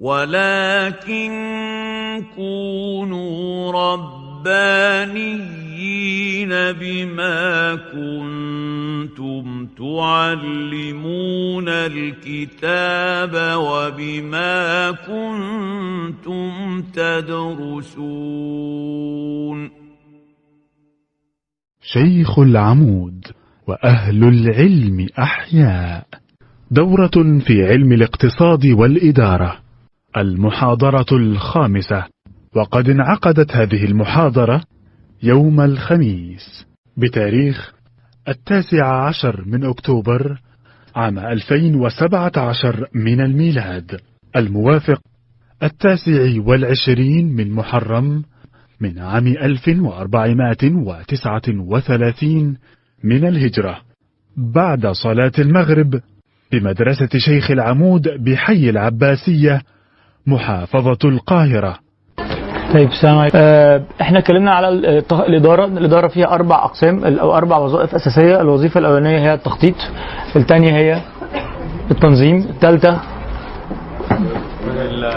ولكن كونوا ربانيين بما كنتم تعلمون الكتاب وبما كنتم تدرسون. شيخ العمود وأهل العلم أحياء. دورة في علم الاقتصاد والإدارة. المحاضرة الخامسة. وقد انعقدت هذه المحاضرة يوم الخميس بتاريخ التاسع عشر من أكتوبر عام 2017 من الميلاد. الموافق التاسع والعشرين من محرم من عام 1439 من الهجرة. بعد صلاة المغرب بمدرسة شيخ العمود بحي العباسية محافظة القاهرة. طيب السلام عليكم. آه، إحنا اتكلمنا على ال- الت- الإدارة الإدارة فيها أربع أقسام أو أربع وظائف أساسية. الوظيفة الأولانية هي التخطيط الثانية هي التنظيم الثالثة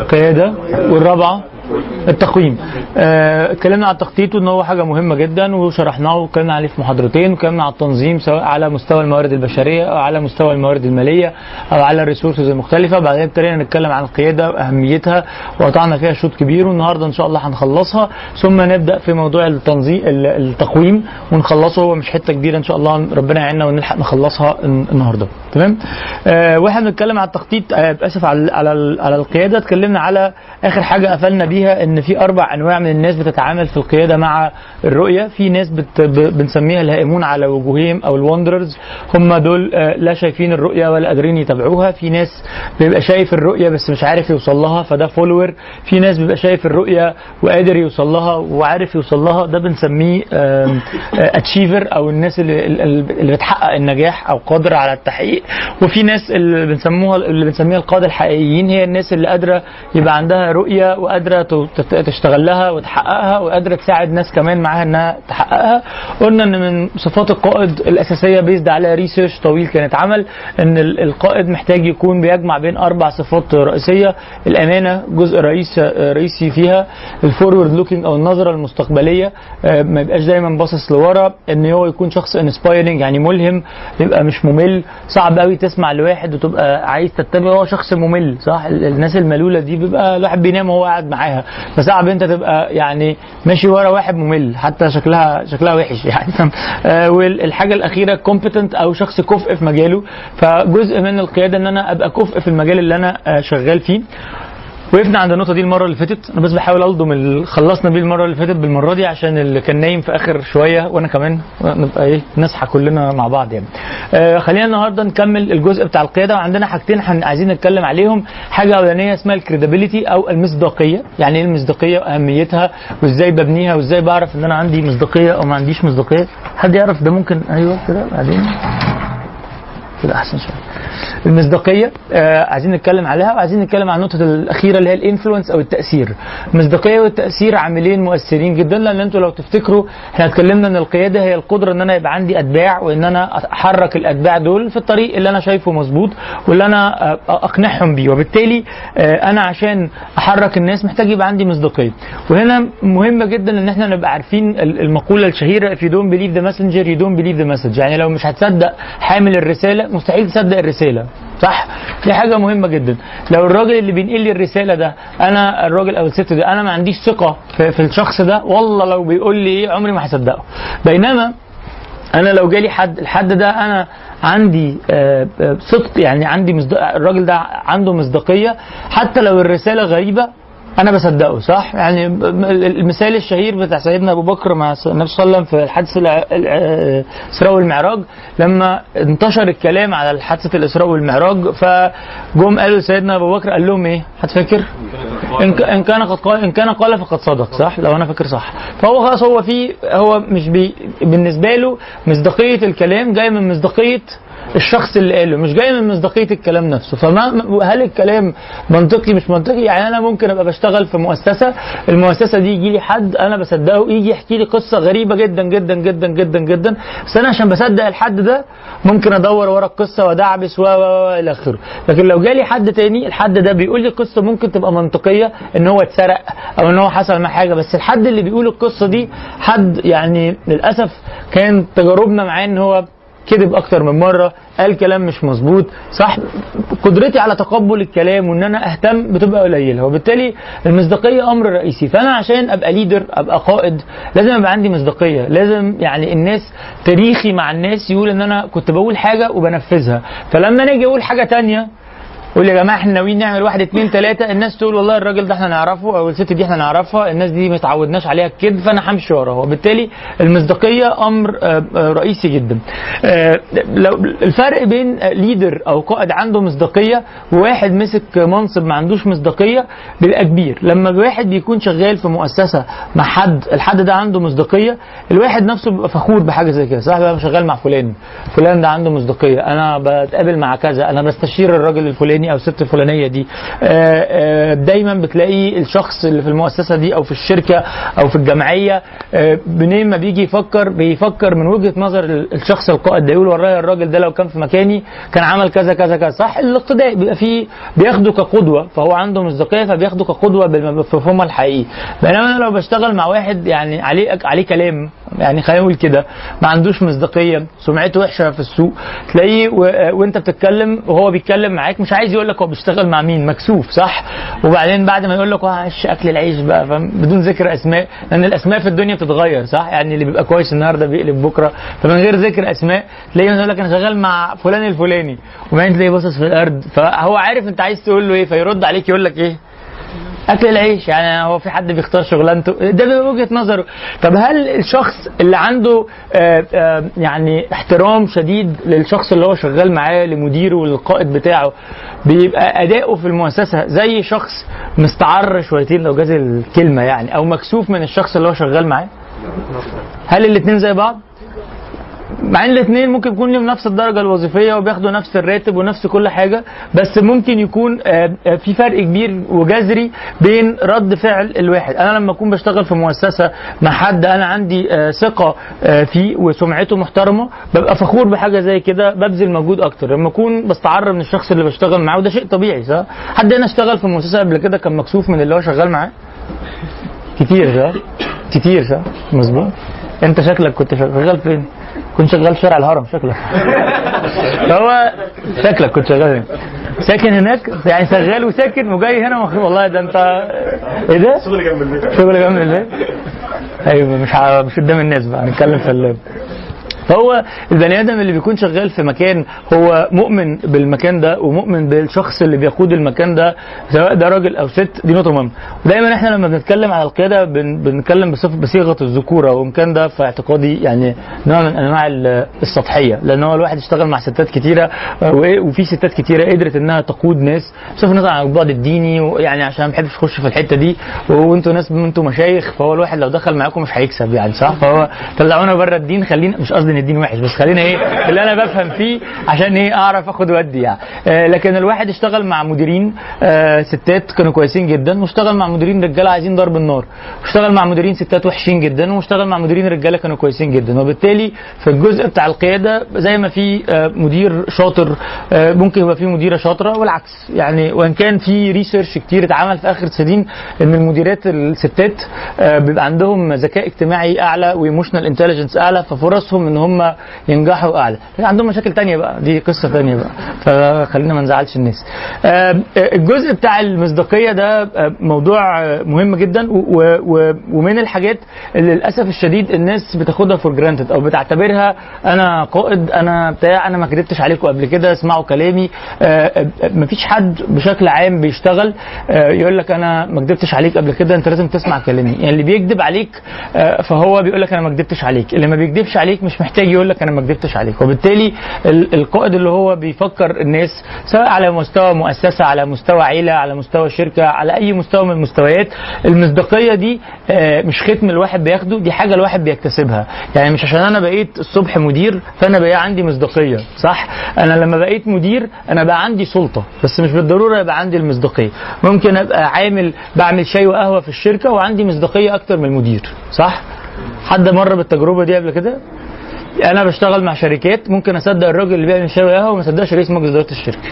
القياده والرابعة التقويم. آه، اتكلمنا على التخطيط وإن هو حاجة مهمة جدا وشرحناه واتكلمنا عليه في محاضرتين واتكلمنا على التنظيم سواء على مستوى الموارد البشرية أو على مستوى الموارد المالية أو على الريسورسز المختلفة. بعدين ابتدينا نتكلم عن القيادة وأهميتها وقطعنا فيها شوط كبير والنهاردة إن شاء الله هنخلصها. ثم نبدأ في موضوع التنظيم ال- التقويم ونخلصه. هو مش حتة كبيرة إن شاء الله ربنا يعيننا ونلحق نخلصها الن- النهارده. تمام؟ آه وإحنا بنتكلم على التخطيط. آه اسف على على على القيادة. اتكلمنا على آخر حاجة قفلنا بيها إن في أربع أنواع من الناس بتتعامل في القيادة مع الرؤية. في ناس بت بنسميها الهائمون على وجوههم أو ال wanderers هم دول آه لا شايفين الرؤية ولا قادرين يتابعوها. في ناس بيبقى شايف الرؤية بس مش عارف يوصل لها فده follower في ناس بيبقى شايف الرؤية وقادر يوصل لها وعارف يوصل لها. ده بنسميه achiever أو الناس اللي, اللي بتحقق النجاح أو قادره على التحقيق. وفي ناس اللي بنسموها اللي بنسميها القادة الحقيقيين هي الناس اللي قادرة يبقى عندها رؤية وقادرة تشتغل لها وتحققها وقادرة تساعد ناس كمان معاها إنها تحققها. قلنا إن من صفات القائد الأساسية based على research طويل كان اتعمل إن ال- القائد محتاج يكون بيجمع بين أربع صفات رئيسية. الأمانة جزء رئيس رئيسي فيها ال forward looking أو النظرة المستقبلية. آه، ما يبقاش دايما باصص لورا إن هو يكون شخص inspiring يعني ملهم يبقى مش ممل. صعب قوي تسمع لواحد وتبقى عايز تتبعه هو شخص ممل صح؟ ال- الناس الملولة دي بيبقى الواحد بينام وهو قاعد معاها. فصعب أنت تبقى يعني ماشي ورا واحد ممل. حتى شكلها شكلها وحش يعني. آه، والحاجة الأخيرة كومبتنت أو شخص كفء في مجاله. فجزء من القيادة إن أنا أبقى كفء في المجال اللي أنا آه، شغال فيه. وقفنا عند النقطة دي المرة اللي فاتت، أنا بس بحاول ألضم ال- خلصنا بيه المرة اللي فاتت بالمرة دي عشان اللي كان نايم في آخر شوية وأنا كمان. نبقى إيه نصحى كلنا مع بعض يعني. آه خلينا النهاردة نكمل الجزء بتاع القيادة. وعندنا حاجتين عايزين نتكلم عليهم، حاجة أولانية اسمها ال credibility أو المصداقية، يعني إيه المصداقية؟ وأهميتها وإزاي ببنيها وإزاي بعرف إن أنا عندي مصداقية أو ما عنديش مصداقية، حد يعرف ده ممكن؟ أيوه كده بعدين. كده أحسن شوية. المصداقية آه عايزين نتكلم عليها وعايزين نتكلم عن النقطه الأخيرة اللي هي ال influence أو التأثير. المصداقية والتأثير عاملين مؤثرين جدا لأن أنتوا لو تفتكروا إحنا اتكلمنا إن القيادة هي القدرة إن أنا يبقى عندي أتباع وإن أنا أحرك الأتباع دول في الطريق اللي أنا شايفه مظبوط واللي أنا آه، أقنعهم بيه. وبالتالي آه أنا عشان أحرك الناس محتاج يبقى عندي مصداقية. وهنا مهمه جدا إن إحنا نبقى عارفين ال- المقولة الشهيرة if you don't believe the messenger you don't believe the message. يعني لو مش هتصدق حامل الرسالة مستحيل تصدق الرسالة. صح؟ دي حاجة مهمة جدا. لو الراجل اللي بينقل لي الرسالة ده أنا الراجل أو الست ده أنا ما عنديش ثقة في, الشخص ده والله لو بيقول لي إيه عمري ما هصدقه. بينما أنا لو جالي حد الحد ده أنا عندي آه، آه، صدق يعني عندي مصداق الراجل ده عنده مصداقية. حتى لو الرسالة غريبة أنا بصدقه صح؟ يعني المثال الشهير بتاع سيدنا أبو بكر مع النبي صلى الله عليه وسلم في حادثه الاسراء والمعراج لما انتشر الكلام على حادثه الإسراء والمعراج فجم قالوا لسيدنا أبو بكر قال لهم إيه؟ حد فاكر إن كان قد قال إن كان قال فقد صدق صح؟ لو أنا فاكر صح. فهو خلاص هو في هو مش بي بالنسبة له مصداقية الكلام جاية من مصداقية الشخص اللي قاله مش جاي من مصداقية الكلام نفسه. فما هل الكلام منطقي مش منطقي؟ يعني أنا ممكن أبقى بشتغل في مؤسسة المؤسسة دي يجي لي حد أنا بصدقه يجي يحكي لي قصة غريبة جدا جدا جدا جدا جدا. بس أنا عشان بصدق الحد ده ممكن أدور ورا القصة وأدعبس و إلى آخره. لكن لو جالي حد تاني الحد ده بيقول لي قصة ممكن تبقى منطقية إن هو اتسرق أو إن هو حصل معاه حاجة. بس الحد اللي بيقول القصة دي حد يعني للأسف كان تجاربنا معاه إن هو كذب أكتر من مرة قال كلام مش مظبوط. صح قدرتي على تقبل الكلام وإن أنا أهتم بتبقى قليلة. وبالتالي المصداقية أمر رئيسي. فأنا عشان أبقى ليدر أبقى قائد لازم يبقى عندي مصداقية. لازم يعني الناس تاريخي مع الناس يقول إن أنا كنت بقول حاجة وبنفذها. فلما أنا أجي أقول حاجة تانية قول يا جماعة إحنا ناويين نعمل واحد اتنين تلاتة. الناس تقول والله الراجل ده إحنا نعرفه أو الست دي إحنا نعرفها. الناس دي ما اتعودناش عليها الكذب فأنا همشي وراها. وبالتالي المصداقية أمر آه، آه، رئيسي جدا. آه، لو الفرق بين ليدر أو قائد عنده مصداقية وواحد مسك منصب ما عندوش مصداقية بيبقى كبير. لما الواحد بيكون شغال في مؤسسة مع حد الحد ده عنده مصداقية الواحد نفسه بيبقى فخور بحاجة زي كده. صح بقى شغال مع فلان فلان ده عنده مصداقية أنا بتقابل مع كذا أنا بستشير الراجل الفلاني. أو الست الفلانية دي. آه، آه، دايما بتلاقي الشخص اللي في المؤسسة دي أو في الشركة أو في الجمعية آه، منين ما بيجي يفكر بيفكر من وجهة نظر ال- الشخص القائد. ده يقول والله الراجل ده لو كان في مكاني كان عمل كذا كذا كذا. صح الاقتداء بيبقى فيه بياخده كقدوة فهو عنده مصداقية فبياخده كقدوة بالمفهوم الحقيقي. بينما أنا لو بشتغل مع واحد يعني عليه عليه كلام يعني خلينا نقول كده ما عندوش مصداقية سمعته وحشة في السوق تلاقيه و... وانت بتتكلم وهو بيتكلم معاك مش عايز يقول لك هو بيشتغل مع مين مكسوف صح؟ وبعدين بعد ما يقول لك عش أكل العيش بقى فاهم؟ بدون ذكر أسماء لأن الأسماء في الدنيا بتتغير صح؟ يعني اللي بيبقى كويس النهارده بيقلب بكرة فمن غير ذكر أسماء تلاقيه يقول لك أنا شغال مع فلان الفلاني وبعدين تلاقيه باصص في الأرض فهو عارف أنت عايز تقول له إيه فيرد عليك يقول لك إيه؟ أكل العيش يعني هو في حد بيختار شغلانته؟ ده وجهة نظره. طب هل الشخص اللي عنده آه، آه، يعني احترام شديد للشخص اللي هو شغال معاه لمديره وللقائد بتاعه بيبقى أداؤه في المؤسسة زي شخص مستعر شويتين لو جاز الكلمة يعني أو مكسوف من الشخص اللي هو شغال معاه؟ هل الاثنين زي بعض؟ مع إن الاثنين ممكن يكون لهم نفس الدرجة الوظيفية وبياخدوا نفس الراتب ونفس كل حاجة بس ممكن يكون آه، آه، في فرق كبير وجذري بين رد فعل الواحد. أنا لما أكون بشتغل في مؤسسة مع حد أنا عندي آه، ثقة فيه وسمعته محترمة ببقى فخور بحاجة زي كده ببذل مجهود أكتر. لما أكون بستعر من الشخص اللي بشتغل معاه وده شيء طبيعي صح؟ حد هنا اشتغل في مؤسسة قبل كده كان مكسوف من اللي هو شغال معاه؟ كتير صح؟ كتير صح؟ مظبوط. أنت شكلك كنت شغال فين؟ كنت شغال في شارع الهرم شكلك. هو شكلك كنت شغال هنا ساكن هناك يعني شغال وساكن وجاي هنا مخ- والله ده انت إيه ده؟ شغل جنب البيت. شغل جنب البيت. أيوه مش ع- مش قدام الناس بقى هنتكلم في اللاب. فهو البني آدم اللي بيكون شغال في مكان هو مؤمن بالمكان ده ومؤمن بالشخص اللي بيقود المكان ده سواء ده راجل أو ست دي نقطة مهمة. ودايما إحنا لما بنتكلم على القيادة بن بنتكلم بصيغة الذكورة وان كان ده في اعتقادي يعني نوع من أنواع ال- السطحية. لأن هو الواحد اشتغل مع ستات كتيرة وإيه- وفي ستات كتيرة قدرت إنها تقود ناس. بصرف النظر عن البعد الديني ويعني عشان ما بحبش اخش في الحتة دي. وأنتوا ناس أنتوا مشايخ فهو الواحد لو دخل معاكم مش هيكسب يعني صح؟ فهو طلعونا بره الدين خلينا مش قصدي ان الدين وحش بس خلينا إيه اللي أنا بفهم فيه عشان إيه أعرف أخد ودي يعني. آه لكن الواحد اشتغل مع مديرين آه ستات كانوا كويسين جدا واشتغل مع مديرين رجالة عايزين ضرب النار. واشتغل مع مديرين ستات وحشين جدا واشتغل مع مديرين رجالة كانوا كويسين جدا. وبالتالي في الجزء بتاع القيادة زي ما في آه مدير شاطر آه ممكن يبقى في مديرة شاطرة والعكس. يعني وإن كان في research كتير اتعمل في آخر سنين إن المديرات الستات آه بيبقى عندهم ذكاء اجتماعي أعلى و emotional intelligence أعلى ففرصهم إن هم ينجحوا اعلى لكن عندهم مشاكل تانية بقى. دي قصة تانية بقى. فخلينا ما نزعلش الناس. آه، الجزء بتاع المصداقية ده آه، موضوع آه، مهم جدا. ومن الحاجات اللي للأسف الشديد الناس بتاخدها for granted أو بتعتبرها أنا قائد أنا بتاع أنا ما كدبتش عليكم قبل كده اسمعوا كلامي. آه، آه، مفيش حد بشكل عام بيشتغل آه، يقول لك أنا ما كدبتش عليك قبل كده أنت لازم تسمع كلامي. يعني اللي بيكذب عليك آه، فهو بيقول لك أنا ما كدبتش عليك. اللي ما بيكذبش عليك مش محتاج محتاج يقول لك أنا ما كدبتش عليك. وبالتالي ال- القائد اللي هو بيفكر الناس سواء على مستوى مؤسسة على مستوى عيلة على مستوى شركة على أي مستوى من المستويات المصداقية دي آه، مش ختم الواحد بياخده دي حاجة الواحد بيكتسبها. يعني مش عشان أنا بقيت الصبح مدير فأنا بقى عندي مصداقية صح؟ أنا لما بقيت مدير أنا بقى عندي سلطة بس مش بالضرورة يبقى عندي المصداقية. ممكن أبقى عامل بعمل شاي وقهوة في الشركة وعندي مصداقية أكتر من المدير صح؟ حد مر بالتجربة دي قبل كده؟ أنا بشتغل مع شركات ممكن أصدق الراجل اللي بيعمل شاي وقهوه وما أصدقش رئيس مجلس إدارة الشركة.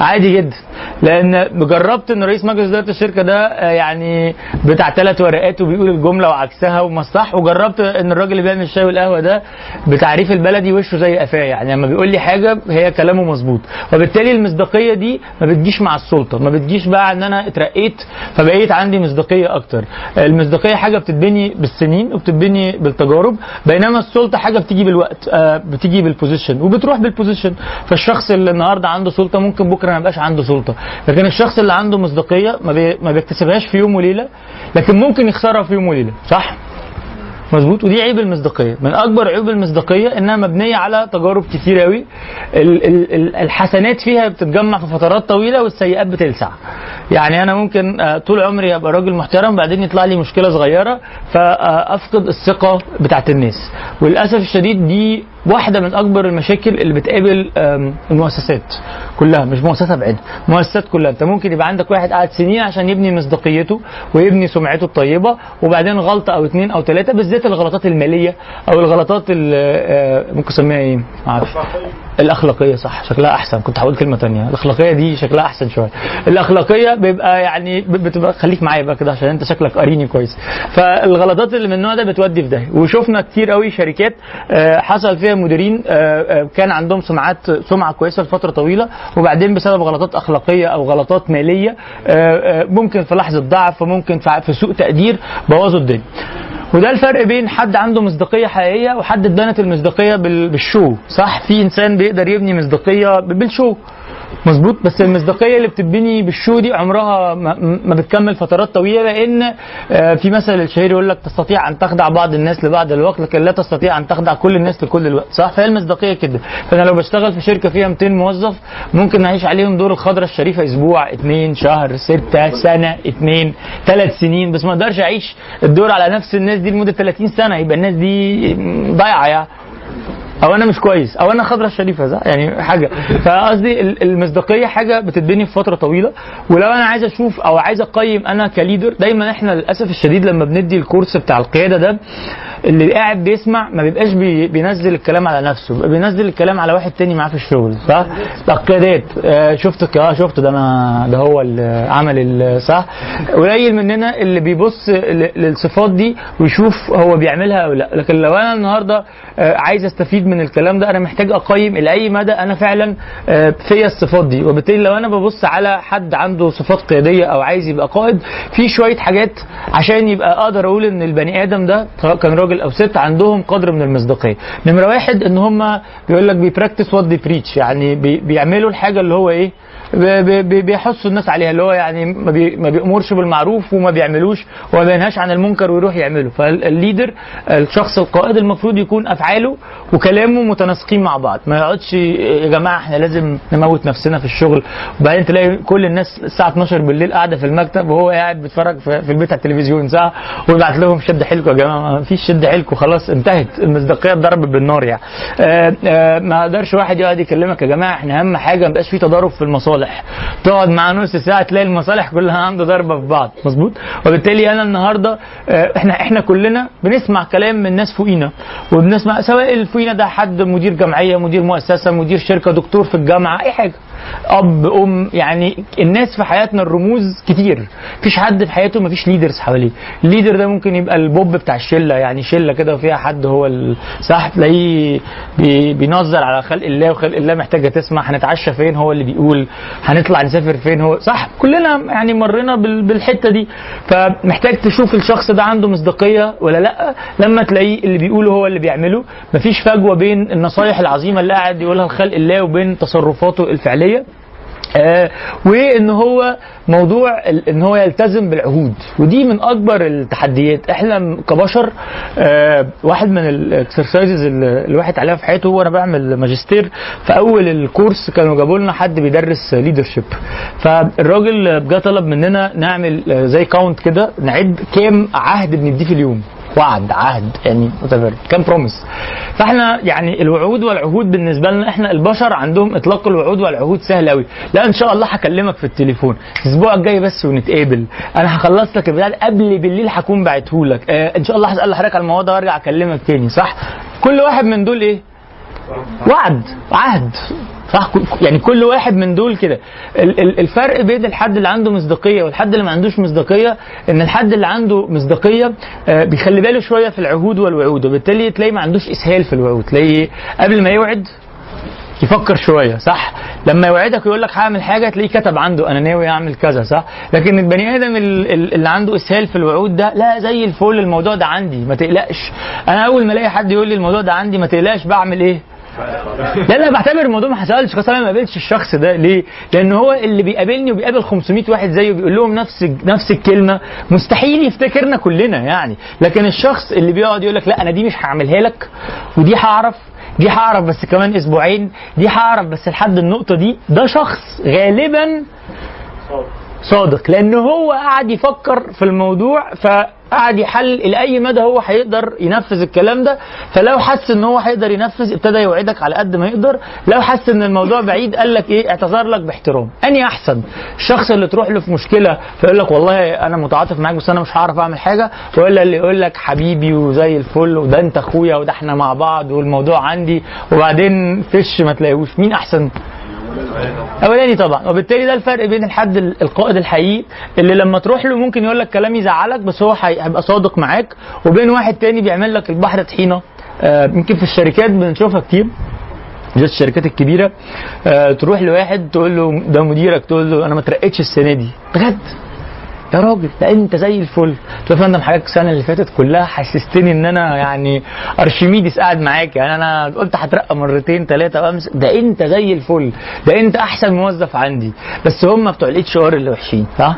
عادي جدا. لأن جربت إن رئيس مجلس إدارة الشركة ده آه، يعني بتاع ثلاث ورقات وبيقول الجملة وعكسها ومصح وجربت إن الراجل اللي بيعمل الشاي والقهوة ده بتعريف البلدي وشه زي قفاه. يعني لما بيقول لي حاجة هي كلامه مظبوط. وبالتالي المصداقية دي ما بتجيش مع السلطة. ما بتجيش بقى إن أنا اترقيت فبقيت عندي مصداقية أكتر. المصداقية حاجة بتتبني بالسنين وبتتبني بالتجارب بينما السلطة حاجة بتيجي بالوقت آه، بتيجي بال position وبتروح بال position فالشخص اللي النهارده عنده سلطة ممكن بكرة ما يبقاش عنده سلطة لكن الشخص اللي عنده مصداقية. ما بيكتسبهاش في يوم وليلة لكن ممكن يخسرها في يوم وليلة صح مظبوط؟ ودي عيب المصداقية. من أكبر عيوب المصداقية إنها مبنية على تجارب كتير قوي ال- ال- ال- الحسنات فيها بتتجمع في فترات طويلة والسيئات بتلسع. يعني أنا ممكن آه، طول عمري أبقى راجل محترم بعدين يطلع لي مشكلة صغيرة فأفقد الثقة بتاعت الناس. وللأسف الشديد دي واحدة من أكبر المشاكل اللي بتقابل المؤسسات كلها مش مؤسسة بعينها مؤسسات كلها. أنت ممكن يبقى عندك واحد قاعد سنين عشان يبني مصداقيته ويبني سمعته الطيبة وبعدين غلطة أو اثنين أو ثلاثة بالذات الغلطات المالية أو الغلطات ال- آه، ممكن أسميها إيه؟ ما أعرفش الأخلاقية صح. شكلها أحسن. كنت هقول كلمة تانية. الأخلاقية دي شكلها أحسن شوية. الأخلاقية بيبقى يعني بتبقى خليك معايا بقى كده عشان أنت شكلك قاريني كويس. فالغلطات اللي من النوع ده بتودي في ده. وشفنا كتير قوي شركات آه، حصل فيها مديرين آه، كان عندهم سمعات سمعة كويسة لفترة طويلة وبعدين بسبب غلطات أخلاقية أو غلطات مالية ممكن في لحظة ضعف ممكن في سوء تقدير بوظوا الدنيا. وده الفرق بين حد عنده مصداقية حقيقية وحد اتبنت المصداقية بال- بالشو. صح؟ في إنسان بيقدر يبني مصداقية بالشو. مظبوط بس المصداقية اللي بتبني بالشو دي عمرها ما, بتكمل فترات طويلة لأن آه، في مثل الشهير يقول لك تستطيع أن تخدع بعض الناس لبعض الوقت لكن لا تستطيع أن تخدع كل الناس لكل الوقت صح؟ فهي المصداقية كده. فأنا لو بشتغل في شركة فيها 200 موظف ممكن أعيش عليهم دور الخضرة الشريفة أسبوع اثنين شهر ستة سنة اثنين ثلاث سنين بس ما أقدرش أعيش الدور على نفس الناس دي لمدة 30 سنة يبقى الناس دي ضايعة يعني. أو أنا مش كويس. أو أنا خضرة الشريفه صح؟ يعني حاجة. فقصدي ال- المصداقية حاجة بتتبني في فترة طويلة. ولو أنا عايز أشوف أو عايز أقيم أنا ك leader دايما إحنا للأسف الشديد لما بندي ال course بتاع القيادة ده اللي قاعد بيسمع ما بيبقاش بي بينزل الكلام على نفسه بينزل الكلام على واحد تاني معاه في الشغل صح؟ القيادات آه شفتك آه شفت ده أنا ده هو اللي عمل صح؟ قليل مننا اللي بيبص للصفات دي ويشوف هو بيعملها أو لا. لكن لو أنا النهارده آه عايز أستفيد من الكلام ده أنا محتاج أقيم لاي مدى أنا فعلا آه فيا الصفات دي. وبالتالي لو أنا ببص على حد عنده صفات قيادية أو عايز يبقى قائد في شوية حاجات عشان يبقى أقدر أقول إن البني آدم ده كان راجل أو ست عندهم قدر من المصداقية. نمرة واحد إن هم بيقول لك بي practice what they preach يعني بي بيعملوا الحاجة اللي هو إيه؟ بيحثوا الناس عليها اللي هو يعني ما, بي ما بيأمرش بالمعروف وما بيعملوش وما بينهاش عن المنكر ويروح يعمله. فالليدر الشخص القائد المفروض يكون أفعاله وكلامه متناسقين مع بعض. ما يقعدش يا جماعة إحنا لازم نموت نفسنا في الشغل. وبعدين تلاقي كل الناس الساعة 12 بالليل قاعدة في المكتب وهو قاعد بيتفرج في البيت على التلفزيون ساعة ويبعت لهم شد حيلكم يا جماعة ما فيش شد حيلكم خلاص انتهت المصداقية اتضربت بالنار يعني. آه آه ما قدرش واحد يقعد يكلمك يا جماعة إحنا أهم حاجة ما يبقاش في تضارب في المصالح تقعد مع نص ساعة تلاقي المصالح كلها عنده ضربة في بعض. مظبوط؟ وبالتالي أنا النهارده آه، إحنا إحنا كلنا بنسمع كلام من ناس فوقينا. وبنسمع سواء اللي فوقينا ده حد مدير جمعية مدير مؤسسة مدير شركة دكتور في الجامعة أي حاجة. أب أم يعني الناس في حياتنا الرموز كتير. مفيش حد في حياته مفيش leaders حواليه. ال leader ده ممكن يبقى البوب بتاع الشلة. يعني شلة كده وفيها حد هو صح تلاقيه بي بينظر على خلق الله وخلق الله محتاجة تسمع. هنتعشى فين؟ هو اللي بيقول. هنطلع نسافر فين هو؟ صح كلنا يعني مرينا بال- بالحتة دي. فمحتاج تشوف الشخص ده عنده مصداقية ولا لأ. لما تلاقيه اللي بيقوله هو اللي بيعمله. مفيش فجوة بين النصايح العظيمة اللي قاعد يقولها لخلق الله وبين تصرفاته الفعلية. آه وإن هو موضوع إن هو يلتزم بالعهود. ودي من أكبر التحديات. إحنا كبشر آه واحد من الاكسرسايزز اللي الواحد عليها في حياته وأنا بعمل ماجستير. في أول ال course كانوا جابوا لنا حد بيدرس leadership فالراجل جه طلب مننا نعمل آه، زي count كده نعد كام عهد بنديه في اليوم. وعد عهد يعني كان promise فإحنا يعني الوعود والعهود بالنسبة لنا إحنا البشر عندهم إطلاق الوعود والعهود سهل قوي لا إن شاء الله هكلمك في التليفون. الأسبوع الجاي بس ونتقابل. أنا هخلص لك البتاع قبل بالليل هكون بعته لك آه إن شاء الله هسأل حضرتك على الموضوع وأرجع أكلمك تاني صح؟ كل واحد من دول إيه؟ وعد عهد. صح؟ يعني كل واحد من دول كده. ال- ال- الفرق بين الحد اللي عنده مصداقية والحد اللي ما عندوش مصداقية إن الحد اللي عنده مصداقية آه، بيخلي باله شوية في العهود والوعود وبالتالي تلاقيه ما عندوش إسهال في الوعود. تلاقيه قبل ما يوعد يفكر شوية صح؟ لما يوعدك ويقول لك هعمل حاجة تلاقيه كتب عنده أنا ناوي أعمل كذا صح؟ لكن البني آدم ال- ال- اللي عنده إسهال في الوعود ده لا زي الفل الموضوع ده عندي ما تقلقش. أنا أول ما ألاقي حد يقول لي الموضوع ده عندي ما تقلقش بعمل إيه؟ لا لا بعتبر الموضوع ما حصلش. خلاص أنا ما قابلتش الشخص ده. ليه؟ لأن هو اللي بيقابلني وبيقابل 500 واحد زيه بيقول لهم نفس نفس الكلمة. مستحيل يفتكرنا كلنا يعني. لكن الشخص اللي بيقعد يقول لك لا أنا دي مش هعملها لك ودي هعرف دي هعرف بس كمان أسبوعين دي هعرف بس لحد النقطة دي. ده شخص غالبا صادق. لأن هو قاعد يفكر في الموضوع فقعد يحلل إلى أي مدى هو هيقدر ينفذ الكلام ده. فلو حس إن هو هيقدر ينفذ ابتدى يوعدك على قد ما يقدر. لو حس إن الموضوع بعيد قال لك إيه؟ اعتذر لك باحترام. أني أحسن. الشخص اللي تروح له في مشكلة فيقول لك والله أنا متعاطف معاك بس أنا مش هعرف أعمل حاجة. ولا اللي يقول لك حبيبي وزي الفل وده أنت أخويا وده إحنا مع بعض والموضوع عندي. وبعدين فش ما تلاقيهوش. مين أحسن؟ أولاني طبعا. وبالتالي ده الفرق بين الحد ال- القائد الحقيقي اللي لما تروح له ممكن يقول لك كلام يزعلك بس هو هي- هيبقى صادق معاك. وبين واحد تاني بيعمل لك البحر طحينة. آه، يمكن في الشركات بنشوفها كتير بالذات الشركات الكبيرة. آه، تروح لواحد تقول له ده مديرك تقول له أنا ما اترقيتش السنة دي. بجد. يا راجل ده انت زي الفل. قلت له يا فندم حضرتك السنة اللي فاتت كلها حسستني إن أنا يعني ارشميدس قاعد معاك. يعني أنا قلت هترقى مرتين ثلاثة وأمس. ده أنت زي الفل. ده أنت أحسن موظف عندي. بس هم بتوع ال HR اللي وحشين صح؟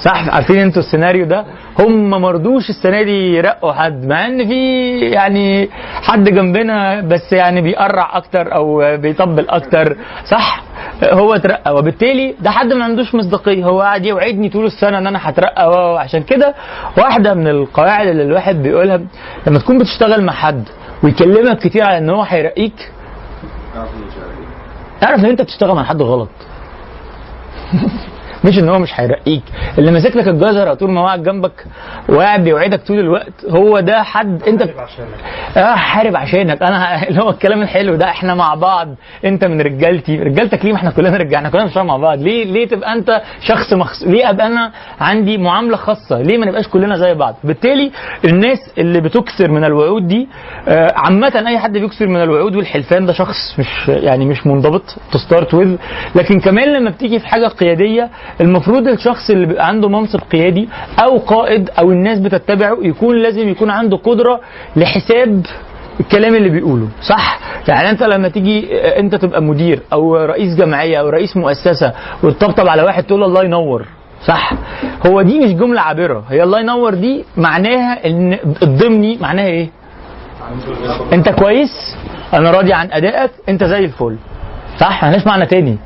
صح؟ عارفين أنتوا السيناريو ده؟ هم مرضوش السنة دي يرقوا حد مع ان في يعني حد جنبنا بس يعني بيقرع أكتر أو بيطبل أكتر صح؟ هو اترقى وبالتالي ده حد ما عندوش مصداقية. هو قاعد يوعدني طول السنة ان أنا هترقى. و- عشان كده واحدة من القواعد اللي الواحد بيقولها لما تكون بتشتغل مع حد ويكلمك كتير على ان هو هيرقيك اعرف ان انت بتشتغل مع حد غلط. مش إن هو مش هيرقيك. اللي ماسك لك الجزره طول ما هو قاعد جنبك وقاعد بيوعدك طول الوقت هو ده حد أنت آه حارب عشانك. أنا اللي هو الكلام الحلو ده إحنا مع بعض. أنت من رجالتي. رجالتك ليه؟ ما إحنا كلنا رجالنا كلنا بنشتغل مع بعض. ليه؟ ليه تبقى أنت شخص مخص... ليه أبقى أنا عندي معاملة خاصة؟ ليه ما نبقاش كلنا زي بعض؟ بالتالي الناس اللي بتكثر من الوعود دي آه، عامة أي حد بيكثر من الوعود والحلفان ده شخص مش يعني مش منضبط to start with لكن كمان لما بتيجي في حاجة قيادية المفروض الشخص اللي بيبقى عنده منصب قيادي أو قائد أو الناس بتتبعه يكون لازم يكون عنده قدرة لحساب الكلام اللي بيقوله صح؟ يعني أنت لما تيجي آه، أنت تبقى مدير أو رئيس جمعية أو رئيس مؤسسة وتطبطب على واحد تقول له الله ينور صح؟ هو دي مش جملة عابرة هي الله ينور دي معناها إن الضمني معناها إيه؟ أنت كويس؟ أنا راضي عن أدائك؟ أنت زي الفل. صح؟ معنى تاني.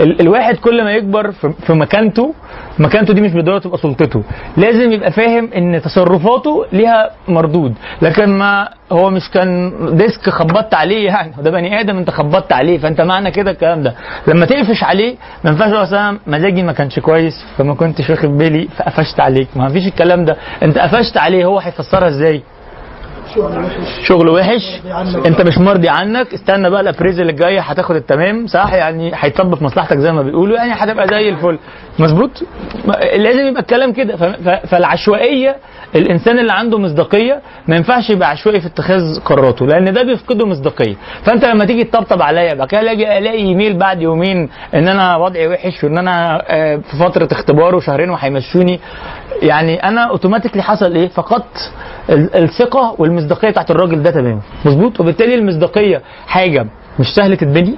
ال الواحد كل ما يكبر في, في مكانته مكانته دي مش بالضروره تبقى سلطته. لازم يبقى فاهم إن تصرفاته ليها مردود. لكن ما هو مش كان ديسك خبطت عليه يعني. ده بني آدم انت خبطت عليه فانت معنى كده الكلام ده. لما تقفش عليه ما ينفعش أنا مزاجي ما كانش كويس فما كنتش واخد بالي فقفشت عليك. ما فيش الكلام ده. انت قفشت عليه هو هيفسرها إزاي؟ شغل وحش. انت مش مرضي عنك. استنى بقى الابريزل الجايه هتاخد التمام صح؟ يعني هيطبق في مصلحتك زي ما بيقولوا. يعني هتبقى زي الفل. مظبوط؟ لازم يبقى الكلام كده. فالعشوائية الإنسان اللي عنده مصداقية ما ينفعش يبقى عشوائي في اتخاذ قراراته لأن ده بيفقده مصداقية. فأنت لما تيجي تطبطب عليا بعد كده الاقي ألاقي إيميل بعد يومين إن أنا وضعي وحش وإن أنا آه، في فترة اختبار وشهرين وهيمشوني. يعني أنا اوتوماتيكلي حصل إيه؟ فقدت ال- الثقة والمصداقية بتاعت الراجل ده تمام مظبوط؟ وبالتالي المصداقية حاجة مش سهل تتبني.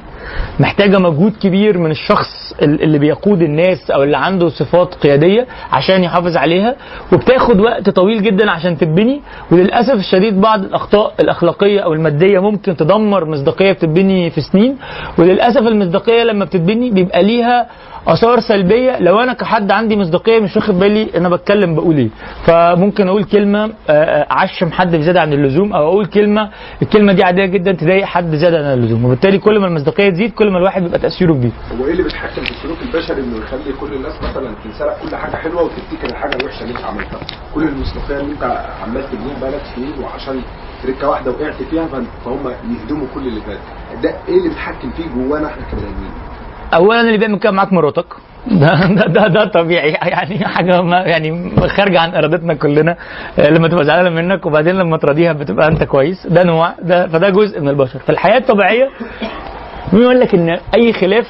محتاجة مجهود كبير من الشخص ال- اللي بيقود الناس أو اللي عنده صفات قيادية عشان يحافظ عليها وبتاخد وقت طويل جدا عشان تتبني. وللأسف الشديد بعض الأخطاء الأخلاقية أو المادية ممكن تدمر مصداقية بتتبني في سنين. وللأسف المصداقية لما بتتبني بيبقى ليها آثار سلبية. لو أنا كحد عندي مصداقية مش واخد بالي أنا بتكلم بقول إيه. فممكن أقول كلمة آه، آه، أعشم حد بزيادة عن اللزوم أو أقول كلمة الكلمة دي عادية جدا تضايق حد زياده عن اللزوم. وبالتالي كل ما المصداقية تزيد كل ما الواحد بيبقى تأثيره كبير. هو إيه اللي بيتحكم في السلوك البشري إنه يخلي كل الناس مثلا تنسرق كل حاجة حلوة وتفتكر الحاجة الوحشة اللي أنت عملتها؟ كل المصداقية اللي أنت عمال تبنيها بقالك سنين وعشان تركه واحدة وقعت فيها فهم يهدموا كل اللي فات. ده إيه اللي بيتحكم فيه جوانا إحنا كبني آدمين؟ اولا اللي بيعمل كده معاك مراتك. ده ده ده, ده طبيعي. يعني حاجة ما يعني خارجة عن إرادتنا كلنا. آه، لما تبقى زعلانة منك وبعدين لما تراضيها بتبقى أنت كويس. ده نوع. ده فده جزء من البشر. في الحياة الطبيعيه مين يقول لك إن أي خلاف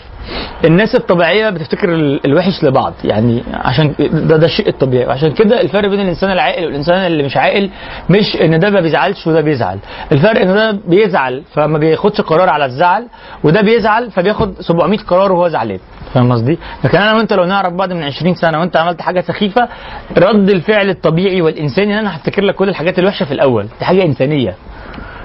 الناس الطبيعية بتفتكر ال- الوحش لبعض؟ يعني عشان ده ده الشيء الطبيعي. وعشان كده الفرق بين الإنسان العاقل والإنسان اللي مش عاقل مش إن ده ما بيزعلش وده بيزعل. الفرق إن ده بيزعل فما بياخدش قرار على الزعل وده بيزعل فبياخد 700 قرار وهو زعلان. فاهم قصدي؟ لكن أنا وأنت لو نعرف بعض من 20 سنة وأنت عملت حاجة سخيفة رد الفعل الطبيعي والإنساني إن أنا هفتكر لك كل الحاجات الوحشة في الأول. دي حاجة إنسانية.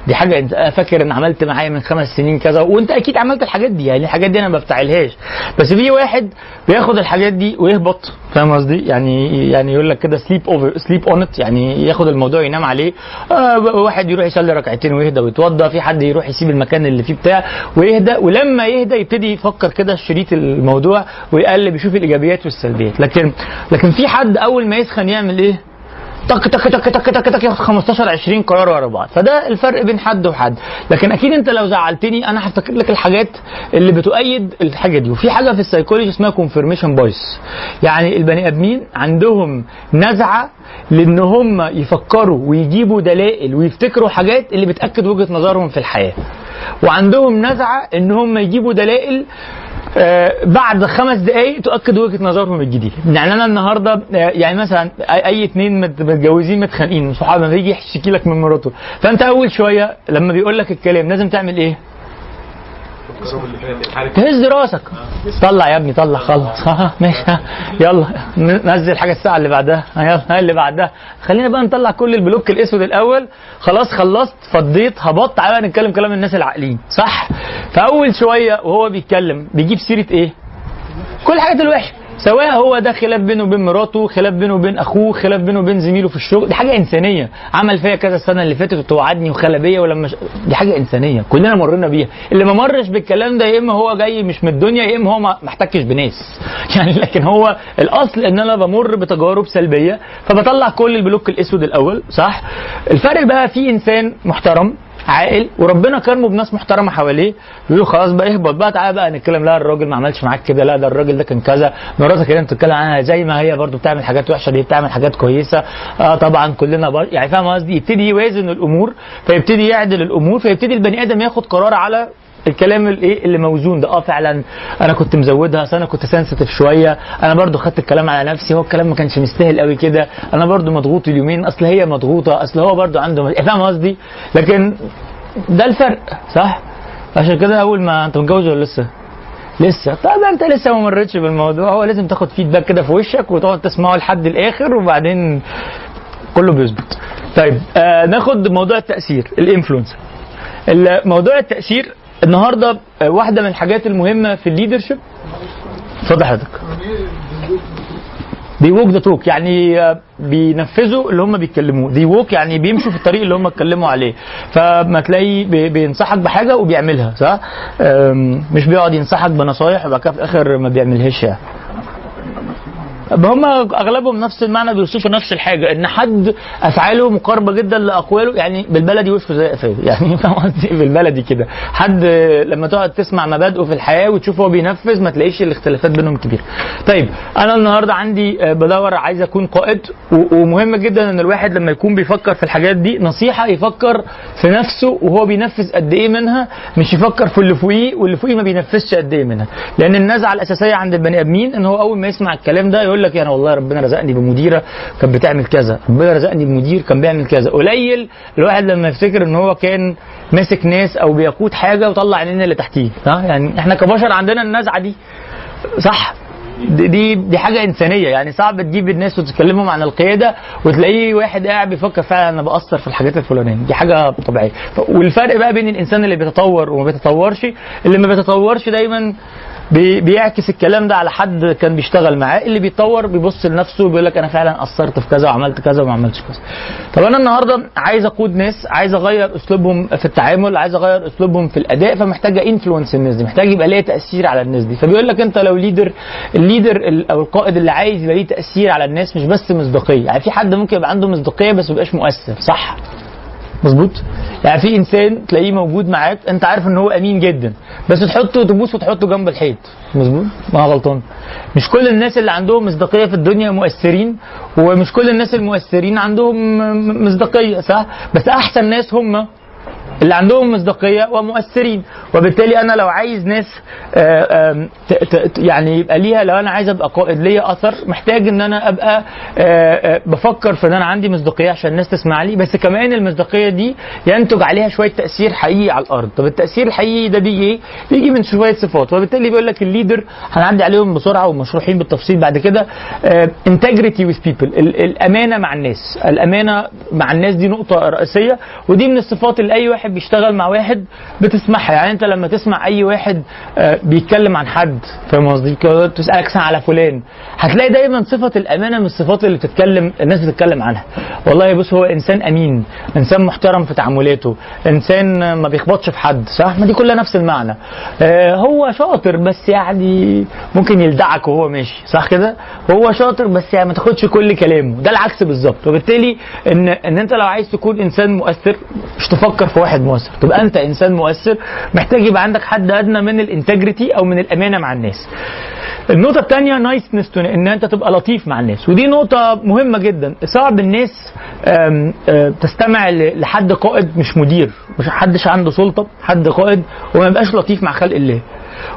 دي حاجة انت أنا فاكر ان عملت معايا من خمس سنين كذا وانت أكيد عملت الحاجات دي يعني الحاجات دي أنا ما بفتعلهاش. بس في واحد بياخد الحاجات دي ويهبط فاهم قصدي؟ يعني يعني يقول لك كده sleep over sleep on يعني ياخد الموضوع ينام عليه. آه واحد يروح يصلي ركعتين ويهدى ويتوضى في حد يروح يسيب المكان اللي فيه بتاع ويهدى ولما يهدى يبتدي يفكر كده شريط الموضوع ويقلب يشوف الإيجابيات والسلبيات. لكن لكن في حد أول ما يسخن يعمل إيه؟ تك تك تك تك تك تك ياخد 15 20 قرار ورا بعض. فده الفرق بين حد وحد. لكن أكيد أنت لو زعلتني أنا هفتكر لك الحاجات اللي بتؤيد الحاجة دي. وفي حاجة في السيكولوجي اسمها confirmation bias يعني البني آدمين عندهم نزعة لأن هم يفكروا ويجيبوا دلائل ويفتكروا حاجات اللي بتأكد وجهة نظرهم في الحياة. وعندهم نزعة إن هم يجيبوا دلائل بعد خمس دقايق تؤكد وجهة نظرهم الجديده يعني أنا النهارده آه، يعني مثلا اي اتنين مت- متجوزين متخانقين صحاب لما يجي لك من مراته. فأنت أول شوية لما بيقول لك الكلام لازم تعمل إيه؟ تهز راسك. طلع يا ابني طلع خلص ها ماشي. ها يلا. نزل حاجة الساعة اللي بعدها. ها يلا اللي بعدها. خلينا بقى نطلع كل البلوك الأسود الأول. خلاص خلصت فضيت هبطت. تعالى نتكلم كلام الناس العاقلين صح؟ فأول شوية وهو بيتكلم بيجيب سيرة إيه؟ كل الحاجات الوحشه سواء هو ده خلاف بينه وبين مراته خلاف بينه وبين أخوه خلاف بينه وبين زميله في الشغل دي حاجة إنسانية. عمل فيا كذا السنة اللي فاتت وتوعدني وخلى بيا ولما ش... دي حاجة إنسانية. كلنا مرينا بيها. اللي ما مرش بالكلام ده يا إما هو جاي مش من الدنيا يا إما هو ما احتكش بناس. يعني لكن هو الأصل إن أنا بمر بتجارب سلبية فبطلع كل البلوك الأسود الأول صح؟ الفرق بقى في إنسان محترم عاقل. وربنا كرمه بناس محترمة حواليه. يقولوا خلاص بقى اهبط. بقى تعالى بقى نتكلم. لا الراجل ما عملش معاك كده. لا ده الراجل ده كان كذا. مراتك اللي انت بتتكلم عنها زي ما هي برضو بتعمل حاجات وحشة. دي بتعمل حاجات كويسة. آه طبعا كلنا بر... يعني فاهم قصدي؟ يبتدي يوازن الأمور فيبتدي يعدل الأمور فيبتدي البني آدم ياخد قرار على الكلام الايه اللي موزون ده؟ آه فعلا أنا كنت مزودها أصل أنا كنت سنسيتيف شوية. أنا برضو خدت الكلام على نفسي هو الكلام ما كانش مستاهل قوي كده. أنا برضو مضغوط اليومين أصل هي مضغوطة أصل هو برضو عنده فاهم قصدي؟ لكن ده الفرق صح؟ عشان كده أول ما أنت متجوز ولا لسه؟ لسه. طب أنت لسه ما مرتش بالموضوع. هو لازم تاخد فيدباك كده في وشك وتقعد تسمعه لحد الآخر وبعدين كله بيظبط. طيب آه ناخد موضوع التأثير ال influence موضوع التأثير النهارده آه، واحدة من الحاجات المهمه في ال leadership اتفضل حضرتك. they walk the talk يعني آه، بينفذوا اللي هم بيتكلموه. they walk يعني بيمشوا في الطريق اللي هم اتكلموا عليه. فما تلاقي بي- بينصحك بحاجة وبيعملها صح؟ مش بيقعد ينصحك بنصايح وبعد كده في الآخر ما بيعملهاش يعني. هم أغلبهم نفس المعنى بيوصفوا نفس الحاجة إن حد أفعاله مقاربة جدا لأقواله يعني بالبلدي وشه زي قفاه يعني فاهم قصدي بالبلدي كده. حد لما تقعد تسمع مبادئه في الحياة وتشوف هو بينفذ ما تلاقيش الاختلافات بينهم كبيره. طيب أنا النهارده عندي آه، بدور عايز أكون قائد ومهم جدا إن الواحد لما يكون بيفكر في الحاجات دي نصيحة يفكر في نفسه وهو بينفذ قد إيه منها مش يفكر في اللي فوقيه واللي فوقيه ما بينفذش قد إيه منها. لأن النزعة الأساسية عند البني آدمين إن هو أول ما يسمع الكلام ده يقول لك أنا والله ربنا رزقني بمديرة كانت بتعمل كذا ربنا رزقني بمدير كان بيعمل كذا. قليل الواحد لما يفتكر إن هو كان ماسك ناس أو بيقود حاجة وطلع عينين اللي تحتيه صح؟ يعني إحنا كبشر عندنا النزعة دي صح؟ دي دي- حاجة إنسانية. يعني صعب تجيب الناس وتكلمهم عن القيادة وتلاقيه واحد قاعد بيفكر فعلا أنا بأثر في الحاجات الفلانية. دي حاجة طبيعية. والفرق بقى بين الإنسان اللي بيتطور وما بيتطورش اللي ما بيتطورش دايما بي- بيعكس الكلام ده على حد كان بيشتغل معاه. اللي بيتطور بيبص لنفسه وبيقول لك أنا فعلا أثرت في كذا وعملت كذا وما عملتش كذا. طب أنا النهارده عايز أقود ناس عايز أغير أسلوبهم في التعامل عايز أغير أسلوبهم في الأداء فمحتاج influence الناس دي محتاج يبقى ليه تأثير على الناس دي. فبيقول لك أنت لو leader ال leader ال- أو القائد اللي عايز يبقى ليه تأثير على الناس مش بس مصداقية. يعني في حد ممكن يبقى عنده مصداقية بس ما يبقاش مؤثر. صح. مظبوط. يعني في إنسان تلاقيه موجود معاك أنت عارف إن هو أمين جدا بس تحطه تبوس وتحطه جنب الحيط. مظبوط. ما غلطان. مش كل الناس اللي عندهم مصداقية في الدنيا مؤثرين ومش كل الناس المؤثرين عندهم مصداقية صح؟ بس أحسن ناس هم. اللي عندهم مصداقية ومؤثرين. وبالتالي أنا لو عايز ناس آه، يعني يبقى ليها لو أنا عايز أبقى قائد ليا أثر محتاج إن أنا أبقى آه، آه، بفكر في إن أنا عندي مصداقية عشان الناس تسمع لي. بس كمان المصداقية دي ينتج عليها شوية تأثير حقيقي على الأرض. طب التأثير الحقيقي ده بيجي إيه؟ بيجي من شوية صفات. وبالتالي بيقول لك ال leader هنعدي عليهم بسرعة ومشروحين بالتفصيل بعد كده integrity with people الأمانة مع الناس. الأمانة مع الناس دي نقطة رئيسية ودي من الصفات اللي أي واحد بيشتغل مع واحد بتسمعها. يعني انت لما تسمع اي واحد آه، بيتكلم عن حد فاهم قصدي؟ تسألك مثلا على فلان. هتلاقي دايما صفة الأمانة من الصفات اللي بتتكلم الناس بتتكلم عنها. والله بص هو إنسان أمين إنسان محترم في تعاملاته إنسان ما بيخبطش في حد صح؟ ما دي كلها نفس المعنى. آه، هو شاطر بس يعني ممكن يلدعك وهو ماشي صح كده؟ هو شاطر بس يعني ما تاخدش كل كلامه. ده العكس بالظبط. وبالتالي إن إن أنت لو عايز تكون إنسان مؤثر مش تفكر في واحد مؤثر. تبقى أنت إنسان مؤثر محتاج يبقى عندك حد أدنى من ال integrity أو من الأمانة مع الناس. النقطة الثانية niceness إن أنت تبقى لطيف مع الناس. ودي نقطة مهمة جدا. صعب الناس آم، تستمع لحد قائد مش مدير. مش حدش عنده سلطة حد قائد وما يبقاش لطيف مع خلق الله.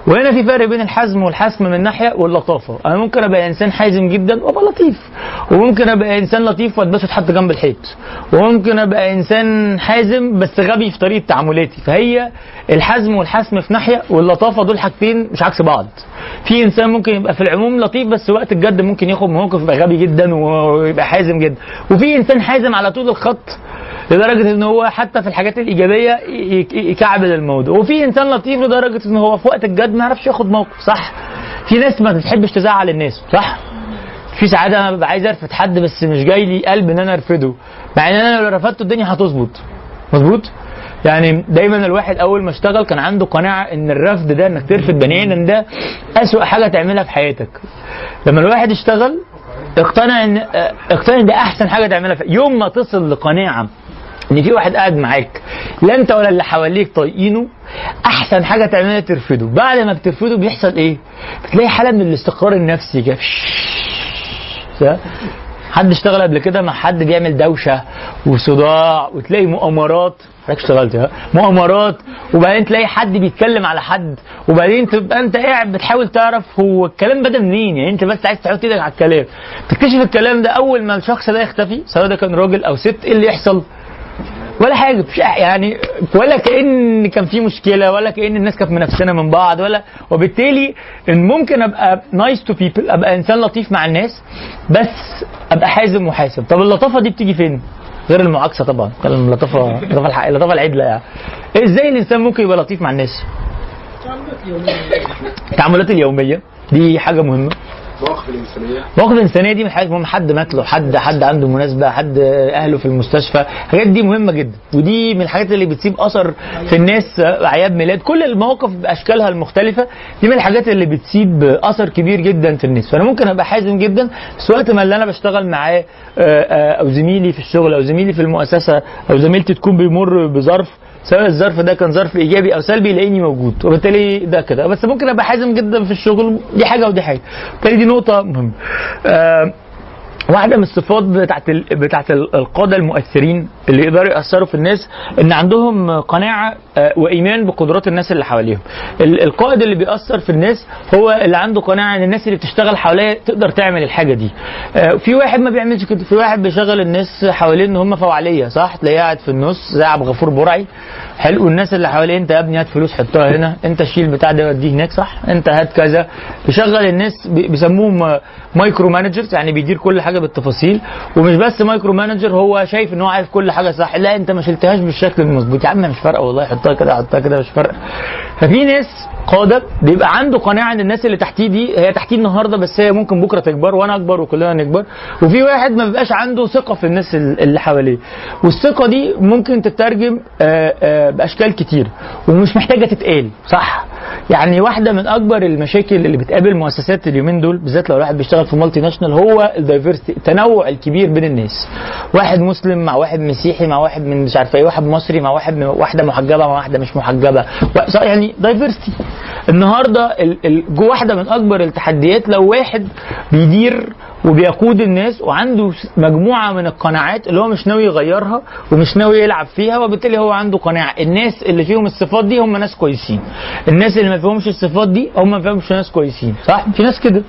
وهنا في فرق بين الحزم والحسم من ناحية واللطافة. أنا ممكن أبقى إنسان حازم جدا وأبقى لطيف. وممكن أبقى إنسان لطيف وأتبسط حتى جنب الحيط. وممكن أبقى إنسان حازم بس غبي في طريقة تعاملاتي. فهي الحزم والحسم في ناحية واللطافة دول حاجتين مش عكس بعض. في إنسان ممكن يبقى في العموم لطيف بس وقت الجد ممكن ياخد موقف يبقى غبي جدا ويبقى حازم جدا. وفي إنسان حازم على طول الخط لدرجة إن هو حتى في الحاجات الإيجابية يكعبل الموضوع وفي إنسان لطيف لدرجة إن هو في وقت الجد ما يعرفش ياخد موقف صح؟ في ناس ما بتحبش تزعل الناس صح؟ في ساعات أنا ببقى عايز أرفد حد بس مش جاي لي قلب إن أنا أرفده. مع إن أنا لو رفدته الدنيا هتظبط. مظبوط؟ يعني دايما الواحد أول ما اشتغل كان عنده قناعة إن الرفض ده إنك ترفض بني آدم ده أسوأ حاجة تعملها في حياتك. لما الواحد اشتغل اقتنع إن اقتنع إن ده أحسن حاجة تعملها في يوم ما تصل لقناعة إن في واحد قاعد معاك لا أنت ولا اللي حواليك طايقينه أحسن حاجة تعملها ترفضه. بعد ما بترفضه بيحصل إيه؟ بتلاقي حالة من الاستقرار النفسي كده؟ حد اشتغل قبل كده مع حد بيعمل دوشة وصداع وتلاقي مؤامرات. حضرتك اشتغلت ها؟ مؤامرات. وبعدين تلاقي حد بيتكلم على حد. وبعدين تبقى أنت قاعد بتحاول تعرف هو الكلام بدا منين يعني أنت بس عايز تحط إيدك على الكلام. تكتشف الكلام ده أول ما الشخص ده يختفي سواء ده كان راجل أو ست إيه اللي يحصل؟ ولا حاجة يعني ولا كأن كان في مشكلة ولا كأن الناس كانت منافسنا من بعض ولا وبالتالي إن ممكن أبقى nice to people أبقى إنسان لطيف مع الناس بس أبقى حازم وحاسم طب اللطافة دي بتيجي فين؟ غير المعاكسة طبعا كلام اللطافه اللطافة اللطافة العدله يعني إزاي الإنسان ممكن يبقى لطيف مع الناس؟ التعاملات اليومية دي حاجة مهمة مواقف الإنسانية. الإنسانية دي من حاجات مهمه حد مات له حد حد عنده مناسبة حد أهله في المستشفى. الحاجات دي مهمة جدا. ودي من الحاجات اللي بتسيب أثر في الناس أعياد ميلاد. كل المواقف بأشكالها المختلفة دي من الحاجات اللي بتسيب أثر كبير جدا في الناس. فأنا ممكن أبقى حازم جدا بس وقت ما اللي أنا بشتغل معاه آه، آه، أو زميلي في الشغل أو زميلي في المؤسسة أو زميلتي تكون بيمر بظرف سواء الظرف ده كان ظرف إيجابي أو سلبي يلاقيني موجود. وبالتالي ده كده. بس ممكن أبقى حازم جدا في الشغل. دي حاجة ودي حاجة. بالتالي دي نقطة مهمة. آه واحدة من الصفات بتاعت. بتاعت ال- القادة المؤثرين اللي يقدروا يأثروا في الناس إن عندهم قناعة آه، وإيمان بقدرات الناس اللي حواليهم. ال- القائد اللي بيأثر في الناس هو اللي عنده قناعة إن الناس اللي بتشتغل حواليه تقدر تعمل الحاجة دي. آه، في واحد ما بيعملش كده في واحد بيشغل الناس حواليه إن هم فوعلية صح؟ تلاقيه قاعد في النص زي عبد الغفور برعي. حلو الناس اللي حواليه أنت يا ابني هات فلوس حطها هنا أنت شيل بتاع ده وديه هناك صح؟ أنت هات كذا. بيشغل الناس بي- بيسموهم micro managers يعني بيدير كل حاجة بالتفاصيل. ومش بس micro manager هو شايف إن هو عارف كل حاجة صح. لا انت ما شلتهاش بالشكل المظبوط. يا عم مش فارقة والله. حطها كده حطها كده مش فارقة. ففي ناس قادة بيبقى عنده قناعة ان الناس اللي تحتيه دي هي تحتيه النهارده بس هي ممكن بكرة تكبر وأنا اكبر وكلنا نكبر. وفي واحد ما بيبقاش عنده ثقة في الناس ال- اللي حواليه. والثقة دي ممكن تترجم آه، آه، بأشكال كتير. ومش محتاجة تتقال. صح. يعني واحدة من أكبر المشاكل اللي بتقابل مؤسسات اليومين دول بالذات لو الواحد بيشتغل في multinational هو ال diversity التنوع الكبير بين الناس. واحد مسلم مع واحد مسيحي مع واحد من مش عارف إيه واحد مصري مع واحد من واحدة محجبة مع واحدة مش محجبة. يعني دايفرستي النهارده ال- ال- جو واحدة من أكبر التحديات لو واحد بيدير وبيقود الناس وعنده مجموعة من القناعات اللي هو مش ناوي يغيرها ومش ناوي يلعب فيها وبالتالي هو عنده قناعة. الناس اللي فيهم الصفات دي هم ناس كويسين. الناس اللي ما فيهمش الصفات دي هم ما فيهمش ناس كويسين. صح؟ في ناس كده.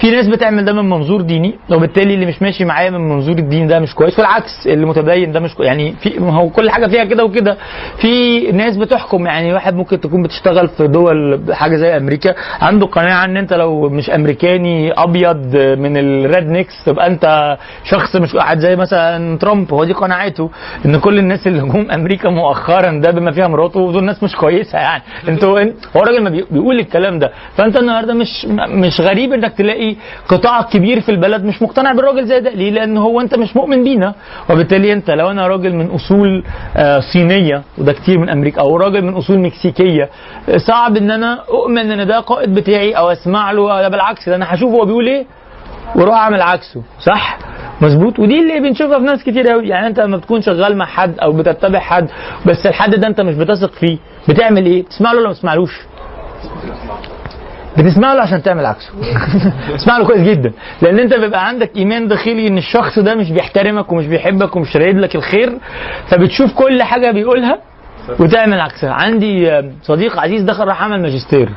في ناس بتعمل ده من منظور ديني وبالتالي اللي مش ماشي معايا من منظور الدين ده مش كويس والعكس اللي متدين ده مش كويس يعني في هو كل حاجة فيها كده وكده. في ناس بتحكم يعني واحد ممكن تكون بتشتغل في دول حاجة زي أمريكا عنده قناعة إن أنت لو مش أمريكاني أبيض من ال rednecks تبقى أنت شخص مش قاعد زي مثلا ترامب هو دي قناعته إن كل الناس اللي جم أمريكا مؤخرا ده بما فيها مراته دول ناس مش كويسة يعني. أنتوا انت هو راجل ما بي- بيقول الكلام ده. فأنت النهارده مش مش غريب إنك تلاقي قطاع كبير في البلد مش مقتنع بالراجل زي ده. ليه؟ لأن هو أنت مش مؤمن بينا. وبالتالي أنت لو أنا راجل من أصول آه، صينية وده كتير من أمريكا أو راجل من أصول مكسيكية صعب إن أنا أؤمن إن ده قائد بتاعي أو أسمع له ده بالعكس ده أنا هشوف هو بيقول إيه. وأروح اعمل عكسه صح؟ مظبوط. ودي اللي بنشوفها في ناس كتير قوي يعني انت لما بتكون شغال مع حد أو بتتبع حد بس الحد ده انت مش بتثق فيه بتعمل إيه؟ تسمع له ولا ما تسمعلوش بتسمع له عشان تعمل عكسه. تسمع له كويس جدا. لأن انت بيبقى عندك إيمان داخلي إن الشخص ده مش بيحترمك ومش بيحبك ومش رايد لك الخير فبتشوف كل حاجة بيقولها وتعمل عكسها عندي آه، صديق عزيز دخل راح عمل ماجستير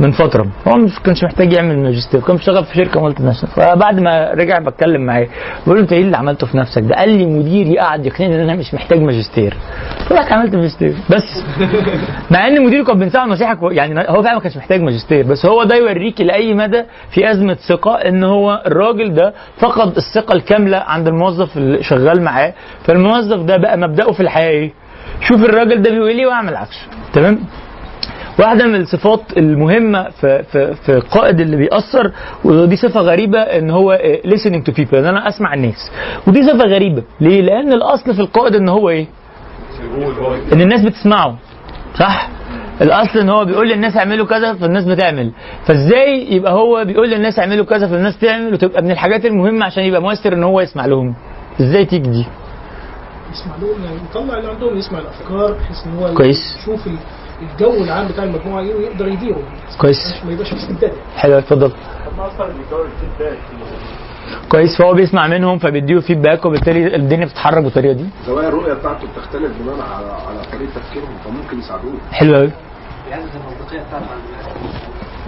من فترة. هو مش كانش محتاج يعمل ماجستير. كان بيشتغل في شركة مالتي ناشونال فبعد ما رجع بتكلم معاه بقول له أنت إيه اللي عملته في نفسك ده؟ قال لي مديري قعد يقنعني إن أنا مش محتاج ماجستير. قلت لك عملت ماجستير. بس. مع إن مديره كان بينصحه نصيحة يعني هو فعلا ما كانش محتاج ماجستير. بس هو ده يوريك لأي مدى في أزمة ثقة إن هو الراجل ده فقد الثقة الكاملة عند الموظف اللي شغال معاه. فالموظف ده بقى مبدأه في الحياة إيه؟ شوف الراجل ده بيقول إيه وأعمل عكسه تمام؟ واحدة من الصفات المهمة في في في القائد اللي بيأثر ودي صفة غريبة إن هو آه، listening to people إن أنا أسمع الناس ودي صفة غريبة ليه؟ لأن الأصل في القائد إن هو إيه؟ إن الناس بتسمعه صح؟ الأصل إن هو بيقول للناس اعملوا كذا فالناس بتعمل فإزاي يبقى هو بيقول للناس اعملوا كذا فالناس تعمل وتبقى من الحاجات المهمة عشان يبقى مؤثر إن هو يسمع لهم إزاي تيجي دي يسمع لهم يعني يطلع اللي عندهم يسمع الأفكار بحيث إن هو كويس. يشوف ال- الجو العام بتاع المجموعة إيه ويقدر يديره. كويس. ما يبقاش في استبداد حلو اتفضل. كويس فهو بيسمع منهم فبيديه فيدباك وبالتالي الدنيا بتتحرك بالطريقة دي. زوايا الرؤية بتاعته بتختلف بناء على على طريقة تفكيرهم فممكن يساعدوه. حلو قوي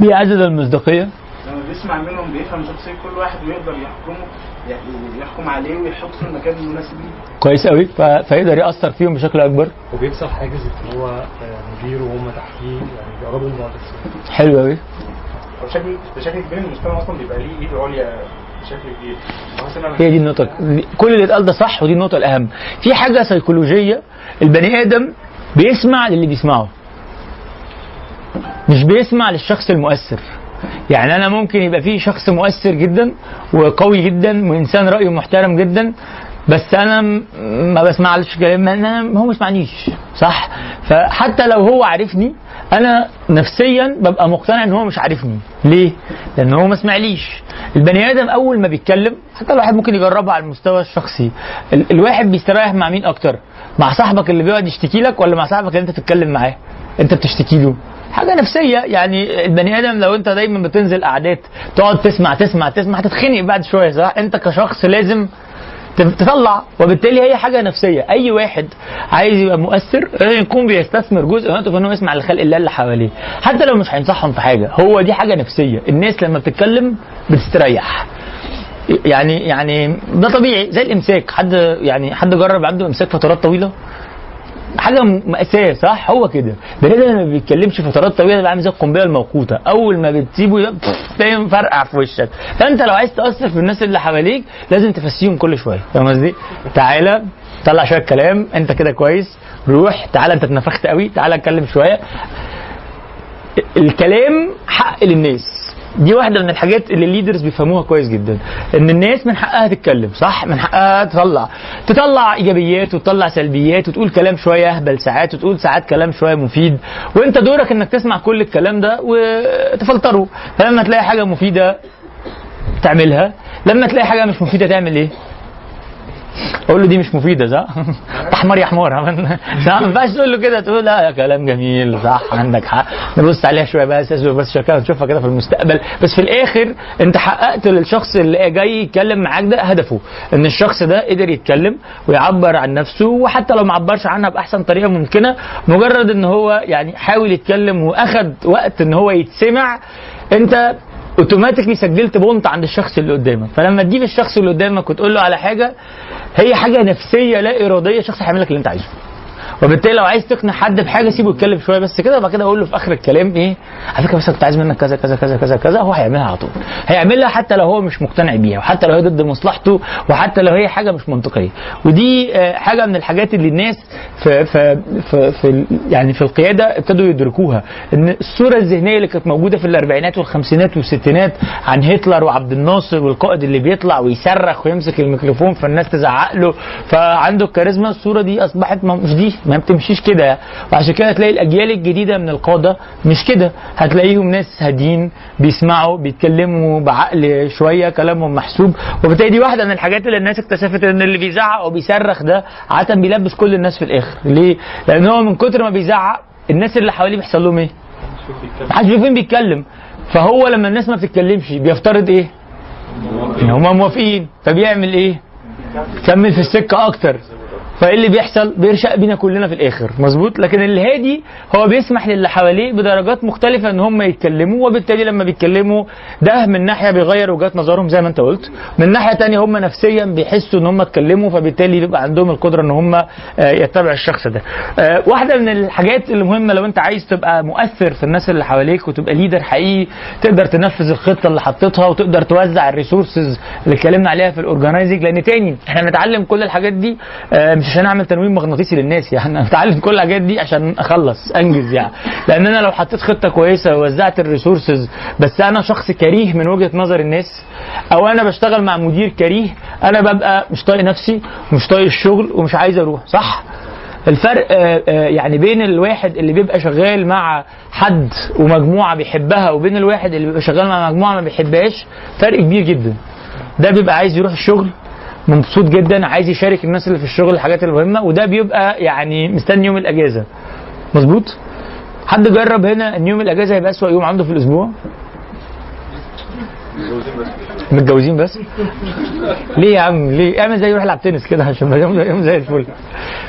بيعزز المصداقية لما بيسمع منهم بيفهم شخصية كل واحد ويقدر يحكمه يعني يحكم عليه ويحط في المكان المناسب ليه كويس قوي ف... فيقدر يأثر فيهم بشكل أكبر وبيكسر حاجز إن هو آه، مدير وهم تحتيه يعني بيقربوا من بعض. حلو قوي بشكل بشكل كبير المجتمع أصلا بيبقى ليه إيد عليا بشكل كبير هي دي النقطة كل اللي اتقال ده صح ودي النقطة الأهم. في حاجة سيكولوجية البني آدم بيسمع للي بيسمعه. مش بيسمع للشخص المؤثر. يعني أنا ممكن يبقى في شخص مؤثر جدا وقوي جدا وإنسان رأيه محترم جدا بس أنا م- ما بسمعلش كلام أنا هو ما يسمعنيش صح؟ فحتى لو هو عارفني أنا نفسيا ببقى مقتنع إن هو مش عارفني. ليه؟ لأن هو ما سمعليش. البني آدم أول ما بيتكلم حتى الواحد ممكن يجربها على المستوى الشخصي. ال- الواحد بيستريح مع مين أكتر؟ مع صاحبك اللي بيقعد يشتكي لك ولا مع صاحبك اللي أنت تتكلم معاه؟ أنت بتشتكي له. حاجة نفسية. يعني البني آدم لو أنت دايما بتنزل قعدات تقعد تسمع تسمع تسمع هتتخنق بعد شوية صح؟ أنت كشخص لازم تطلع وبالتالي هي حاجة نفسية. أي واحد عايز يبقى مؤثر يكون بيستثمر جزء من في إنه يسمع لخلق الله اللي حواليه. حتى لو مش هينصحهم في حاجة هو دي حاجة نفسية. الناس لما بتتكلم بتستريح. يعني يعني ده طبيعي زي الإمساك. حد يعني حد جرب عنده إمساك فترات طويلة؟ حاجة مأساة صح؟ هو كده. بني آدم ما بيتكلمش فترات طويلة بيبقى عامل زي القنبلة الموقوتة. أول ما بتسيبه تلاقيه مفرقع في وشك. فأنت لو عايز تأثر في الناس اللي حواليك لازم تفسيهم كل شوية. فاهم قصدي؟ تعالى طلع شوية كلام. أنت كده كويس. روح. تعالى أنت اتنفخت قوي. تعالى اتكلم شوية. الكلام حق للناس. دي واحدة من الحاجات اللي الليدرز بيفهموها كويس جدا إن الناس من حقها تتكلم صح؟ من حقها تطلع تطلع إيجابيات وتطلع سلبيات وتقول كلام شوية أهبل ساعات وتقول ساعات كلام شوية مفيد وأنت دورك إنك تسمع كل الكلام ده وتفلتره فلما تلاقي حاجة مفيدة تعملها لما تلاقي حاجة مش مفيدة تعمل إيه؟ أقول له دي مش مفيدة صح؟ احمر يا حمار ما ينفعش تقول له كده تقول لا يا كلام جميل صح؟ عندك حق. نبص عليها شوية أسوي بس كده نشوفها كده في المستقبل. بس في الآخر أنت حققت للشخص اللي جاي يتكلم معاك ده هدفه إن الشخص ده قدر يتكلم ويعبر عن نفسه وحتى لو ما عبرش عنها بأحسن طريقة ممكنة مجرد إن هو يعني حاول يتكلم وأخد وقت إن هو يتسمع أنت أوتوماتيكلي سجلت بونت عند الشخص اللي قدامك. فلما تجيب الشخص اللي قدامك وتقول له على حاجة هي حاجة نفسية لا إرادية الشخص هيعمل لك اللي أنت عايزه. وبالتالي لو عايز تقنع حد بحاجة سيبه يتكلم شوية بس كده وبعد كده أقول له في آخر الكلام إيه على فكرة بس كنت عايز منك كذا كذا كذا كذا كذا. هو هيعملها على طول. هيعملها حتى لو هو مش مقتنع بيها وحتى لو هي ضد مصلحته وحتى لو هي حاجة مش منطقية. ودي آه، حاجة من الحاجات اللي الناس في في في, في يعني في القيادة ابتدوا يدركوها. إن الصورة الذهنية اللي كانت موجودة في الأربعينات والخمسينات والستينات عن هتلر وعبد الناصر والقائد اللي بيطلع ويصرخ ويمسك الميكروفون فالناس تزعق له فعنده الكاريزما. الصورة دي أصبحت مش دي ما بتمشيش كده وعشان كده هتلاقي الأجيال الجديدة من القادة مش كده هتلاقيهم ناس هادين بيسمعوا بيتكلموا بعقل شوية كلامهم محسوب وبالتالي دي واحدة من الحاجات اللي الناس اكتشفت إن اللي بيزعق وبيصرخ ده عادة بيلبس كل الناس في الآخر ليه؟ لأن هو من كتر ما بيزعق الناس اللي حواليه بيحصل لهم إيه؟ محدش فين بيتكلم فهو لما الناس ما بتتكلمش بيفترض إيه؟ إن هم موافقين فبيعمل إيه؟ كمل في السكة أكتر فايه اللي بيحصل؟ بيرشق بينا كلنا في الآخر. مظبوط؟ لكن الهادي هو بيسمح للي حواليه بدرجات مختلفة إن هم يتكلموا وبالتالي لما بيتكلموا ده من ناحية بيغير وجهات نظرهم زي ما أنت قلت. من ناحية تانية هم نفسيا بيحسوا إن هم اتكلموا فبالتالي بيبقى عندهم القدرة إن هم آه، يتبعوا الشخص ده. آه، واحدة من الحاجات اللي مهمه لو أنت عايز تبقى مؤثر في الناس اللي حواليك وتبقى leader حقيقي تقدر تنفذ الخطة اللي حطيتها وتقدر توزع ال resources اللي اتكلمنا عليها في ال organizing لأن تاني إحنا بنتعلم كل الحاجات دي آه، مش عشان أعمل تنويم مغناطيسي للناس يعني أنا بتعلم كل الحاجات دي عشان أخلص أنجز يعني. لأن أنا لو حطيت خطة كويسة ووزعت ال resources بس أنا شخص كريه من وجهة نظر الناس أو أنا بشتغل مع مدير كريه أنا ببقى مش طايق نفسي ومش طايق الشغل ومش عايز أروح. صح؟ الفرق آه، آه، يعني بين الواحد اللي بيبقى شغال مع حد ومجموعة بيحبها وبين الواحد اللي بيبقى شغال مع مجموعة ما بيحبهاش فرق كبير جدا. ده بيبقى عايز يروح الشغل مبسوط جدا عايز يشارك الناس اللي في الشغل الحاجات المهمة وده بيبقى يعني مستني يوم الأجازة. مظبوط؟ حد جرب هنا إن يوم الأجازة يبقى أسوأ يوم عنده في الأسبوع؟ متجوزين بس؟ ليه يا عم؟ ليه؟ اعمل زي يروح يلعب تنس كده عشان يوم زي الفل.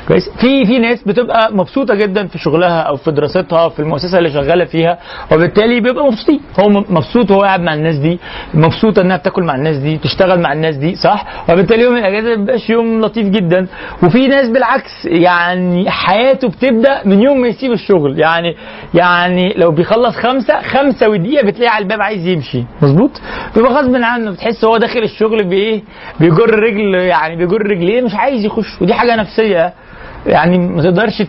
كويس. في في ناس بتبقى مبسوطة جدا في شغلها أو في دراستها في المؤسسة اللي شغالة فيها وبالتالي بيبقى مبسوطين. هو مبسوط وهو قاعد مع الناس دي مبسوطة إنها بتاكل مع الناس دي تشتغل مع الناس دي صح؟ وبالتالي يوم الأجازة ما بيبقاش يوم لطيف جدا. وفي ناس بالعكس يعني حياته بتبدأ من يوم ما يسيب الشغل. يعني يعني لو بيخلص خمسة خمسة ودقيقة بتلاقيه على الباب عايز يمشي. مظبوط؟ بيبقى غصب عنه. بتحس هو داخل الشغل بايه بيجر رجل يعني بيجر رجليه مش عايز يخش ودي حاجة نفسية يعني ما تقدرش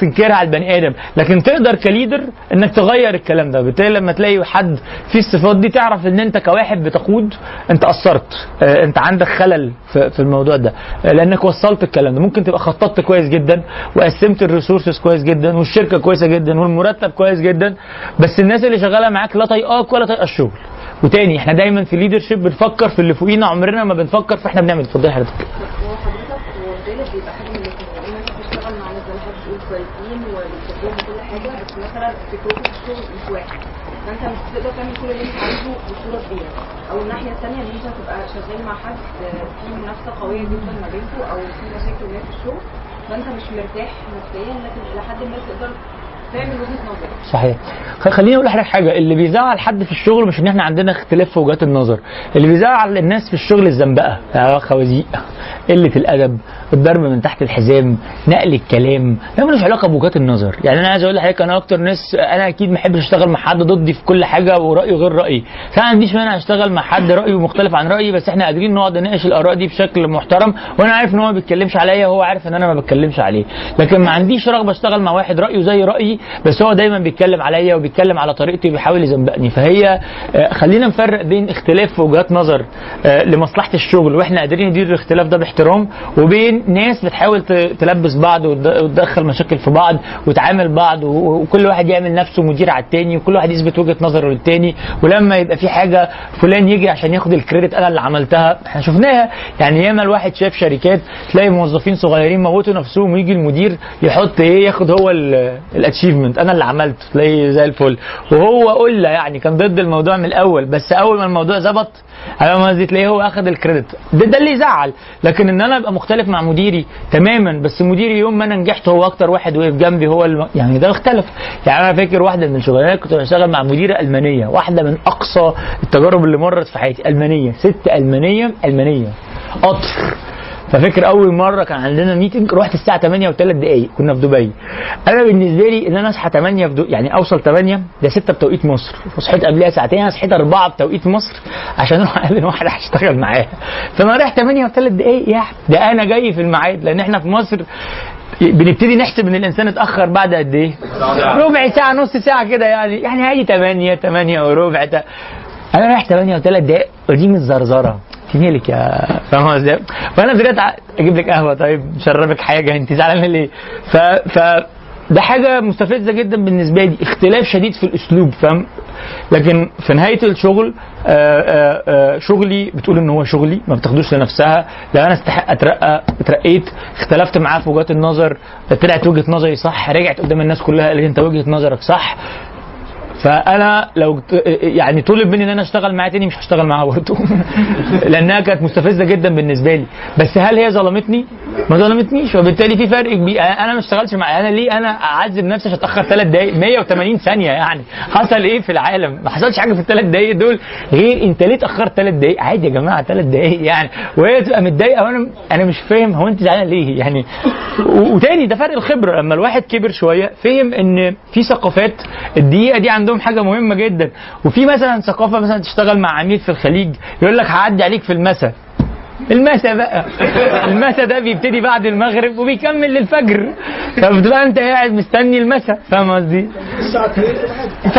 تنكرها على البني آدم. لكن تقدر ك leader إنك تغير الكلام ده. بالتالي لما تلاقي حد فيه الصفات دي تعرف إن أنت كواحد بتقود أنت قصرت آه، أنت عندك خلل في في الموضوع ده آه، لأنك وصلت الكلام ده. ممكن تبقى خططت كويس جدا وقسمت ال resources كويس جدا والشركة كويسة جدا والمرتب كويس جدا بس الناس اللي شغالة معاك لا طايقاك ولا طايقه الشغل. وتاني إحنا دايما في ال leadership بنفكر في اللي فوقينا عمرنا ما بنفكر في إحنا بنعمل. اتفضلي حضرتك. بس مثلا في الشغل مش واحد. فأنت مش بتقدر تعمل كل اللي أنت عايزه بصوره كبيره أو الناحية الثانية إن أنت تبقى شغال مع حد في منافسة قوية جدا ما بينكم أو في مشاكل ما في الشغل فأنت مش مرتاح نفسيا لكن إلى حد ما تقدر صحيح. خليني أقول لحضرتك حاجة. اللي بيزعل حد في الشغل مش إن إحنا عندنا اختلاف في وجهات النظر. اللي بيزعل الناس في الشغل الزنبقة. خوازيق. قلة الأدب. الضرب من تحت الحزام. نقل الكلام. ده ملوش علاقة بوجهات النظر. يعني أنا عايز أقول لحضرتك أنا أكتر ناس أنا أكيد ما أحبش أشتغل مع حد ضدي في كل حاجة ورأيه غير رأيي. فأنا ما عنديش مانع أشتغل مع حد رأيه مختلف عن رأيي بس إحنا قادرين نقعد نناقش الآراء دي بشكل محترم. وأنا عارف إن هو ما بيتكلمش عليا وهو عارف إن أنا ما بتكلمش عليه. لكن ما عنديش رغبة أشتغل مع واحد رأيه زي رأيي بس هو دايما بيتكلم عليا وبيتكلم على طريقتي وبيحاول يزنبقني فهي آه، خلينا نفرق بين اختلاف في وجهات نظر آه، لمصلحة الشغل وإحنا قادرين ندير الاختلاف ده باحترام وبين ناس بتحاول تلبس بعض وتد- وتدخل مشاكل في بعض وتعامل بعض وكل واحد يعمل نفسه مدير على التاني وكل واحد يثبت وجهة نظره للتاني ولما يبقى في حاجة فلان يجي عشان ياخد الكريدت أنا اللي عملتها. إحنا شفناها يعني ياما الواحد شاف شركات تلاقي موظفين صغيرين موتوا نفسهم ويجي المدير يحط إيه ياخد هو الاتشيفمنت أنا اللي عملته. تلاقيه زي الفل. وهو قله يعني كان ضد الموضوع من الأول بس أول ما الموضوع ظبط أنا قصدي تلاقيه هو اخد الكريدت. ده, ده اللي يزعل لكن إن أنا أبقى مختلف مع مديري تماما بس مديري يوم ما أنا نجحت هو أكتر واحد وقف جنبي هو الم... يعني ده اختلف. يعني أنا فاكر واحدة من الشغلانات كنت بشتغل مع مديرة ألمانية واحدة من أقصى التجارب اللي مرت في حياتي. ألمانية ست ألمانية ألمانية. قطر ففاكر أول مرة كان عندنا ميتنج رحت الساعة 8 وثلاث دقائق كنا في دبي أنا بالنسبة لي إن أنا أصحى 8 في دو... يعني أوصل 8 ده 6 بتوقيت مصر وصحيت قبلها ساعتين أنا صحيت 4 بتوقيت مصر عشان أروح أقابل واحد هشتغل معاه فأنا رايح 8 وثلاث دقائق يا. ده أنا جاي في الميعاد لأن إحنا في مصر بنبتدي نحسب إن الإنسان اتأخر بعد قد إيه؟ ربع ساعة نص ساعة كده يعني يعني هاجي 8 8 وربع أنا رايح 8 وثلاث دقائق ودي متزرزره في مالك يا فاهم إزاي؟ فانا ع- أجيب لك قهوة طيب؟ شربك حاجة أنت زعلانة ليه؟ ف ف ده حاجة مستفزة جدا بالنسبة لي اختلاف شديد في الأسلوب فاهم؟ لكن في نهاية الشغل آآ آآ شغلي بتقول إن هو شغلي ما بتاخدوش لنفسها. لو أنا استحق أترقى اترقيت اختلفت معاه في وجهات النظر طلعت وجهة نظري صح رجعت قدام الناس كلها قالت أنت وجهة نظرك صح. فأنا لو يعني طلب مني إن أنا أشتغل معاه تاني مش هشتغل معاها برضه لأنها كانت مستفزة جدا بالنسبة لي بس هل هي ظلمتني؟ ما ظلمتنيش. وبالتالي في فرق كبير. أنا ما اشتغلش مع أنا ليه أنا أعذب نفسي عشان أتأخر ثلاث دقائق 180 ثانية يعني. حصل إيه في العالم؟ ما حصلش حاجة في الثلاث دقائق دول غير أنت ليه اتاخرت ثلاث دقائق؟ عادي يا جماعة ثلاث دقائق يعني. وهي تبقى متضايقة وأنا أنا مش فاهم هو أنت زعلانه ليه؟ يعني. وتاني ده فرق الخبرة. لما الواحد كبر شوية فهم إن في ثقافات الدقيقة دي عندهم حاجة مهمة جدا. وفي مثلا ثقافة مثلا تشتغل مع عميل في الخليج يقول لك هعدي عليك في المسا المسا بقى. المسا ده بيبتدي بعد المغرب وبيكمل للفجر. فبتبقى انت قاعد مستني المسا فاهم قصدي؟ ف...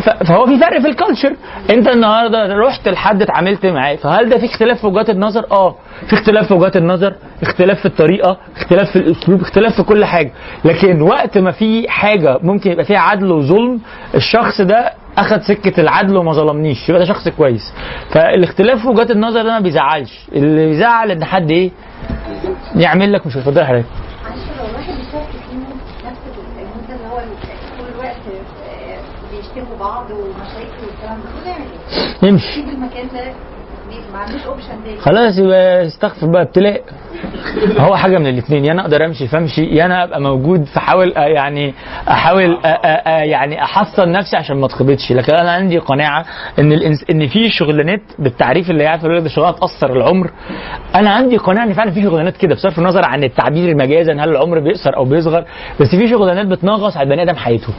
ف... فهو في فرق في الكالتشر انت النهارده رحت لحد اتعاملت معاه فهل ده في اختلاف في وجهات النظر؟ آه. في اختلاف في وجهات النظر اختلاف في الطريقة اختلاف في الأسلوب اختلاف في كل حاجة. لكن وقت ما في حاجة ممكن يبقى فيها عدل وظلم الشخص ده اخد سكة العدل وما ظلمنيش. يبقى ده شخص كويس. فالاختلاف في وجهات النظر ده ما بيزعلش. اللي بيزعل إن حد إيه؟ يعمل لك مش اتفضل حضرتك؟ يمشي خلاص يبقى استغفر بقى ابتلاء. هو حاجة من الاثنين يا أنا أقدر أمشي فامشي يا أنا أبقى موجود فحاول آه، يعني أحاول آه، آه، يعني أحصن نفسي عشان ما اتخبطش لكن أنا عندي قناعة إن الإنس... إن في شغلانات بالتعريف اللي لك ده شغلانه تأثر العمر. أنا عندي قناعة إن فعلا في شغلانات كده بصرف النظر عن التعبير مجازا هل العمر بيقصر أو بيصغر. بس في شغلانات بتنغص على البني آدم حياته.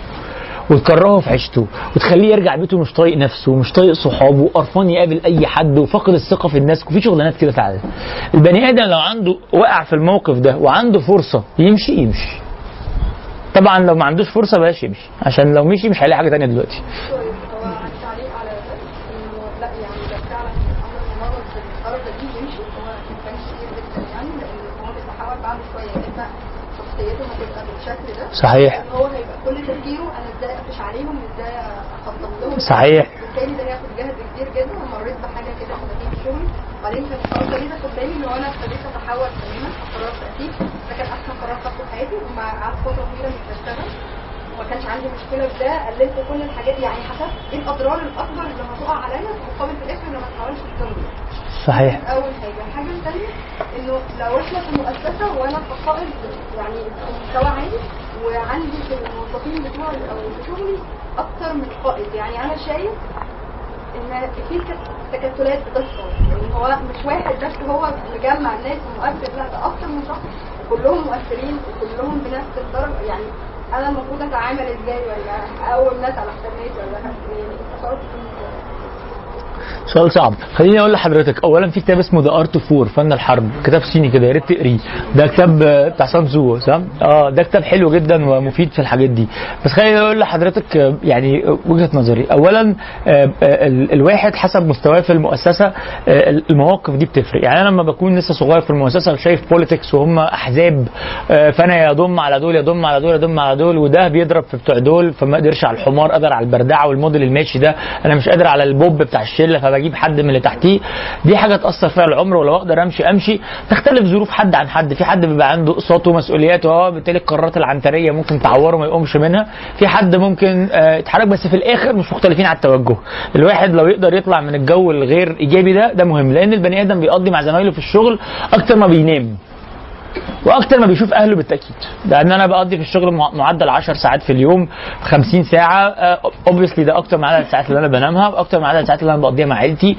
وتكرهه في عيشته وتخليه يرجع بيته مش طايق نفسه ومش طايق صحابه وقرفان يقابل أي حد وفاقد الثقة في الناس وفي شغلانات كده فعلا البني آدم لو عنده وقع في الموقف ده وعنده فرصة يمشي يمشي. طبعا لو ما عندوش فرصة بلاش يمشي عشان لو مشي مش هيلاقي حاجة تانية دلوقتي. صحيح. هو هيبقى كل تفكيره أنا إزاي اقفش عليهم إزاي اخطط لهم صحيح. ده هياخد جهد كبير جدا ومريت بحاجه كده في شغلي بعدين كان خلاص ابتديت اخد بالي إن أنا ابتديت أتحول تماما ده كان أحسن قرار خدته في حياتي قعدت فترة طويلة مش بشتغل. وما كانش عندي مشكلة في ده قللت كل الحاجات. يعني حسبت إيه الأضرار الأكبر اللي هتقع عليا في مقابل في الآخر اتحولش صحيح. أول حاجة. الحاجة الثانية إنه لو إحنا في مؤسسة وأنا كقائد يعني مستوى عالي وعندي في الموظفين بتوعي أو في شغلي أكتر من قائد. يعني أنا شايف إن في تكتلات بتحصل. يعني هو مش واحد بس هو مجمع الناس ومؤثر. لا ده أكتر من شخص. كلهم مؤثرين وكلهم بنفس الدرجه يعني أنا المفروض أتعامل إزاي؟ ولا أقوم ناس على حساب ناس ولا يعني يكون سؤال صعب. خليني أقول لحضرتك اولا في كتاب اسمه The Art of فن الحرب. كتاب صيني كده يا ريت تقريه. ده كتاب بتاع سان تزو صح؟ آه ده كتاب حلو جدا ومفيد في الحاجات دي. بس خليني أقول لحضرتك يعني وجهة نظري. اولا آه، آه، ال- الواحد حسب مستواه في المؤسسة آه، المواقف دي بتفرق. يعني أنا لما بكون لسه صغير في المؤسسة وشايف بوليتكس وهم أحزاب فأنا يضم على دول يضم على دول يضم على دول وده بيضرب في بتوع دول فما قدرش على الحمار قدر على البردعة والموديل الماشي ده. أنا مش قادر على البوب بتاع الشله فبجيب حد من اللي تحتيه. دي حاجة تأثر فيها العمر ولو أقدر أمشي أمشي. تختلف ظروف حد عن حد. في حد بيبقى عنده أقساط ومسؤوليات آه بالتالي القرارات العنترية ممكن تعوره ما يقومش منها. في حد ممكن آه، يتحرك بس في الآخر مش مختلفين على التوجه. الواحد لو يقدر يطلع من الجو الغير إيجابي ده ده مهم. لأن البني آدم بيقضي مع زمايله في الشغل أكتر ما بينام. وأكتر ما بيشوف أهله بالتأكيد. لأن أنا بقضي في الشغل مع- معدل 10 ساعات في اليوم 50 ساعة. اوبسلي ده أكتر من عدد الساعات اللي أنا بنامها وأكتر من عدد الساعات اللي أنا بقضيها مع عيلتي.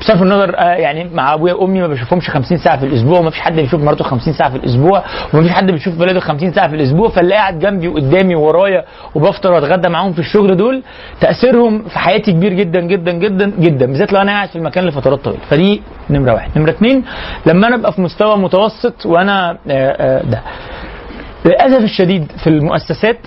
بصرف النظر آه، يعني مع أبويا وأمي ما بشوفهمش 50 ساعة في الأسبوع وما فيش حد بيشوف مراته 50 ساعة في الأسبوع وما فيش حد بيشوف ولاده 50 ساعة في الأسبوع. فاللي قاعد جنبي وقدامي وورايا وبفطر وأتغدى معاهم في الشغل دول تأثيرهم في حياتي كبير جدا جدا جدا جدا. بالذات لو أنا قاعد في المكان لفترات طويلة. فدي نمرة واحد. نمرة اثنين لما أنا أبقى في مستوى متوسط وأنا آه، آه، ده. للأسف الشديد في المؤسسات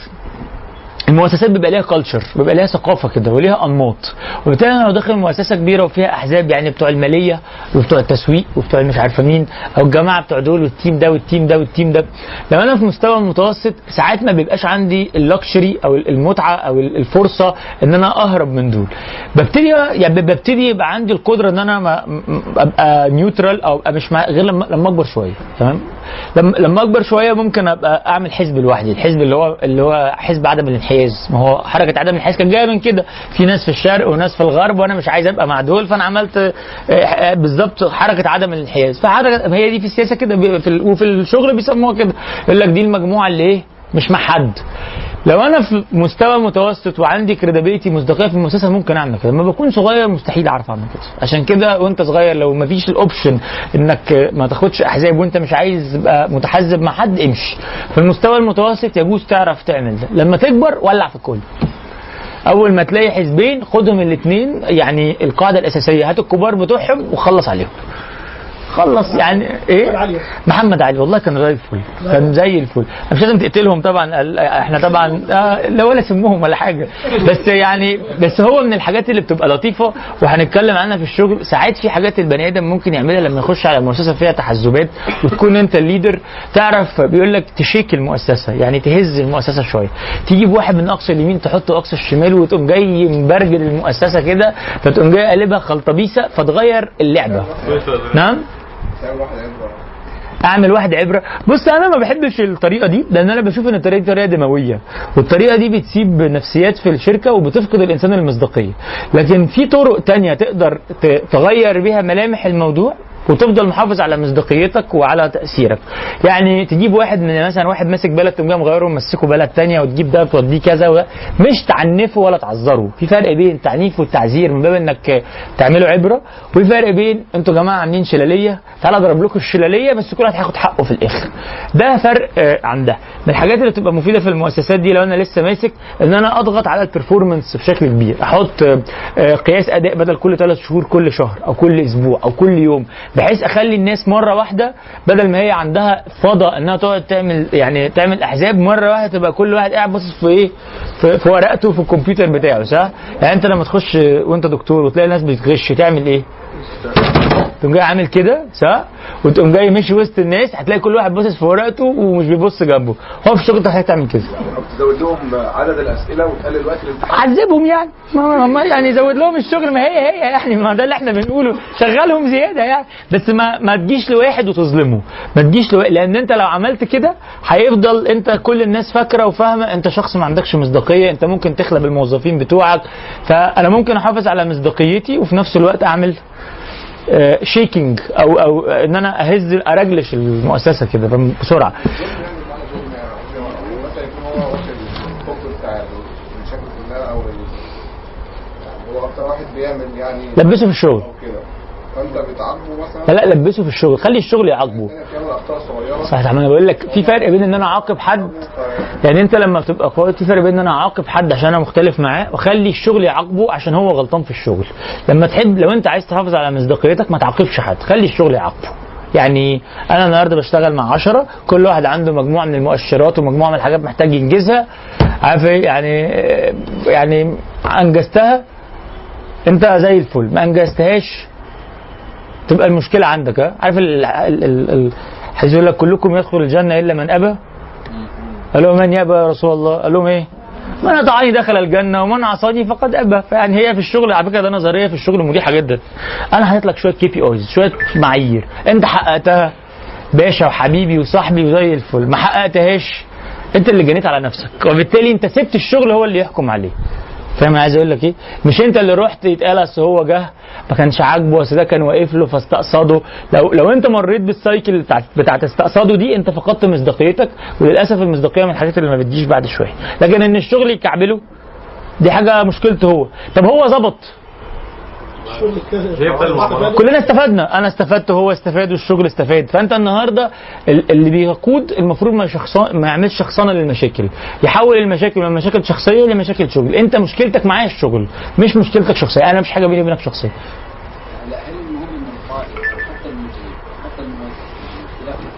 المؤسسات بيبقى ليها culture بيبقى ليها ثقافة كده وليها أنماط. وبالتالي أنا لو داخل مؤسسة كبيرة وفيها أحزاب يعني بتوع المالية وبتوع التسويق وبتوع مش عارفة مين أو الجماعة بتوع دول وال team ده وال team ده وال team ده لو أنا في مستوى متوسط ساعات ما بيبقاش عندي اللكشري أو المتعة أو الفرصة إن أنا أهرب من دول. ببتدي يعني ببتدي يبقى عندي القدرة إن أنا ما أبقى نيوترال أو أبقى مش غير لما لما أكبر شوية تمام؟ لما أكبر شوية ممكن أبقى أعمل حزب لوحدي الحزب اللي هو اللي هو حزب عدم الانحياز ما هو حركة عدم الانحياز كانت جاية من كده. في ناس في الشرق وناس في الغرب وأنا مش عايز أبقى مع دول فأنا عملت آه، آه، بالظبط حركة عدم الانحياز فحركة هي دي في السياسة كده وفي الشغل بيسموها كده. يقول لك دي المجموعة اللي إيه؟ مش مع حد. لو أنا في مستوى متوسط وعندي credibility مصداقية في المؤسسة ممكن أعمل كده. لما بكون صغير مستحيل أعرف أعمل كده. عشان كده وأنت صغير لو ما فيش ال option إنك ما تاخدش أحزاب وأنت مش عايز تبقى متحزب مع حد امشي. في المستوى المتوسط يجوز تعرف تعمل ده. لما تكبر ولع في الكل. أول ما تلاقي حزبين خدهم الاثنين يعني القاعدة الأساسية. هات الكبار بتوعهم وخلص عليهم. خلص يعني إيه؟ محمد علي. والله كان زي الفل كان زي الفل. مش لازم تقتلهم طبعا إحنا طبعا آه، لا ولا سمهم ولا حاجة. بس يعني بس هو من الحاجات اللي بتبقى لطيفة وهنتكلم عنها في الشغل. ساعات في حاجات البني آدم ممكن يعملها لما يخش على مؤسسة فيها تحزبات وتكون أنت ال leader. تعرف بيقول لك ت shake المؤسسة يعني تهز المؤسسة شوية. تجيب واحد من أقصى اليمين تحطه أقصى الشمال وتقوم جاي مبرجل المؤسسة كده فتقوم جاي قلبها خلطبيسة فتغير اللعبة. نعم؟ É o quero né, guardar. أعمل واحد عبرة. بص أنا ما بحبش الطريقة دي لأن أنا بشوف إن الطريقة دي طريقة دموية. والطريقة دي بتسيب نفسيات في الشركة وبتفقد الإنسان المصداقية. لكن في طرق تانية تقدر تغير بيها ملامح الموضوع وتفضل محافظ على مصداقيتك وعلى تأثيرك. يعني تجيب واحد من مثلا واحد ماسك بلد تقوم مغيره ومسكه بلد تانية وتجيب ده وتوديه كذا وده مش تعنفه ولا تعذره. في فرق بين التعنيف والتعذير من باب إنك تعمله عبرة وفي فرق بين أنتوا يا جماعة عاملين شلالية تعالى أضرب لكم الشلالية بس كل واحد هياخد حقه في الآخر. ده فرق آه، عن ده. من الحاجات اللي بتبقى مفيدة في المؤسسات دي لو أنا لسه ماسك إن أنا أضغط على البرفورمانس بشكل كبير. أحط آه، آه، قياس أداء بدل كل ثلاث شهور كل شهر أو كل أسبوع أو كل يوم بحيث أخلي الناس مرة واحدة بدل ما هي عندها فضا إنها تقعد تعمل يعني تعمل أحزاب مرة واحدة تبقى كل واحد قاعد باصص في إيه؟ في, في ورقته في الكمبيوتر بتاعه صح؟ يعني أنت لما تخش وأنت دكتور وتلاقي ناس بتغش تعمل إيه؟ تقوم جاي عامل كده صح؟ وتقوم جاي ماشي وسط الناس هتلاقي كل واحد باصص في ورقته ومش بيبص جنبه. هو في الشغل انت هتعمل كده. أو تزود لهم عدد الأسئلة وتقلل وقت الامتحان عذبهم يعني. ما ما يعني زود لهم الشغل ما هي هي يعني ما ده اللي إحنا بنقوله. شغلهم زيادة يعني. بس ما ما تجيش لواحد وتظلمه. ما تجيش لواحد لأن انت لو عملت كده هيفضل انت كل الناس فاكرة وفاهمة انت شخص ما عندكش مصداقية انت ممكن تخلب الموظفين بتوعك. فأنا ممكن أحافظ على مصداقيتي وفي نفس الوقت أعمل شيكينج أو أو إن أنا أهز ارجلش المؤسسة كده بسرعة. لبسه في الشغل فانت بتعاقبه مثلا؟ لا لا لبسه في الشغل. خلي الشغل يعاقبه. اخطاء صغيرة. صح ما أنا بقول لك في فرق بين ان أنا اعاقب حد. يعني انت لما بتبقى قائد في فرق بين ان أنا اعاقب حد عشان أنا مختلف معاه واخلي الشغل يعاقبه عشان هو غلطان في الشغل. لما تحب لو انت عايز تحافظ على مصداقيتك ما تعاقبش حد. خلي الشغل يعاقبه. يعني أنا النهارده بشتغل مع عشرة كل واحد عنده مجموعة من المؤشرات ومجموعة من الحاجات محتاج ينجزها. عارف إيه؟ يعني يعني انجزتها انت زي الفل. ما انجزتهاش تبقى المشكلة عندك ها؟ عارف ال- ال- ال- ال- حيث يقول لك كلكم يدخل الجنة إلا من أبى؟ قال لهم من يأبى يا رسول الله؟ قال لهم إيه؟ من اطاعني دخل الجنة ومن عصاني فقد أبى. فيعني هي في الشغل على فكرة ده نظرية في الشغل مريحة جدا. أنا حاطط لك شوية كي بي اوز شوية معايير. أنت حققتها باشا وحبيبي وصاحبي وزي الفل ما حققتهاش أنت اللي جنيت على نفسك وبالتالي أنت سبت الشغل هو اللي يحكم عليه. فاهم؟ عايز أقول لك إيه؟ مش أنت اللي رحت يتقال أصل هو جه ما كانش عاجبه بس ده كان واقف له فاستقصده. لو لو أنت مريت بالسايكل بتاعت بتاعت استقصاده دي أنت فقدت مصداقيتك وللأسف المصداقية من الحاجات اللي ما بتجيش بعد شوية. لكن إن الشغل يكعبله دي حاجة مشكلته هو. طب هو ظبط. كلنا استفدنا أنا استفدت وهو استفاد والشغل استفاد فانت النهارده ال- اللي بيقود المفروض ما شخصان ما يعملش شخصنه للمشاكل يحول المشاكل من مشاكل شخصيه لمشاكل شغل انت مشكلتك معايا الشغل مش مشكلتك شخصيه أنا مش حاجة بيني وبينك شخصيه لا هل المهم ان القائد حتى المدير حتى الموظف الاختلاف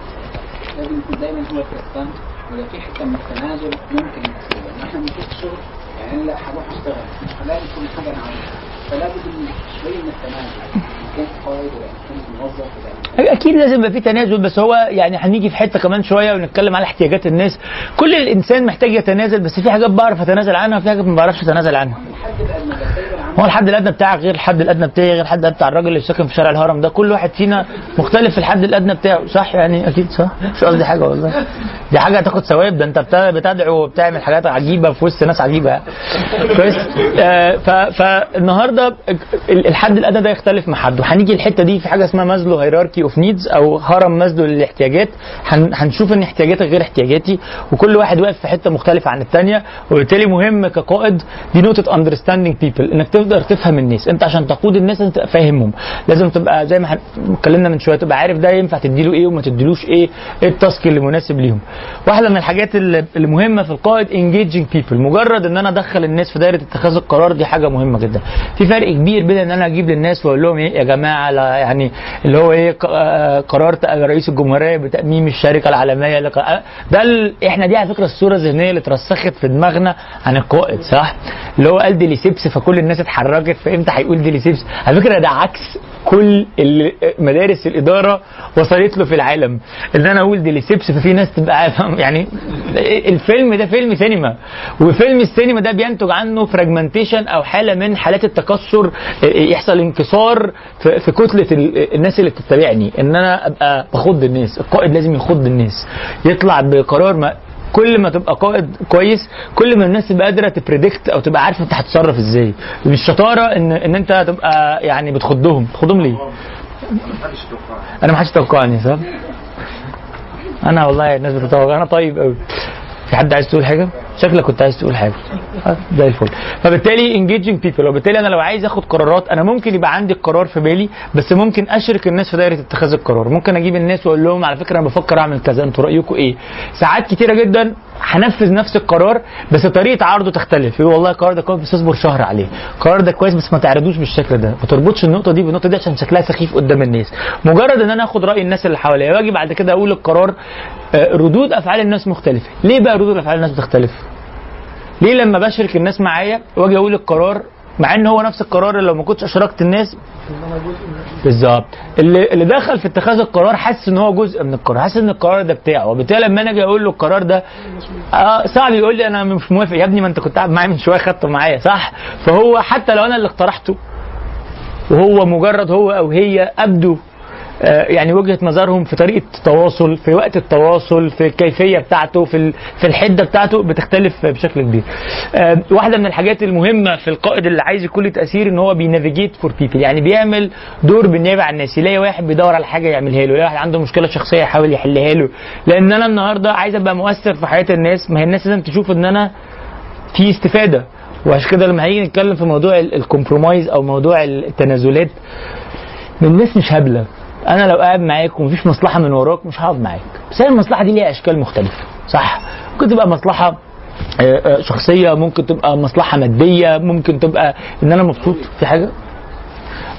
لازم يكون دايما هو الكسبان ولا في حتة من التنازل ممكن إحنا بنشوف الشغل يعني لا هروح اشتغل مش هلاقي كل حاجة أنا عاوزها فلا بد من شوية من التنازل قائد ولا موظف ولا أكيد لازم يبقى في تنازل بس هو يعني هنيجي في حتة كمان شوية ونتكلم على احتياجات الناس. كل الإنسان محتاج يتنازل بس في حاجات بعرف أتنازل عنها وفي حاجات ما بعرفش أتنازل عنها. هو الحد الأدنى بتاعك غير الحد الأدنى بتاعي غير الحد الأدنى بتاع الراجل اللي ساكن في شارع الهرم ده. كل واحد فينا مختلف في الحد الأدنى بتاعه. صح يعني؟ أكيد صح. مش قصدي حاجة والله. دي حاجة هتاخد ثواب. ده أنت بتدعو وبتعمل حاجات عجيبة في وسط ناس عجيبة. كويس. آه، فالنهاردة ال- الحد الأدنى ده يختلف مع حد وهنيجي الحتة دي في حاجة اسمها Maslow hierarchy of needs أو هرم مازلو للاحتياجات. هن- هنشوف إن احتياجاتك غير احتياجاتي. وكل واحد واقف في حتة مختلفة عن الثانية وبالتالي مهم كقائد دي نقطة understanding people إنك تقدر تفهم الناس. انت عشان تقود الناس تبقى فاهمهم. لازم تبقى زي ما اتكلمنا من شوية تبقى عارف ده ينفع تديله إيه وما تديلوش إيه إيه ال task اللي مناسب ليهم. واحدة من الحاجات اللي اللي مهمة في القائد engaging people مجرد ان أنا ادخل الناس في دايرة اتخاذ القرار دي حاجة مهمة جدا. في فرق كبير بين ان أنا أجيب للناس واقول لهم إيه يا جماعة يعني اللي هو إيه قرار رئيس الجمهورية بتأميم الشركة العالمية آه، ده ال... إحنا دي على فكرة الصورة الذهنية اللي اترسخت في دماغنا عن القائد صح؟ اللي هو قال ديليسيبس فكل الناس اتحركت فامتى هيقول ديليسيبس على فكرة ده عكس كل مدارس الإدارة وصلت له في العالم. إن أنا أقول ديليسيبس ففي ناس تبقى يعني الفيلم ده فيلم سينما. وفيلم السينما ده بينتج عنه fragmentation أو حالة من حالات التكسر يحصل انكسار في كتلة ال- الناس اللي بتتبعني. إن أنا أبقى بخض الناس القائد لازم يخض الناس. يطلع بقرار ما كل ما تبقى قائد كويس كل ما الناس تبقى قادرة تبريدكت أو تبقى عارفة أنت هتتصرف إزاي. مش شطاره ان إن أنت تبقى يعني بتخضهم. تخضهم ليه؟ أنا ما حدش توقعني صح؟ أنا والله الناس بتتوقع. أنا طيب قوي في حد عايز تقول حاجة؟ شكلك كنت عايز تقول حاجة. آه، زي الفل. فبالتالي engaging people وبالتالي أنا لو عايز آخد قرارات أنا ممكن يبقى عندي القرار في بالي بس ممكن أشرك الناس في دايرة اتخاذ القرار. ممكن أجيب الناس وأقول لهم على فكرة أنا بفكر أعمل كذا أنتوا رايكم إيه؟ ساعات كتيرة جدا هنفذ نفس القرار بس طريقة عرضه تختلف. يقول والله القرار ده كويس بس اصبر شهر عليه. القرار ده كويس بس ما تعرضوش بالشكل ده. ما تربطش النقطة دي بالنقطة دي عشان شكلها سخيف قدام الناس. مجرد إن أنا آخد رأي الناس اللي حواليا وأجي بعد كده أقول القرار آه، ردود أفعال الناس مختلفة. ليه بقى ردود أفعال الناس بتختلف؟ ليه لما بشرك الناس معايا واجي أقول القرار؟ مع ان هو نفس القرار اللي لو ما كنتش اشركت الناس. بالظبط. اللي اللي دخل في اتخاذ القرار حاسس ان هو جزء من القرار حاسس ان القرار ده بتاعه. وبالتالي لما أنا أجي أقول له القرار ده آه صعب يقول لي أنا مش موافق. يا ابني ما أنت كنت قاعد معايا من شوية خدته معايا صح؟ فهو حتى لو أنا اللي اقترحته وهو مجرد هو أو هي أبدوا آه، يعني وجهة نظرهم في طريقة التواصل في وقت التواصل في الكيفية بتاعته في في الحدة بتاعته بتختلف بشكل كبير. آه، واحدة من الحاجات المهمة في القائد اللي عايز يكون تأثير إن هو بي navigate for people. يعني بيعمل دور بالنيابة عن الناس. يلاقي واحد بيدور على حاجة يعملها له يلاقي واحد عنده مشكلة شخصية يحاول يحلها له. لأن أنا النهارده عايز أبقى مؤثر في حياة الناس ما هي الناس لازم تشوف إن أنا في استفادة. وعشان كده لما هيجي نتكلم في موضوع ال- ال compromise أو موضوع التنازلات الناس مش هبلة. أنا لو قاعد معاك ومفيش مصلحة من وراك مش هقعد معاك. بس هي المصلحة دي ليها أشكال مختلفة. صح. ممكن تبقى مصلحة آه، آه، شخصية ممكن تبقى مصلحة مادية ممكن تبقى إن أنا مبسوط في حاجة.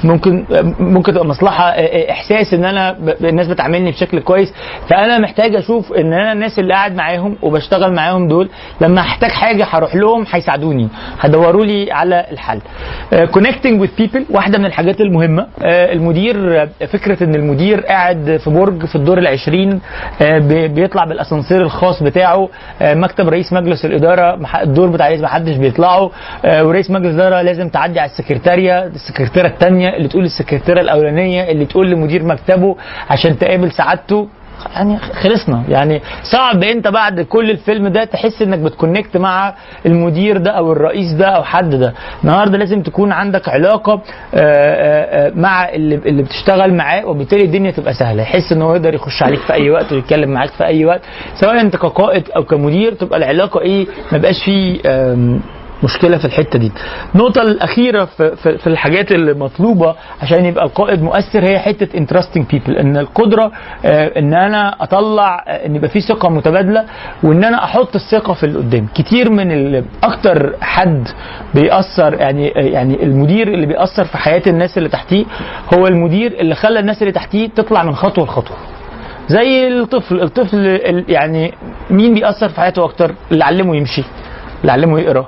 ممكن ممكن تبقى مصلحة إحساس إن أنا الناس بتعاملني بشكل كويس. فأنا محتاج أشوف إن أنا الناس اللي قاعد معاهم وبشتغل معاهم دول لما احتاج حاجة هروح لهم هيساعدوني هيدوروا لي على الحل. connecting with people واحدة من الحاجات المهمة. آه، المدير آه، فكرة إن المدير قاعد في برج في الدور العشرين آه، بي- بيطلع بالأسانسير الخاص بتاعه. آه، مكتب رئيس مجلس الإدارة الدور بتاع رئيس محدش بيطلعه. آه، ورئيس مجلس الإدارة لازم تعدي على السكرتارية السكرتيرة الثانية اللي تقول السكرتيرة الأولانية اللي تقول لمدير مكتبه عشان تقابل سعادته. يعني خلصنا. يعني صعب انت بعد كل الفيلم ده تحس انك بت connect مع المدير ده أو الرئيس ده أو حد ده. النهارده لازم تكون عندك علاقة آه، آه، آه، مع اللي, اللي بتشتغل معاه وبالتالي الدنيا تبقى سهلة. يحس إن هو يقدر يخش عليك في أي وقت ويتكلم معاك في أي وقت. سواء أنت كقائد أو كمدير تبقى العلاقة إيه ما بقاش فيه مشكلة في الحتة دي. النقطة الأخيرة في, في, الحاجات اللي مطلوبة عشان يبقى القائد مؤثر هي حتة entrusting people إن القدرة آه، إن أنا أطلع آه، إن يبقى في ثقة متبادلة وإن أنا أحط الثقة في اللي قدام كتير من أكتر حد بيأثر يعني يعني المدير اللي بيأثر في حياة الناس اللي تحتيه هو المدير اللي خلى الناس اللي تحتيه تطلع من خطوة لخطوة. زي الطفل الطفل ال- يعني مين بيأثر في حياته أكتر؟ اللي علمه يمشي اللي علمه يقرأ.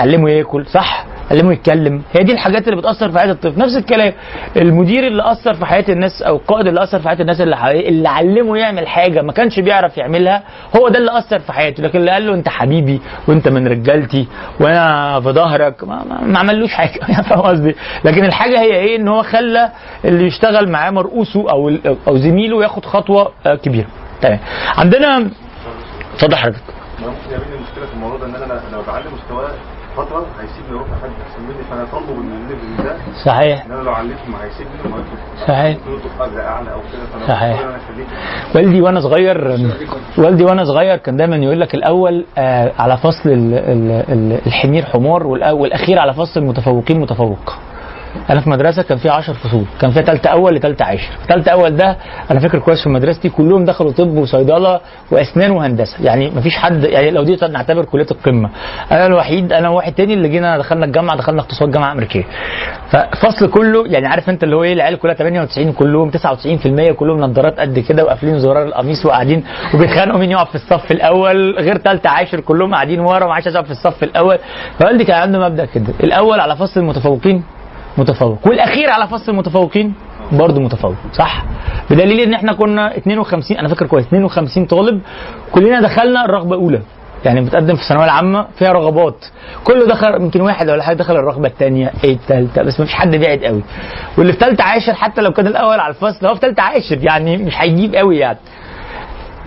علمه ياكل صح؟ علمه يتكلم. هي دي الحاجات اللي بتأثر في حياة الطفل. نفس الكلام المدير اللي أثر في حياة الناس أو القائد اللي أثر في حياة الناس اللي حواليه اللي علمه يعمل حاجة ما كانش بيعرف يعملها هو ده اللي أثر في حياته. لكن اللي قال له أنت حبيبي وأنت من رجالتي وأنا في ظهرك ما, ما, ما عملوش حاجة. يعني فاهم قصدي؟ لكن الحاجة هي إيه؟ إن هو خلى اللي يشتغل معاه مرؤوسه أو أو زميله ياخد خطوة آه، كبيرة. تمام. عندنا اتفضل حضرتك. ممكن يقابلني مشكله في الموضوع ده إن أنا لو بعلي مستواه فترة هيسيبني أروح لحد أحسن مني فأنا الليفل ده صحيح. إن أنا لو عليته ما هيسيبني صحيح. أعلى أو كده صحيح. والدي وأنا صغير والدي وأنا صغير كان دايما يقول لك الأول آه، على فصل ال- ال- ال- الحمير حمار والأخير على فصل المتفوقين متفوق أنا في مدرسه كان فيها 10 فصول كان فيها ثالثه اول لثالثه عاشر. ثالثه اول ده أنا فاكر كويس في مدرستي كلهم دخلوا طب وصيدلة واسنان وهندسة. يعني مفيش حد يعني لو دي نعتبر كلية القمة. أنا الوحيد أنا وواحد تاني اللي جينا دخلنا الجامعة دخلنا اقتصاد جامعة أمريكية. ففصل كله يعني عارف أنت اللي هو إيه العيال كلها 98 كلهم 99% كلهم نظارات قد كده وقافلين زرار القميص وقاعدين وبيتخانقوا مين يقف في الصف الأول. غير ثالثه عاشر كلهم قاعدين ورا ما عادش يقف في الصف الأول. فوالدي كان عنده مبدأ كده الأول على فصل المتفوقين. متفوق. والأخير على فصل المتفوقين برضه متفوق صح؟ بدليل إن إحنا كنا 52 أنا فاكر كويس 52 طالب كلنا دخلنا الرغبة اولى يعني بتقدم في الثانوية العامة فيها رغبات. كله دخل يمكن واحد ولا حاجة دخل الرغبة الثانية إيه الثالثه بس ما فيش حد بعد قوي. واللي في ثالثه عاشر حتى لو كان الأول على الفصل هو في ثالثه عاشر يعني مش هيجيب قوي يعني.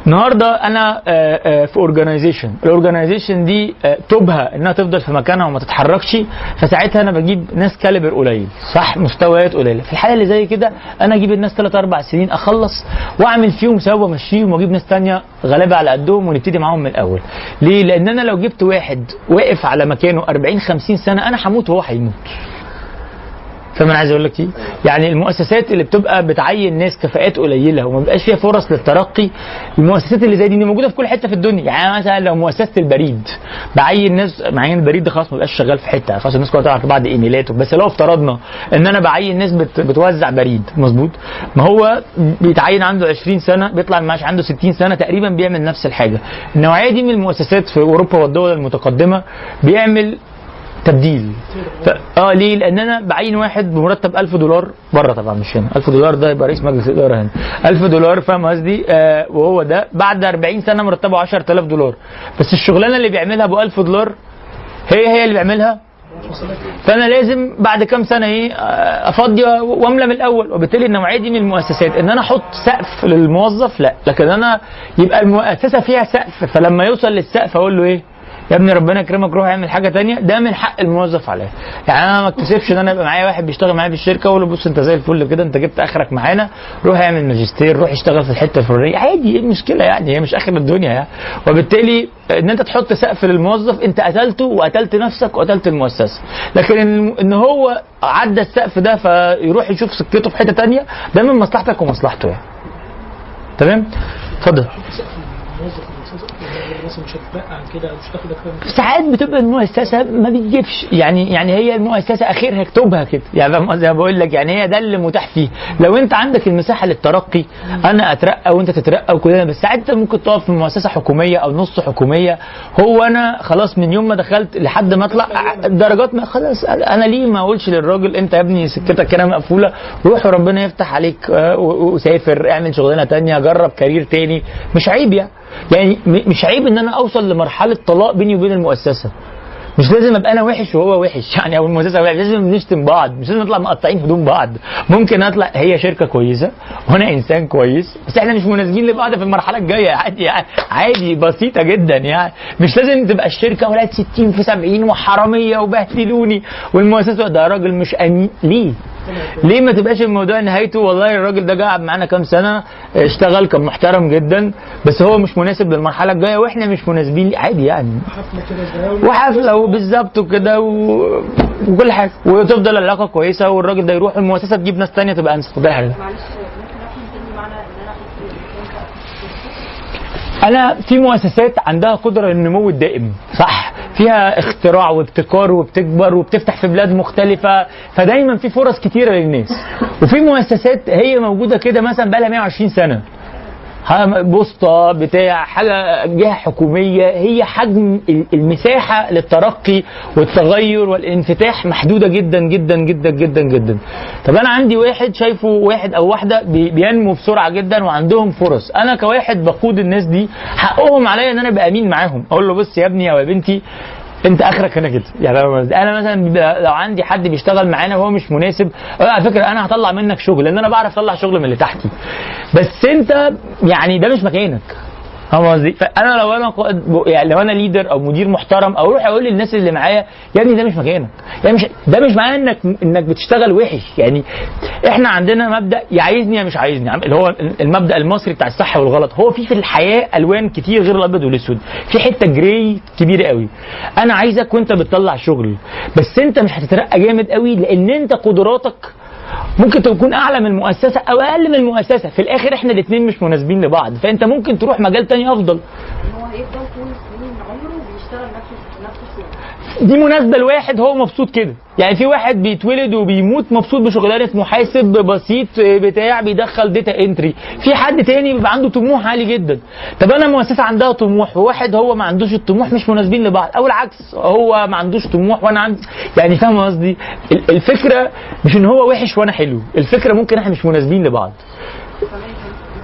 النهارده أنا آه، آه، في organization ال organization دي آه، طبعها إنها تفضل في مكانها وما تتحركش. فساعتها أنا بجيب ناس caliber قليل. صح مستويات قليلة. في الحالة اللي زي كده أنا أجيب الناس 3 4 سنين أخلص وأعمل فيهم سوا وأمشيهم وأجيب ناس تانية غلابه على قدهم ونبتدي معاهم من الأول. ليه؟ لأن أنا لو جبت واحد واقف على مكانه 40 50 سنة أنا هموت وهو هيموت. فاهم أنا عايز أقول لك إيه؟ يعني المؤسسات اللي بتبقى بتعين ناس كفاءات قليلة وما بيبقاش فيها فرص للترقي المؤسسات اللي زي دي, دي موجودة في كل حتة في الدنيا. يعني مثلا لو مؤسسة البريد بعين ناس معين البريد ده خلاص ما بيبقاش شغال في حتة. خلاص الناس كلها تعرف بعض ايميلات بس لو افترضنا إن أنا بعين ناس بت بتوزع بريد مظبوط؟ ما هو بيتعين عنده 20 سنة بيطلع المعاش عنده 60 سنة تقريبا بيعمل نفس الحاجة. النوعية دي من المؤسسات في أوروبا والدول المتقدمة بيعمل تبديل. ف... آه ليه؟ لأن أنا بعين واحد بمرتب 1000 دولار بره طبعا مش هنا. 1000 دولار ده يبقى رئيس مجلس الإدارة هنا. 1000 دولار فاهم قصدي؟ آه وهو ده بعد 40 سنة مرتبه 10000 دولار. بس الشغلانة اللي بيعملها ب 1000 دولار هي هي اللي بيعملها؟ فأنا لازم بعد كام سنة إيه آه، أفضي وأملى من الأول. وبالتالي النوعية دي من المؤسسات. إن أنا أحط سقف للموظف لا. لكن أنا يبقى المؤسسة فيها سقف فلما يوصل للسقف أقول له إيه؟ يا ابني ربنا يكرمك روح اعمل حاجة تانية. ده من حق الموظف عليا. يعني أنا ما اكتسبش إن أنا يبقى معايا واحد بيشتغل معايا في الشركة واقول له بص أنت زي الفل كده أنت جبت آخرك معانا. روح اعمل ماجستير روح اشتغل في الحتة الفلانية. عادي إيه المشكلة يعني؟ هي مش آخر الدنيا يعني. وبالتالي إن أنت تحط سقف للموظف أنت قتلته وقتلت نفسك وقتلت المؤسسة. لكن إن, هو عدى السقف ده فيروح يشوف سكته في حتة تانية ده من مصلحتك ومصلحته يعني. تمام؟ اتفضل. ساعات بتبقى المؤسسة ما بتجيبش. يعني يعني هي المؤسسة اخرها اكتبها كده. يعني قصدي أنا بقول لك يعني هي ده اللي متاح فيه. لو أنت عندك المساحة للترقي أنا أترقى وأنت تترقى وكلنا بس ساعات أنت ممكن تقف في مؤسسة حكومية أو نص حكومية. هو أنا خلاص من يوم ما دخلت لحد ما أطلع درجات ما خلاص أنا ليه ما أقولش للراجل أنت يا ابني سكتك كده مقفولة. روح وربنا يفتح عليك آه، وسافر اعمل شغلانة تانية جرب كارير تاني. مش عيب يعني. يعني م- مش عيب إن أنا أوصل لمرحلة طلاق بيني وبين المؤسسة. مش لازم أبقى أنا وحش وهو وحش. يعني أو المؤسسة وحش لازم نشتم بعض. مش لازم نطلع مقطعين هدوم بعض. ممكن أطلع. هي شركة كويسة وأنا إنسان كويس. بس إحنا مش مناسبين لبعض في المرحلة الجاية. عادي يعني. عادي. بسيطة جدا يعني. مش لازم تبقى الشركة ولاد 60 في 70 وحرامية وبهدلوني. والمؤسسة ده راجل مش أمين. ليه؟ ليه ما تبقاش الموضوع نهايته؟ والله الراجل ده قاعد معانا كام سنة. اشتغل كان محترم جدا. بس هو مش مناسب للمرحلة الجاية وإحنا مش مناسبين. عادي يعني. وحفلة وبالظبط وكده و... وكل حاجة. وتفضل العلاقة كويسة والراجل ده يروح المؤسسة تجيب ناس تانية تبقى أنسب. ده حاجة أنا في مؤسسات عندها قدرة للنمو الدائم صح؟ فيها اختراع وابتكار وبتكبر وبتفتح في بلاد مختلفة فدايما في فرص كتيرة للناس. وفي مؤسسات هي موجودة كده مثلا بقى لها 120 سنة. بوسطة بتاع حاجة جهة حكومية هي حجم ال- المساحة للترقي والتغير والانفتاح محدودة جدا جدا جدا جدا جدا. طب أنا عندي واحد شايفه واحد أو واحدة بي- بينمو بسرعة جدا وعندهم فرص. أنا كواحد بقود الناس دي حقهم عليا إن أنا أبقى أمين معاهم. أقول له بص يا ابني أو يا بنتي انت اخرك هنا كده. يعني أنا مثلا لو عندي حد بيشتغل معانا وهو مش مناسب على فكرة أنا هطلع منك شغل لأن أنا بعرف أطلع شغل من اللي تحتي. بس أنت يعني ده مش مكانك. فاهم قصدي؟ فأنا لو أنا قائد يعني لو أنا ليدر أو مدير محترم أو أروح أقول للناس اللي معايا يا ابني ده مش مكانك. يعني مش ده مش معناه انك إنك بتشتغل وحش. يعني إحنا عندنا مبدأ يا عايزني يا مش عايزني. اللي هو المبدأ المصري بتاع الصح والغلط. هو في في الحياة ألوان كتير غير الأبيض والأسود. في حتة gray كبيرة قوي. أنا عايزك وأنت بتطلع شغل. بس أنت مش هتترقى جامد قوي لأن أنت قدراتك ممكن تكون أعلى من المؤسسة أو أقل من المؤسسة. في الآخر إحنا الاثنين مش مناسبين لبعض. فأنت ممكن تروح مجال تاني أفضل. هو هيفضل طول سنين عمره بيشتغل نفس نفس الشغل دي مناسبة لواحد هو مبسوط كده. يعني في واحد بيتولد وبيموت مبسوط بشغلانة محاسب بسيط بتاع بيدخل data entry في حد تاني بيبقى عنده طموح عالي جدا. طب أنا مؤسسة عندها طموح وواحد هو ما عندوش الطموح مش مناسبين لبعض. أو العكس هو ما عندوش طموح وأنا عندي يعني فاهم قصدي؟ ال- الفكرة مش إن هو وحش وأنا حلو. الفكرة ممكن إحنا مش مناسبين لبعض تمام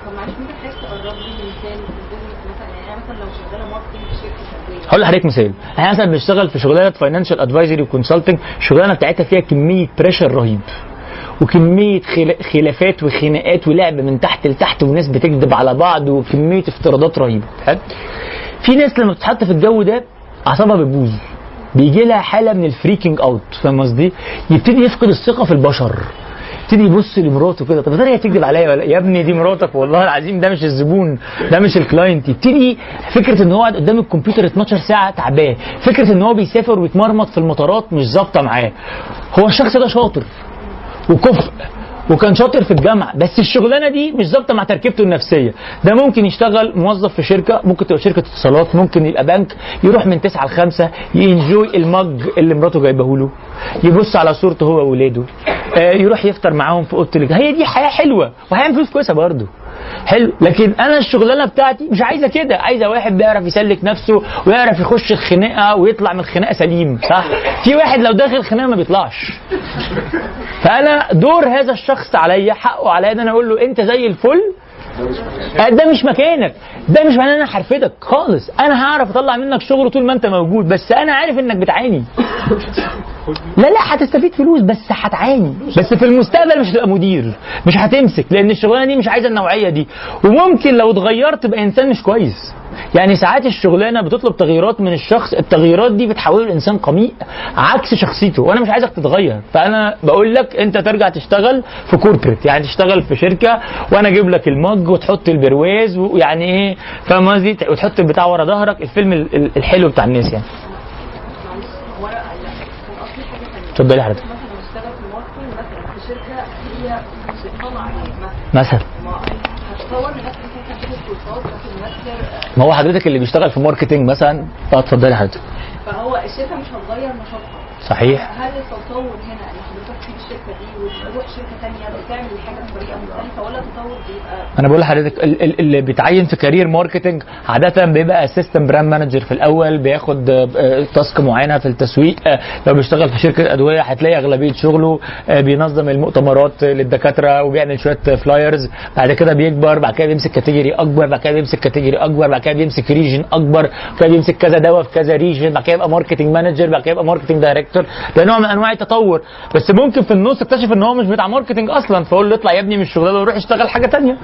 طب معلش ممكن حضرتك تقرب لي مثال في ال business مثلا يعني أنا مثلا لو شغاله marketing في شركه تسويق هقول لحضرتك مثال. إحنا مثلا بنشتغل في شغلانة financial advisory و consulting الشغلانة بتاعتها فيها كمية pressure رهيب. وكمية خلا- خلافات وخناقات ولعب من تحت لتحت وناس بتكذب على بعض وكمية افتراضات رهيبة؟ في ناس لما بتتحط في الجو ده أعصابها بتبوظ. بيجي لها حالة من ال freaking out فاهم قصدي؟ يبتدي يفقد الثقة في البشر. يبتدي يبص لمراته كده. طب ترى هي تكذب عليا؟ ولا يا ابني دي مراتك والله العظيم ده مش الزبون ده مش ال client. يبتدي فكرة إن هو قاعد قدام الكمبيوتر 12 ساعة تعبان. فكرة إن هو بيسافر ويتمرمط في المطارات مش ظابطة معاه. هو الشخص ده شاطر وكفء. وكان شاطر في الجامعة. بس الشغلانة دي مش ظابطة مع تركيبته النفسية. ده ممكن يشتغل موظف في شركة ممكن تبقى شركة اتصالات ممكن يبقى بنك يروح من 9 ل 5 ينجوي المج اللي مراته جايبه له يبص على صورته هو واولاده آه، يروح يفطر معاهم في أوضة هي دي حياة حلوة وهيعمل فلوس كويسة برضه. حلو. لكن أنا الشغلانة بتاعتي مش عايزة كده. عايزة واحد بيعرف يسلك نفسه ويعرف يخش الخناقة ويطلع من الخناقة سليم صح؟ في واحد لو داخل الخناقة ما بيطلعش. فأنا دور هذا الشخص عليا حقه عليا إن أنا أقول له أنت زي الفل ده مش مكانك. ده مش معناه إن أنا هرفدك خالص. أنا هعرف أطلع منك شغل طول ما أنت موجود بس أنا عارف إنك بتعاني. لا لا هتستفيد فلوس بس هتعاني. بس في المستقبل مش هتبقى مدير مش هتمسك لأن الشغلانة دي مش عايزة النوعية دي. وممكن لو اتغيرت تبقى إنسان مش كويس. يعني ساعات الشغلانة بتطلب تغييرات من الشخص التغييرات دي بتحوله لانسان قميء عكس شخصيته وأنا مش عايزك تتغير فأنا بقول لك أنت ترجع تشتغل في كوربريت يعني تشتغل في شركة وأنا أجيب لك المج وتحط البرواز ويعني إيه فاهم قصدي؟ وتحط البتاع ورا ظهرك الفيلم ال- ال- الحلو بتاع الناس يعني. اتفضلي حضرتك. مثلا مثلا في شركه هي بتطلع عليك مثلا مثلا ما هتصور لنفسك ممكن تاخد كورسات تاخد ماستر ما هو حضرتك اللي بيشتغل في marketing مثلا؟ آه اتفضلي حضرتك. فهو الشركة مش هتغير نشاطها صحيح. هل التطور هنا ان حضرتك تسيب الشركة دي وتروح شركة ثانية بطريقه مختلفة ولا التطور بيبقى أنا بقول لحضرتك ال- ال- اللي بيتعين في career marketing عادة بيبقى assistant brand manager في الأول بياخد آه، آه، task معينة في التسويق آه، لو بيشتغل في شركة أدوية هتلاقي أغلبية شغله آه، بينظم المؤتمرات للدكاترة وبيعمل شوية flyers بعد كده بيكبر بعد كده بيمسك category أكبر بعد كده بيمسك category أكبر بعد كده بيمسك region أكبر بعد كده بيمسك كذا دواء في كذا region بعد كده يبقى marketing manager بعد كده يبقى marketing director ده نوع من أنواع التطور. بس ممكن في النص اكتشف إن هو مش بتاع marketing أصلا فاقول له اطلع يا ابني من الشغلانة وروح اشتغل حاجة تانية.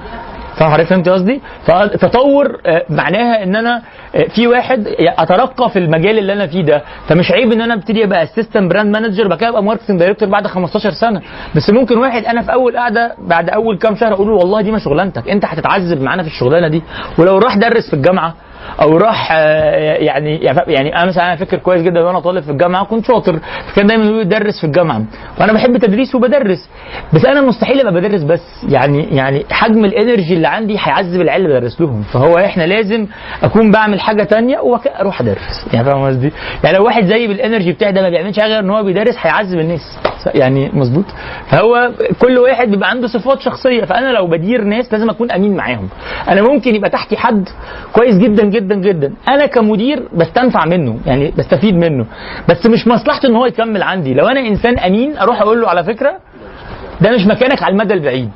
حضرتك فهمت قصدي؟ فالتطور آه، معناها إن أنا آه، في واحد أترقى في المجال اللي أنا فيه ده. فمش عيب إن أنا أبتدي أبقى assistant brand manager بعد كده أبقى marketing director بعد 15 سنة. بس ممكن واحد أنا في أول قعده بعد أول كام شهر أقول له والله دي ما شغلانتك أنت هتتعذب معانا في الشغلانة دي. ولو راح درس في الجامعة أو راح آه، يعني يعني أنا مثلا أنا فاكر كويس جدا وأنا طالب في الجامعة كنت شاطر فكان دايما يقول درس في الجامعة. وأنا بحب التدريس وبدرس. بس أنا مستحيل أبقى بدرس بس يعني يعني حجم ال energy اللي عندي هيعذب العيال اللي بدرس لهم. فهو إحنا لازم أكون بعمل حاجة تانية وبعد كده أروح أدرس. يعني فاهم قصدي؟ يعني لو واحد زي بالإنرجي بتاعي ده ما بيعملش حاجة غير إن هو بيدرس هيعذب الناس. يعني مظبوط؟ فهو كل واحد بيبقى عنده صفات شخصية. فأنا لو بدير ناس لازم أكون أمين معاهم. أنا ممكن يبقى تحتي حد كويس جدا جدا جدا. أنا كمدير بستنفع منه يعني بستفيد منه. بس مش مصلحته إن هو يكمل عندي. لو أنا إنسان أمين أروح أقول له على فكرة ده مش مكانك على المدى البعيد.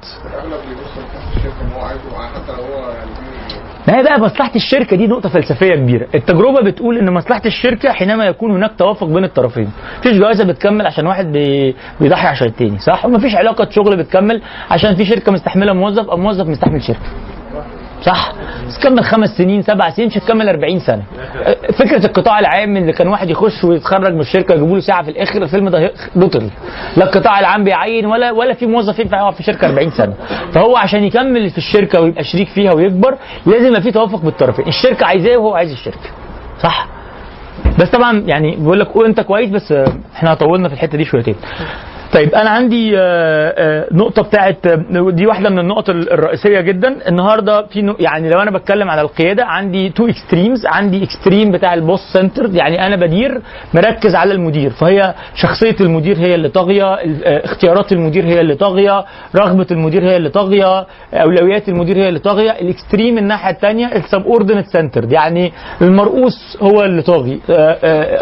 ما هي بقى مصلحة الشركة دي نقطة فلسفية كبيرة، التجربة بتقول إن مصلحة الشركة حينما يكون هناك توافق بين الطرفين، مفيش جوازة بتكمل عشان واحد بي- بيضحي عشان التاني، صح؟ ومفيش علاقة شغل بتكمل عشان في شركة مستحملة موظف أو موظف مستحمل شركة. صح؟ تكمل خمس سنين سبع سنين مش هتكمل 40 سنة. فكرة القطاع العام اللي كان واحد يخش ويتخرج من الشركة يجيبوا له ساعة في الآخر الفيلم ده بطل. لا القطاع العام بيعين ولا ولا في موظف ينفع يقعد في شركة 40 سنة. فهو عشان يكمل في الشركة ويبقى شريك فيها ويكبر لازم يبقى في توافق بالطرفين، الشركة عايزاه وهو عايز الشركة. صح؟ بس طبعا يعني بيقول لك قول أنت كويس بس إحنا طولنا في الحتة دي شويتين. طيب أنا عندي آه، آه، نقطة بتاعت آه، دي واحدة من النقط ال- الرئيسية جدا. النهارده في يعني لو أنا بتكلم على القيادة عندي two extremes عندي extreme بتاع ال boss centered يعني أنا بدير مركز على المدير فهي شخصية المدير هي اللي طاغية اختيارات المدير هي اللي طاغية رغبة المدير هي اللي طاغية أولويات المدير هي اللي طاغية. ال extreme الناحية الثانية ال subordinate centered يعني المرؤوس هو اللي طاغي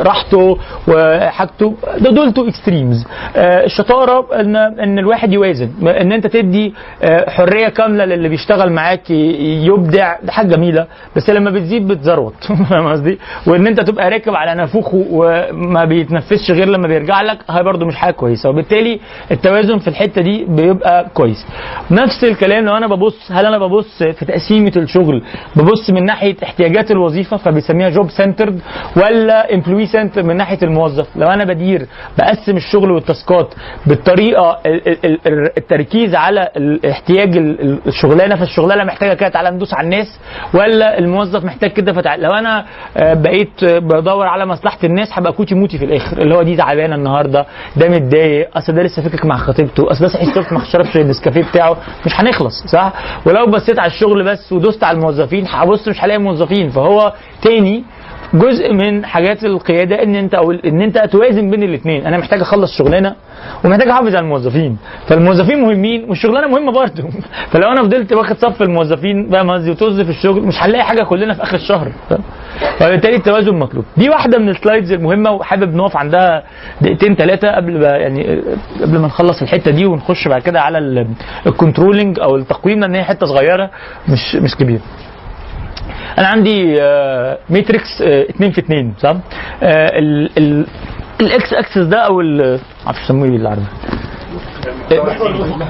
راحته وحاجته. دول two extremes الشطاره ان إن الواحد يوازن. إن أنت تدي آه، حرية كاملة للي بيشتغل معاك يبدع. ده حاجة جميلة. بس لما بتزيد بتزروت فاهم قصدي؟ وإن أنت تبقى راكب على نافوخه وما بيتنفسش غير لما بيرجع لك هي برده مش حاجة كويسة. وبالتالي التوازن في الحتة دي بيبقى كويس. نفس الكلام لو أنا ببص هل أنا ببص في تقسيمة الشغل؟ ببص من ناحية احتياجات الوظيفة فبيسميها job centered ولا employee centered من ناحية الموظف؟ لو أنا بدير بقسم الشغل وال taskات بالطريقة ال- ال- ال- التركيز على احتياج ال- ال- الشغلانة فالشغلانة محتاجة كده تعالى ندوس على الناس ولا الموظف محتاج كده فتعالى لو أنا آه، بقيت آه، بدور على مصلحة الناس هبقى كوتي موتي في الآخر اللي هو دي تعبانه النهارده ده متضايق أصل ده لسه فكك مع خطيبته أصل ده صحي الصبح ما شربش النسكافيه بتاعه مش هنخلص صح؟ ولو بصيت على الشغل بس ودوست على الموظفين هبص مش هلاقي موظفين فهو تاني جزء من حاجات القيادة إن أنت أو إن أنت توازن بين الاثنين أنا محتاج أخلص شغلانة ومحتاج أحافظ على الموظفين. فالموظفين مهمين والشغلانة مهمة برضه. فلو أنا فضلت واخد صف الموظفين فاهم قصدي؟ وطز في الشغل مش هنلاقي حاجة كلنا في آخر الشهر؟ فبالتالي التوازن مطلوب. دي واحدة من ال slides المهمة وحابب نقف عندها دقيقتين ثلاثة قبل يعني قبل ما نخلص الحتة دي ونخش بعد كده على ال- ال controlling أو التقويم لأن هي حتة صغيرة مش مش كبيرة. أنا عندي آه، matrix 2 في 2 صح آه، ال- ال- الاكس اكسس ده أو ال- معرفش يسموه إيه بالعربي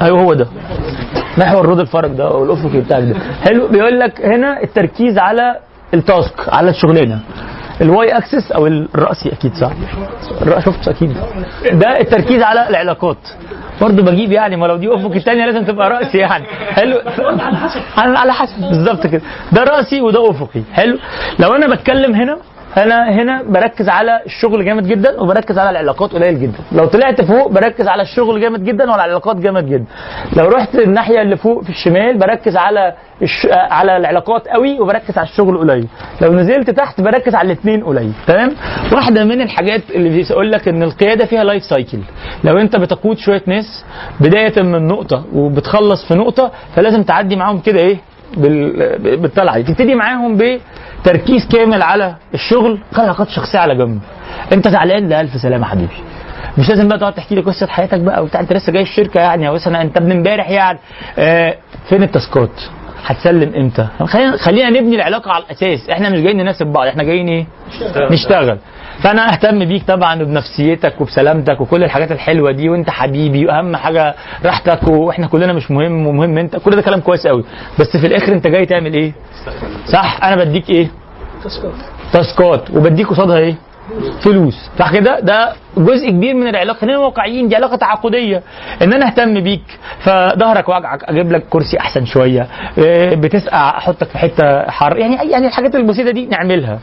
أيوه هو ده. محور رود الفرج ده أو الافقي بتاعك ده. حلو بيقول لك هنا التركيز على ال task على الشغلانة. ال Y axis أو الراسي أكيد صح؟ الرأس شفت؟ أكيد. ده التركيز على العلاقات. برضه بجيب يعني ما لو دي افق الثانية لازم تبقى راسي يعني. حلو. على حسب. بالظبط كده. ده رأسي وده افقي. حلو. لو أنا بتكلم هنا أنا هنا بركز على الشغل جامد جدا وبركز على العلاقات قليل جدا. لو طلعت فوق بركز على الشغل جامد جدا وعلى العلاقات جامد جدا. لو رحت الناحية اللي فوق في الشمال بركز على الش... على العلاقات قوي وبركز على الشغل قليل. لو نزلت تحت بركز على الاثنين قليل. تمام؟ واحدة من الحاجات اللي بيقول لك إن القيادة فيها life cycle لو أنت بتقود شوية ناس بداية من نقطة وبتخلص في نقطة فلازم تعدي معاهم كده إيه؟ بال... بالطلعة دي. تبتدي معاهم بتركيز كامل على الشغل علاقات شخصية على جنب. انت زعلان؟ ده ألف سلامة حبيبي. مش لازم بقى تقعد تحكي لي قصة حياتك بقى وبتاع. انت لسه جاي الشركة يعني مثلا أنت من امبارح يعني. آه فين التاسكات؟ هتسلم إمتى؟ خلينا خلينا نبني العلاقة على الأساس. إحنا مش جايين نناسب بعض إحنا جايين إيه؟ نشتغل. فأنا أهتم بيك طبعا وبنفسيتك وبسلامتك وكل الحاجات الحلوة دي وأنت حبيبي وأهم حاجة راحتك وإحنا كلنا مش مهم ومهم أنت. كل ده كلام كويس قوي. بس في الآخر أنت جاي تعمل إيه؟ صح؟ أنا بديك إيه؟ تاسكات تاسكات. وبديك قصادها إيه؟ فلوس. صح كده؟ ده جزء كبير من العلاقة. خلينا واقعيين دي علاقة تعاقدية. إن أنا أهتم بيك فظهرك وجعك أجيب لك كرسي أحسن شوية. إيه، بتسقع أحطك في حتة حر. يعني يعني الحاجات البسيطة دي نعملها.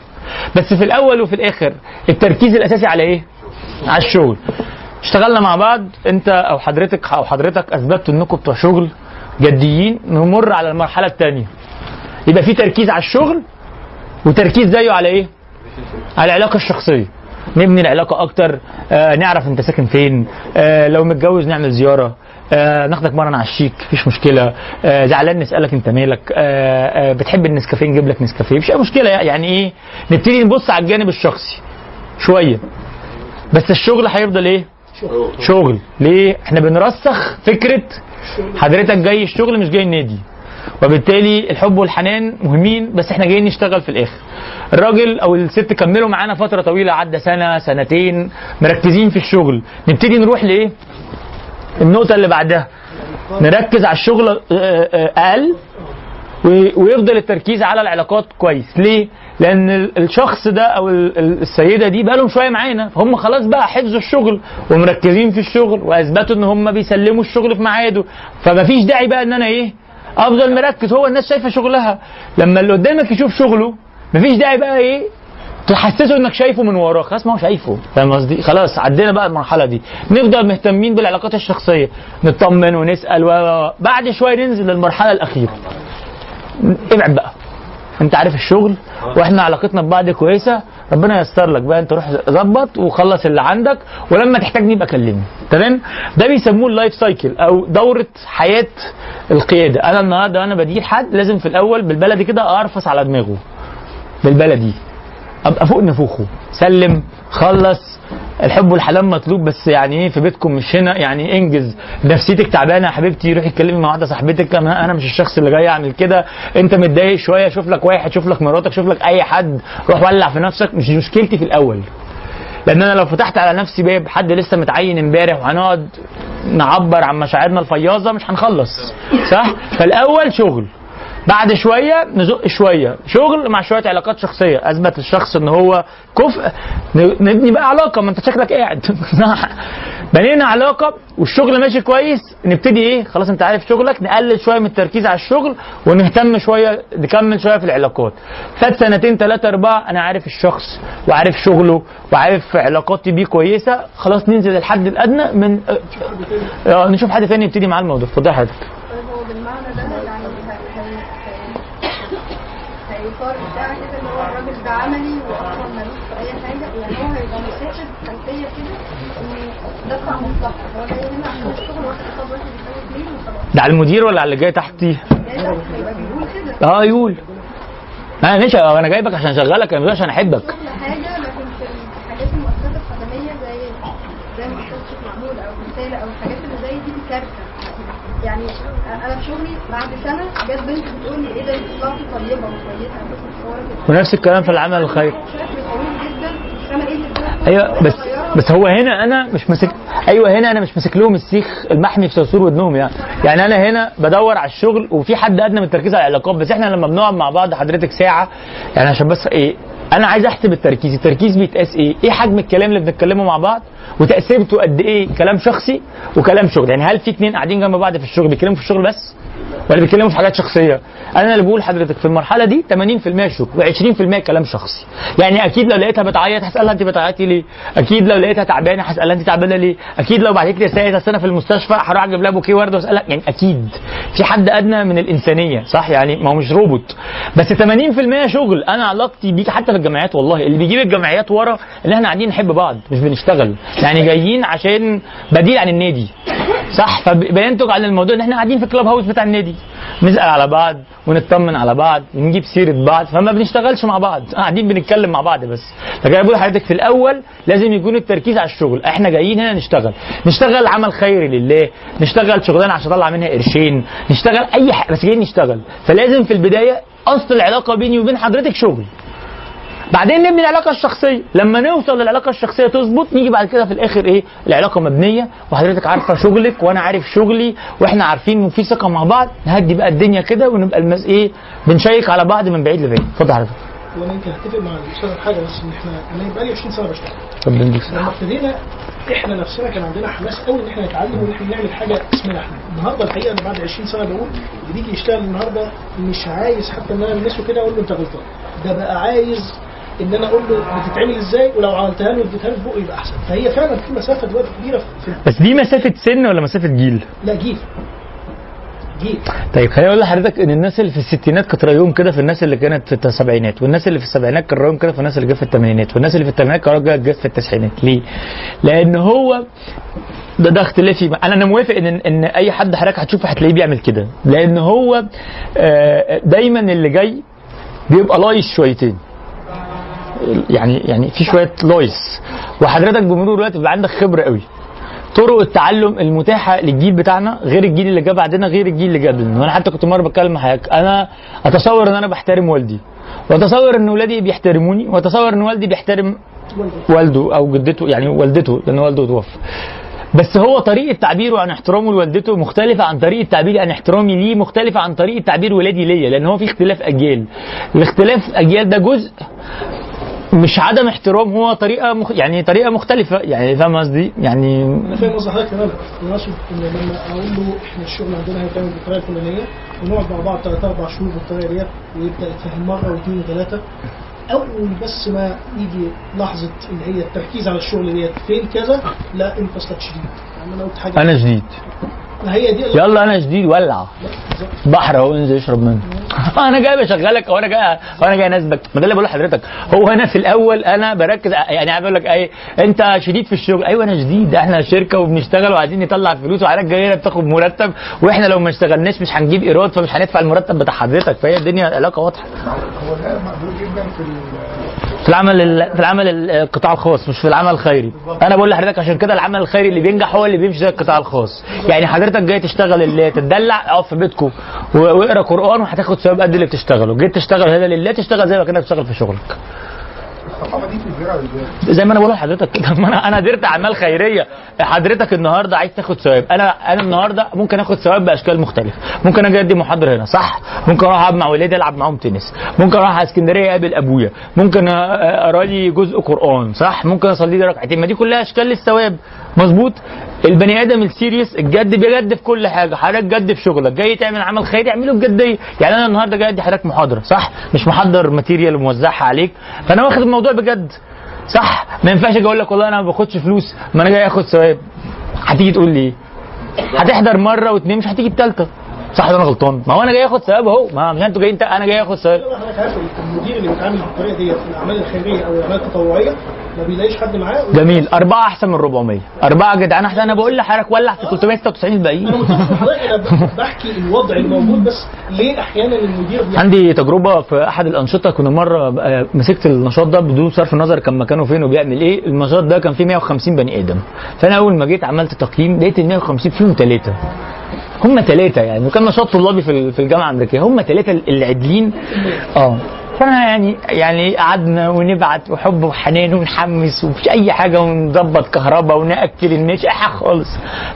بس في الأول وفي الآخر التركيز الأساسي على إيه؟ على الشغل. اشتغلنا مع بعض. أنت أو حضرتك أو حضرتك أثبتوا إنكم بتوع شغل جديين نمر على المرحلة الثانية يبقى في تركيز على الشغل وتركيز زيه على إيه؟ العلاقة الشخصية. نبني العلاقة أكتر. آه نعرف أنت ساكن فين. آه لو متجوز نعمل زيارة. آه ناخدك مرة نعشيك. مفيش مشكلة. آه زعلان نسألك أنت مالك. آه آه بتحب النسكافيه؟ نجيب لك نسكافيه. مفيش أي مشكلة. يعني إيه؟ نبتدي نبص على الجانب الشخصي. شوية. بس الشغل هيفضل إيه؟ شغل. ليه؟ إحنا بنرسخ فكرة حضرتك جاي الشغل مش جاي النادي. وبالتالي الحب والحنان مهمين بس إحنا جايين نشتغل في الآخر. الراجل أو الست كملوا معانا فترة طويلة عدى سنة سنتين مركزين في الشغل. نبتدي نروح لإيه؟ النقطة اللي بعدها. نركز على الشغل آه، آه، أقل ويفضل التركيز على العلاقات كويس. ليه؟ لأن ال- الشخص ده أو ال- ال- السيدة دي بقالهم شوية معانا فهم خلاص بقى حفظوا الشغل ومركزين في الشغل وأثبتوا إن هم بيسلموا الشغل في ميعاده. فمفيش داعي بقى إن أنا إيه؟ أفضل مركز هو الناس شايفة شغلها. لما اللي قدامك يشوف شغله مفيش داعي بقى إيه؟ تحسسه إنك شايفه من وراه. خلاص ما هو شايفه. فاهم قصدي؟ خلاص عدينا بقى المرحلة دي. نفضل مهتمين بالعلاقات الشخصية. نطمن ونسأل و. بعد شوية ننزل للمرحلة الأخيرة. ابعد بقى. انت عارف الشغل وإحنا علاقتنا ببعض كويسة ربنا ييسر لك بقى انت روح ظبط وخلص اللي عندك ولما تحتاجني يبقى كلمني. تمام؟ ده بيسموه ال life cycle أو دورة حياة القيادة. أنا النهارده وأنا بدير حد لازم في الأول بالبلدي كده ارفس على دماغه. بالبلدي. أبقى فوق نفوخه. سلم خلص. الحب والحلال مطلوب بس يعني إيه في بيتكم مش هنا؟ يعني إنجز. نفسيتك تعبانة يا حبيبتي روحي اتكلمي مع واحدة صاحبتك. أنا أنا مش الشخص اللي جاي اعمل كده. أنت متضايق شوية شوف لك واحد شوف لك مراتك شوف لك أي حد. روح ولع في نفسك. مش مشكلتي في الأول. لأن أنا لو فتحت على نفسي باب حد لسه متعين إمبارح وهنقعد نعبر عن مشاعرنا الفياضة مش هنخلص. صح؟ فالأول شغل. بعد شوية نزق شوية. شغل مع شوية علاقات شخصية. أثبت الشخص إن هو كفء. نبني بقى علاقة. ما أنت شكلك قاعد. بنينا علاقة والشغل ماشي كويس. نبتدي إيه؟ خلاص أنت عارف شغلك. نقلل شوية من التركيز على الشغل ونهتم شوية نكمل شوية في العلاقات. فات سنتين ثلاثة أربعة. أنا عارف الشخص وعارف شغله وعارف علاقاتي بيه كويسة. خلاص ننزل الحد الأدنى من آه نشوف حد تاني يبتدي معاه الموضوع. اتفضل حضرتك هو بالمعنى ده يعني هي- هي- هيفضل المسار بتاعي كده اللي هو الراجل ده عملي واصلا ملوش في أي حاجة. يعني هو هيبقى مسافر خلفية كده ان ده بتاع مصلحه هو جاي هنا عشان الشغل واخد قصاد واحد يساوي اثنين وخلاص. ده على المدير ولا على اللي جاي تحتي جاي تحت هيبقى بيقول كده. آه يقول. أنا ماشي. أنا جايبك عشان أشغلك أنا مش عشان أحبك. حاجة لكن في الحاجات المؤسسات الخدميه زي زي مؤسسه شيخ محمود أو رساله أو الحاجات اللي زي دي دي كارثه يعني أنا في شغلي بعد سنة جت بنت بتقول لي إيه ده طلعتي طيبه وكويسه ونفس الكلام في العمل الخيري؟ أيوه بس بس هو هنا أنا مش ماسك أيوه هنا أنا مش ماسك لهم السيخ المحمي في صرصور ودنهم يعني. يعني أنا هنا بدور على الشغل وفي حد أدنى من التركيز على العلاقات بس إحنا لما بنقعد مع بعض حضرتك ساعة يعني عشان بس إيه أنا عايز أحسب التركيز. التركيز بيتقاس إيه؟ إيه حجم الكلام اللي بنتكلمه مع بعض؟ وتقسيمته قد إيه؟ كلام شخصي وكلام شغل. يعني هل في اتنين قاعدين جنب بعض في الشغل بيتكلموا في الشغل بس؟ ولا بيتكلموا في حاجات شخصية. أنا اللي بقول لحضرتك في المرحلة دي 80% شغل و20% كلام شخصي. يعني أكيد لو لقيتها بتعيط هسألها أنت بتعيطي ليه؟ أكيد لو لقيتها تعبانة هسألها أنت تعبانة ليه؟ أكيد لو بعتت لي رسالة أنا في المستشفى هروح أجيب لها بوكيه ورده وأسألها. يعني أكيد. في حد أدنى من الإنسانية صح؟ يعني ما هو مش روبوت. بس 80% شغل. أنا علاقتي بيك حتى في الجامعات والله. اللي بيجيب الجمعيات ورا إن إحنا قاعدين نحب بعض مش بنشتغل. يعني جايين عشان بديل عن النادي صح؟ فبينتج عن الموضوع إن إحنا قاعدين في الكلاب هاوس بتاع النادي. نسال على بعض ونطمن على بعض ونجيب سيرة بعض فما بنشتغلش مع بعض. قاعدين بنتكلم مع بعض بس. لكن بقول لحضرتك في الأول لازم يكون التركيز على الشغل. إحنا جايين هنا نشتغل. نشتغل عمل خيري لله. نشتغل شغلانة عشان أطلع منها قرشين. نشتغل أي حاجة. بس جايين نشتغل. فلازم في البداية أصل العلاقة بيني وبين حضرتك شغل. بعدين نبني العلاقة الشخصية. لما نوصل للعلاقة الشخصية تظبط نيجي بعد كده في الآخر إيه؟ العلاقة مبنية. وحضرتك عارفة شغلك وأنا عارف شغلي وإحنا عارفين إن في ثقة مع بعض. نهدي بقى الدنيا كده ونبقى المس إيه؟ بنشيك على بعض من بعيد لبعيد. اتفضل حضرتك. وأنا يمكن هتفق مع الاستاذ حاجة بس إن إحنا أنا بقالي 20 سنة بشتغل. ربنا لما ابتدينا إحنا نفسنا كان عندنا حماس قوي إن إحنا نتعلم وإن إحنا نعمل حاجة اسمنا إحنا. النهارده الحقيقة أنا بعد 20 سنة بقول اللي بيجي يشتغل النهارده مش عايز حتى إن أنا ألمسه كده أقول له أنت غلطان. ده بقى عايز إن أنا أقول له بتتعمل إزاي ولو عملتها له واديتها له في بقه يبقى أحسن. فهي فعلا في مسافة دلوقتي كبيرة في بس دي مسافة سن ولا مسافة جيل؟ لا جيل. جيل. طيب خليني أقول لحضرتك إن الناس اللي في الستينات كانت رأيهم كده في الناس اللي كانت في السبعينات والناس اللي في السبعينات كان رأيهم كده في الناس اللي جت في الثمانينات والناس اللي في الثمانينات كان رأيهم جت في التسعينات. ليه؟ لأن هو ده ده اختلافي. أنا أنا موافق ان إن أي حد حضرتك هتشوفه هتلاقيه بيعمل كده. لأن هو آه، دايما اللي جاي بيبقى لايص شويتين. يعني يعني في شوية لايص وحضرتك بمرور الوقت بيبقى عندك خبرة قوي. طرق التعلم المتاحة للجيل بتاعنا غير الجيل اللي جه بعدنا غير الجيل اللي جه قبلنا وأنا حتى كنت مرة بتكلم مع حضرتك. أنا أتصور إن أنا بحترم والدي. وأتصور إن ولادي بيحترموني. وأتصور إن والدي بيحترم والده أو جدته يعني والدته لأن والده توفى. بس هو طريقة تعبيره عن احترامه لوالدته مختلفة عن طريقة تعبيري عن احترامي ليه مختلفة عن طريقة تعبير ولادي ليا لأن هو في اختلاف أجيال. الاختلاف أجيال ده جزء مش عدم احترام هو طريقة مخ... يعني طريقة مختلفة. يعني فاهم قصدي؟ يعني أنا فاهم قصد حضرتك تماما. أنا أقصد إن لما أقول له إحنا الشغل عندنا هيتعمل بالطريقة الفلانية ونقعد مع بعض ثلاث أربع شهور بالطريقة ديت ويبدأ يتفهم مره واثنين وثلاثه أول بس ما يجي لحظة اللي هي التركيز على الشغل ديت فين كذا؟ لا انت اصلك شديد يعني أنا قلت حاجة أنا جديد. ما هي دي يلا أنا جديد ولع. بحر اهو انزل اشرب منه. أنا جاي بشغلك أو أنا جاي أو أنا جاي اناسبك. ما ده اللي بقول لحضرتك. هو أنا في الأول أنا بركز يعني عايز أقول لك إيه انت شديد في الشغل. أيوه أنا شديد إحنا شركة وبنشتغل وعايزين نطلع فلوس وحضرتك جاي هنا بتاخد مرتب. وإحنا لو ما اشتغلناش مش هنجيب ايراد فمش هندفع المرتب بتاع حضرتك. فهي الدنيا علاقة واضحة. هو ده مقبول جدا في في العمل ال- في العمل ال- القطاع الخاص مش في العمل الخيري. أنا بقول لحضرتك عشان كده العمل الخيري اللي بينجح هو اللي بيمشي زي القطاع الخاص. يعني حضرتك جاي تشتغل اللي تدلع اقف في بيتكم واقرأ قرآن وهتاخد ثواب قد اللي بتشتغله. جيت تشتغل هذا لله تشتغل زي ما كأنك بتشتغل في شغلك الثقافه دي بتزرع إزاي؟ زي ما أنا بقول لحضرتك كده. ما أنا أنا درت اعمال خيرية. حضرتك النهارده عايز تاخد ثواب. أنا أنا النهارده ممكن اخد ثواب بأشكال مختلفة. ممكن أجي ادي محاضره هنا صح؟ ممكن أروح مع ولادي ألعب معاهم تنس. ممكن أروح اسكندرية أقابل أبويا. ممكن أقرأ لي جزء قرآن صح؟ ممكن أصلي لي ركعتين. ما دي كلها أشكال للثواب. مظبوط؟ البني آدم ال serious الجد بيجد في كل حاجة حضرتك جد في شغلك جاي تعمل عمل خيري اعمله بجديه يعني أنا النهارده جاي أدي حضرتك محاضرة صح؟ مش محضر material وموزعها عليك. فأنا واخد الموضوع بجد صح؟ ما ينفعش أجي أقول لك والله أنا ما باخدش فلوس ما أنا جاي آخد ثواب. هتيجي تقول لي إيه؟ هتحضر مرة واثنين مش هتيجي الثالثه صح ولا أنا غلطان؟ ما هو أنا جاي آخد ثواب أهو. ما مش أنتوا جايين أنا جاي آخد ثواب. المدير اللي بيتعامل بالطريقة دي في الأعمال الخيرية أو الأعمال التطوعية ما بيلاقيش حد معاه. جميل. أربعة أحسن من 400 أربعة يا جدعان أحسن أنا بقول لحضرتك ولع في 396 الباقيين أنا بحكي الوضع الموجود بس ليه أحيانا المدير عندي تجربة في أحد الأنشطة. كنا مرة آه، مسكت النشاط ده بدون صرف النظر كان مكانه فين وبيعمل إيه. النشاط ده كان فيه 150 بني آدم. فأنا أول ما جيت عملت تقييم لقيت ال 150 فيهم ثلاثة هم ثلاثة يعني. وكان نشاط طلابي في في الجامعة الأمريكية. هم ثلاثة اللي عادلين آه. فأنا يعني يعني قعدنا ونبعت وحب وحنان ونحمس ومفيش أي حاجة ونظبط كهرباء وناكل الناس. أي حاجة خالص.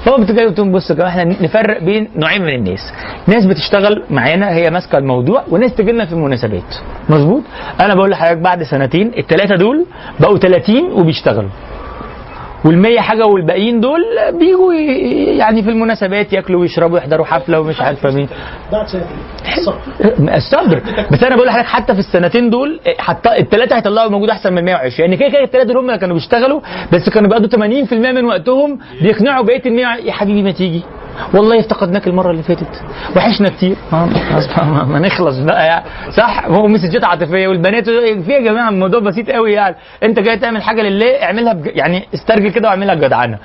قلت لهم بصوا يا جماعة إحنا نفرق بين نوعين من الناس. ناس بتشتغل معانا هي ماسكة الموضوع وناس تجي لنا في المناسبات. مظبوط؟ أنا بقول لحضرتك بعد سنتين الثلاثه دول بقوا 30 وبيشتغلوا. والمية حاجة والباقيين دول بيجوا يعني في المناسبات ياكلوا ويشربوا يحضروا حفلة ومش عارفة مين. الصبر. بس أنا بقول لحضرتك حتى في السنتين دول حتى الثلاثه هيطلعوا موجود أحسن من 120 يعني كده كده الثلاثه دول هم كانوا بيشتغلوا بس كانوا بيقضوا 80% من وقتهم بيقنعوا بقية ال 100 يا حبيبي ما تيجي. والله افتقدناك المرة اللي فاتت. وحشنا كتير. ما, ما, نخلص بقى يعني صح؟ هو مسجات عاطفية والبنات في يا جماعة الموضوع بسيط قوي يعني. أنت جاي تعمل حاجة لله اعملها بج... يعني استرجل كده واعملها بجدعنه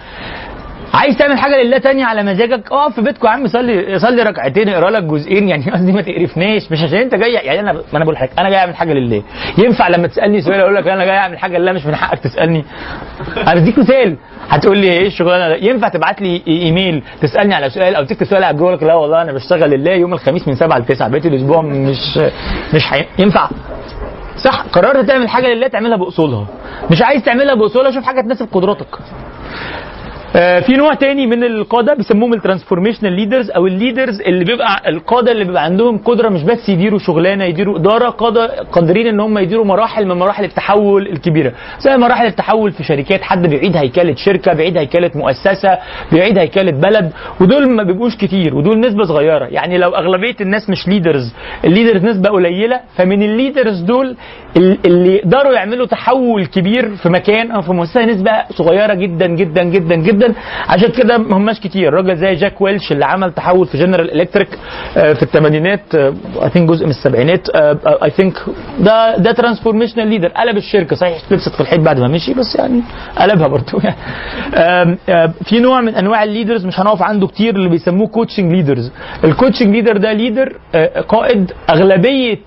عايز تعمل حاجة لله تانية على مزاجك؟ اقف في بيتكم يا عم صلي صلي ركعتين اقرأ لك جزئين يعني قصدي ما تقرفناش. مش عشان أنت جاي يعني أنا ما أنا بقول لحضرتك أنا جاي أعمل حاجة لله. ينفع لما تسألني سؤال أقول لك أنا جاي أعمل حاجة لله مش من حقك تسألني. أنا بديك مثال. هتقول لي إيه الشغلانة ده؟ ينفع تبعت لي إيميل تسألني على سؤال أو تكتب سؤال على لك لا والله أنا بشتغل لله يوم الخميس من 7 ل 9 بقيت الأسبوع مش مش حي... ينفع. صح قررت تعمل حاجة لله تعملها بأصولها. مش عايز تعملها بأصولها شوف حاجة تناسب قدراتك. في نوع تاني من القادة بيسموهم ال transformational leaders أو ال leaders اللي بيبقى القادة اللي بيبقى عندهم قدرة مش بس يديروا شغلانة يديروا إدارة قادة قادرين إن هم يديروا مراحل من مراحل التحول الكبيرة. زي مراحل التحول في شركات حد بيعيد هيكلة شركة بيعيد هيكلة مؤسسة بيعيد هيكلة بلد ودول ما بيبقوش كتير ودول نسبة صغيرة. يعني لو أغلبية الناس مش leaders ال leaders نسبة قليلة فمن ال leaders دول ال- اللي يقدروا يعملوا تحول كبير في مكان أو في مؤسسة نسبة صغيرة جدا جدا جدا جدا. عشان كده ما هماش كتير. راجل زي جاك ويلش اللي عمل تحول في جنرال الكتريك في الثمانينات I think جزء من السبعينات I think ده ده transformational leader قلب الشركة. صحيح لبست في الحيط بعد ما مشي بس يعني قلبها برضه. يعني في نوع من أنواع ال leaders مش هنقف عنده كتير اللي بيسموه coaching leaders ال coaching leader ده leader قائد أغلبية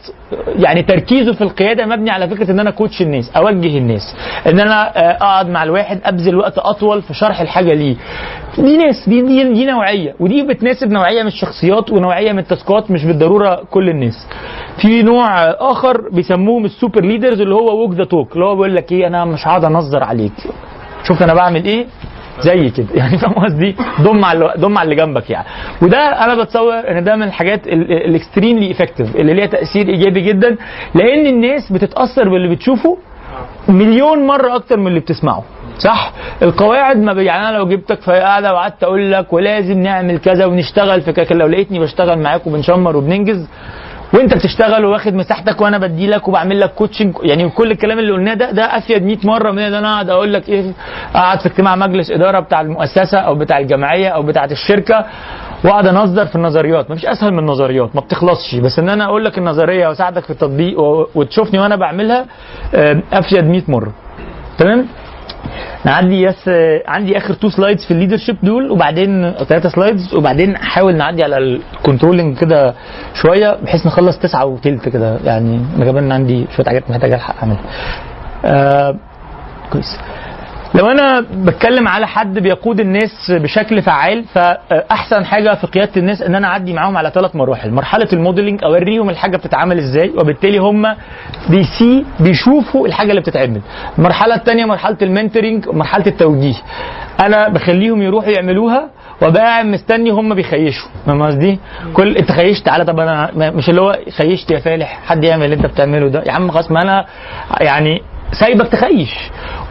يعني تركيزه في القيادة مبني على فكرة إن أنا coach الناس أوجه الناس إن أنا آه، أقعد مع الواحد أبذل وقت أطول في شرح الحاجة ليه. دي ناس دي دي, دي نوعية ودي بتناسب نوعية من الشخصيات ونوعية من ال task ات مش بالضرورة كل الناس. في نوع آخر بيسموهم ال super leaders اللي هو walk the talk اللي هو بيقول لك إيه أنا مش هقعد أنظر عليك. شوف أنا بعمل إيه؟ زي كده. يعني فاهم قصدي؟ ضم على ضم على اللي جنبك يعني. وده أنا بتصور إن ده من الحاجات ال extremely effective اللي ليها تأثير إيجابي جدا لأن الناس بتتأثر باللي بتشوفه مليون مرة أكتر من اللي بتسمعه. صح؟ القواعد ما يعني أنا لو جبتك في قاعدة وقعدت أقول لك ولازم نعمل كذا ونشتغل في كذا لو لقيتني بشتغل معاك وبنشمر وبننجز وانت بتشتغل واخد مساحتك وأنا بدي لك وبعمل لك coaching يعني كل الكلام اللي قلناه ده ده أفيد 100 مرة من إن أنا أقعد أقول لك إيه أقعد في اجتماع مجلس إدارة بتاع المؤسسة أو بتاع الجمعية أو بتاعة الشركة وأقعد أنظر في النظريات. مفيش أسهل من النظريات ما بتخلصش. بس إن أنا أقول لك النظرية وأساعدك في التطبيق وتشوفني وأنا بعملها آه، أفيد 100 مرة. تمام؟ أنا عندي عندي آخر two slides في ال leadership دول وبعدين ثلاثة slides وبعدين نحاول نعدي على ال controlling كده شوية بحيث نخلص تسعة وتلت كده يعني أنا كمان عندي شوية حاجات محتاج ألحق أعملها. آه كويس. لو أنا بتكلم على حد بيقود الناس بشكل فعال فأحسن حاجة في قيادة الناس إن أنا أعدي معاهم على ثلاث مراحل. مرحلة ال modeling أوريهم الحاجة بتتعمل إزاي وبالتالي هم بيسي بيشوفوا الحاجة اللي بتتعمل. المرحلة الثانية مرحلة ال mentoring ومرحله التوجيه. أنا بخليهم يروحوا يعملوها وبقى مستني هم بيخيشوا. فاهم قصدي؟ كل أنت خيشت؟ تعالى طب أنا مش اللي هو خيشت يا فالح حد يعمل اللي أنت بتعمله ده؟ يا عم خلاص ما أنا يعني سايبك تخيش.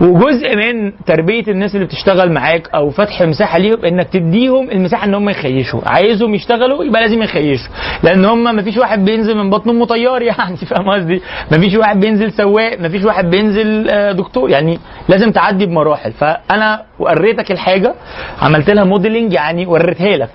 وجزء من تربية الناس اللي بتشتغل معاك أو فتح مساحة ليهم إنك تديهم المساحة إن هم يخيشوا. عايزهم يشتغلوا يبقى لازم يخيشوا. لأن هم ما فيش واحد بينزل من بطن امه طيار يعني فاهم قصدي؟ ما فيش واحد بينزل سواق ما فيش واحد بينزل آه، دكتور. يعني لازم تعدي بمراحل. فأنا وريتك الحاجة عملت لها modeling يعني وريتها لك.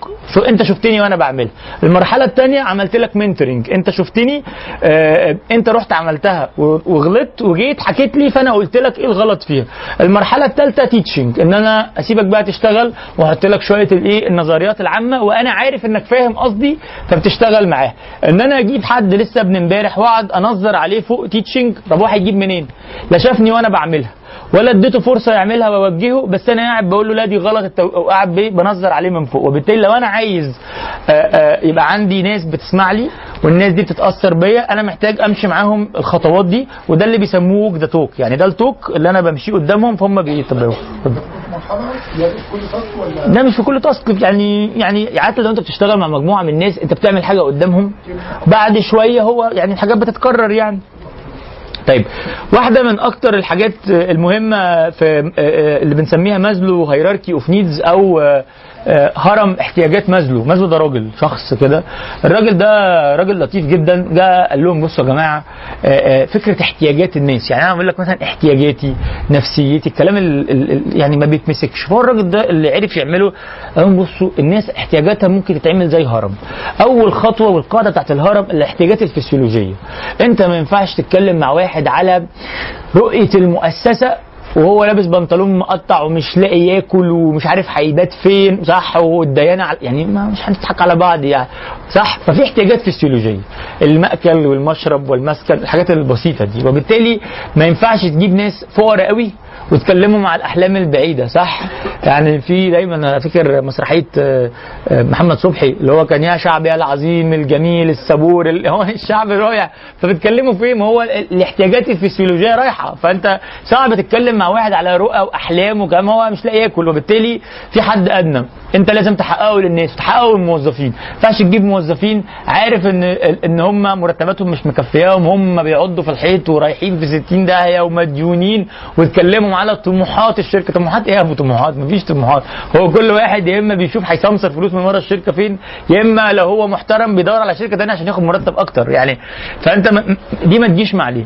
أنت شفتني وأنا بعملها. المرحلة الثانية عملت لك mentoring أنت شفتني آه أنت رحت عملتها وغلطت وجيت حكيت لي فأنا قلت لك إيه الغلط فيها. المرحلة الثالثة teaching إن أنا أسيبك بقى تشتغل وأحط لك شوية الإيه النظريات العامة وأنا عارف إنك فاهم قصدي فبتشتغل معاه. إن أنا أجيب حد لسه ابن إمبارح وأقعد أنظر عليه فوق teaching طب واحد يجيب منين؟ لا شافني وأنا بعملها. ولا اديته فرصة يعملها وأوجهه بس أنا قاعد بقول له لا دي غلط التو... أو قاعد بيه بنظر عليه من فوق. وبالتالي لو أنا عايز آه، آه، يبقى عندي ناس بتسمع لي والناس دي بتتأثر بيا أنا محتاج أمشي معاهم الخطوات دي وده اللي بيسموه the talk يعني ده ال talk اللي أنا بمشيه قدامهم فهم بيتبعوه ده مش في كل task يعني يعني عادة لو أنت بتشتغل مع مجموعة من الناس أنت بتعمل حاجة قدامهم بعد شوية هو يعني الحاجات بتتكرر يعني. طيب واحدة من أكتر الحاجات المهمة في اللي بنسميها مازلو hierarchy of needs أو هرم احتياجات مازلو. مازلو ده راجل شخص كده. الراجل ده راجل لطيف جدا. جاء قال لهم بصوا يا جماعة فكرة احتياجات الناس. يعني أنا بقول لك مثلا احتياجاتي نفسيتي الكلام ال يعني ما بيتمسكش. فهو الراجل ده اللي عرف يعمله قال لهم بصوا الناس احتياجاتها ممكن تتعمل زي هرم. أول خطوة والقاعدة بتاعت الهرم الاحتياجات الفسيولوجية. أنت ما ينفعش تتكلم مع واحد على رؤية المؤسسة وهو لابس بنطلون مقطع ومش لاقي ياكل ومش عارف هيبات فين صح؟ والديانة يعني ما مش هنضحك على بعض يعني صح؟ ففي احتياجات فسيولوجية. المأكل والمشرب والمسكن الحاجات البسيطة دي. وبالتالي ما ينفعش تجيب ناس فقراء قوي وتكلموا مع الأحلام البعيدة صح؟ يعني في دايما أنا فاكر مسرحية آه، آه، محمد صبحي اللي هو كان يا شعب يا العظيم الجميل الصبور ال- هو الشعب رايح فبتكلموا فيه ما هو ال- الاحتياجات الفسيولوجية رايحة. فأنت صعب تتكلم مع واحد على رؤى وأحلام وكلام هو مش لاقي ياكل. وبالتالي في حد أدنى. أنت لازم تحققه للناس وتحققه للموظفين. ما ينفعش تجيب موظفين عارف إن إن هم مرتباتهم مش مكفياهم هم بيعضوا في الحيط ورايحين في 60 داهية ومديونين ويتكلموا على طموحات الشركة. طموحات إيه يا أبو طموحات؟ مفيش طموحات. هو كل واحد يا إما بيشوف هيسمسر فلوس من ورا الشركة فين يا إما لو هو محترم بيدور على شركة ثانية عشان ياخد مرتب أكتر. يعني فأنت م- دي ما تجيش مع عليه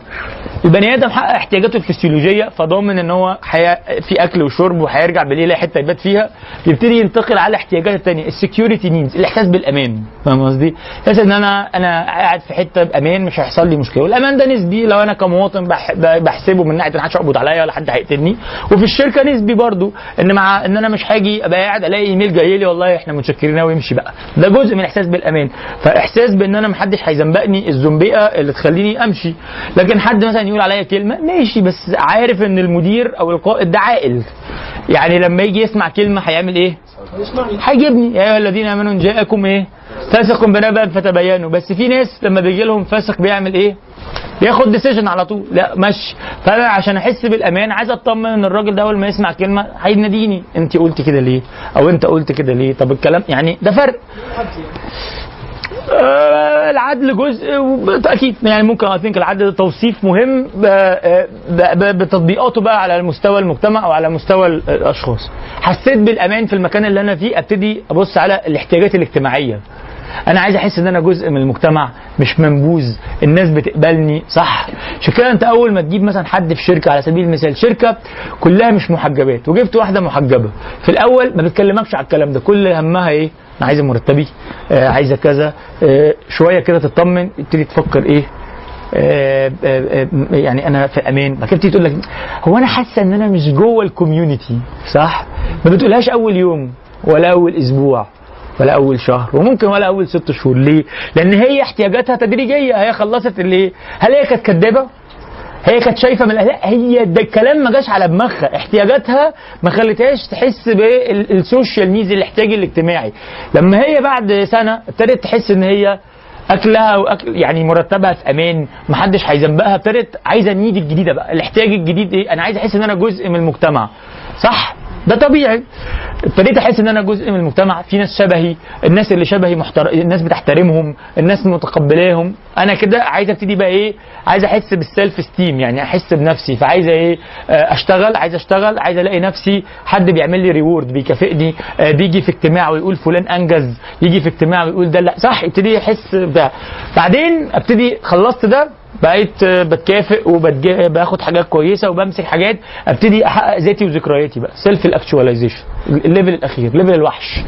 البني آدم حقق احتياجاته الفسيولوجية فضامن إن هو حي... في أكل وشرب وهيرجع بالليل يلاقي حتة يبات فيها يبتدي ينتقل على الاحتياجات الثانية ال security needs الإحساس بالأمان. فاهم قصدي؟ إحساس إن أنا أنا قاعد في حتة بامان مش هيحصل لي مشكلة. والأمان ده نسبي. لو أنا كمواطن بح... بحسبه من ناحية إن محدش هيقبض عليا ولا حد هيقتلني وفي الشركة نسبي برضو إن مع إن أنا مش هاجي أبقى قاعد ألاقي إيميل جاي لي والله إحنا متشكرين قوي امشي بقى. ده جزء من الاحساس بالأمان. فإحساس بإن أنا محدش هيزنبقني الزنبقه اللي تخليني أمشي. لكن حد مثلا يقول عليا كلمة ماشي بس عارف إن المدير أو القائد ده عاقل. يعني لما يجي يسمع كلمة هيعمل إيه؟ هيجيبني. يا أيها الذين آمنوا إن جاءكم إيه؟ فاسق بنبأ فتبينوا. بس في ناس لما بيجي لهم فاسق بيعمل إيه؟ بياخد decision على طول. لا ماشي. فأنا عشان أحس بالأمان عايز أطمن إن الراجل ده أول ما يسمع كلمة هيناديني. انت قلت كده ليه؟ أو أنت قلت كده ليه؟ طب الكلام يعني ده فرق. العدل جزء بالتاكيد يعني ممكن I think العدل توصيف مهم بتطبيقاته بقى على مستوى المجتمع أو على مستوى ال- الأشخاص. حسيت بالأمان في المكان اللي أنا فيه أبتدي أبص على الاحتياجات الاجتماعية. أنا عايز أحس إن أنا جزء من المجتمع مش منبوذ الناس بتقبلني صح؟ عشان كده أنت أول ما تجيب مثلا حد في شركة على سبيل المثال شركة كلها مش محجبات وجبت واحدة محجبة. في الأول ما بتكلمكش على الكلام ده كل همها إيه؟ أنا عايزه مرتبي آه عايزه كذا آه شوية كده تطمن تبتدي تفكر إيه آه، آه، آه، يعني أنا في أمان. بعد كده تقول لك هو أنا حاسة ان أنا مش جوه الكوميونتي صح؟ ما بتقولهاش أول يوم ولا أول أسبوع ولا أول شهر وممكن ولا أول ست شهور. ليه؟ لأن هي احتياجاتها تدريجية هي خلصت اللي هل هي كانت كدابة؟ هي كانت شايفة من لا هي ده الكلام ما جاش على دماغها. احتياجاتها ما خلتهاش تحس بال social needs الاحتياج الاجتماعي. لما هي بعد سنة ابتدت تحس إن هي أكلها واكل يعني مرتبها في أمان محدش هيزنبقها ابتدت عايزة ال need الجديدة بقى الاحتياج الجديد إيه؟ أنا عايز أحس إن أنا جزء من المجتمع. صح؟ ده طبيعي. ابتديت أحس إن أنا جزء من المجتمع. في ناس شبهي الناس اللي شبهي محتر... الناس بتحترمهم الناس متقبلاهم. أنا كده عايز أبتدي بقى إيه؟ عايز أحس بال self-esteem يعني أحس بنفسي. فعايز إيه؟ آه، أشتغل عايز أشتغل عايز ألاقي نفسي. حد بيعمل لي reward بيكافئني آه، بيجي في اجتماع ويقول فلان أنجز يجي في اجتماع ويقول ده لا. صح ابتدي أحس بتاع بعدين أبتدي خلصت ده بقيت بتكافئ وباخد حاجات كويسة وبمسك حاجات ابتدي أحقق ذاتي وذكرياتي بقى. self ال actualization ال level الأخير level الوحش.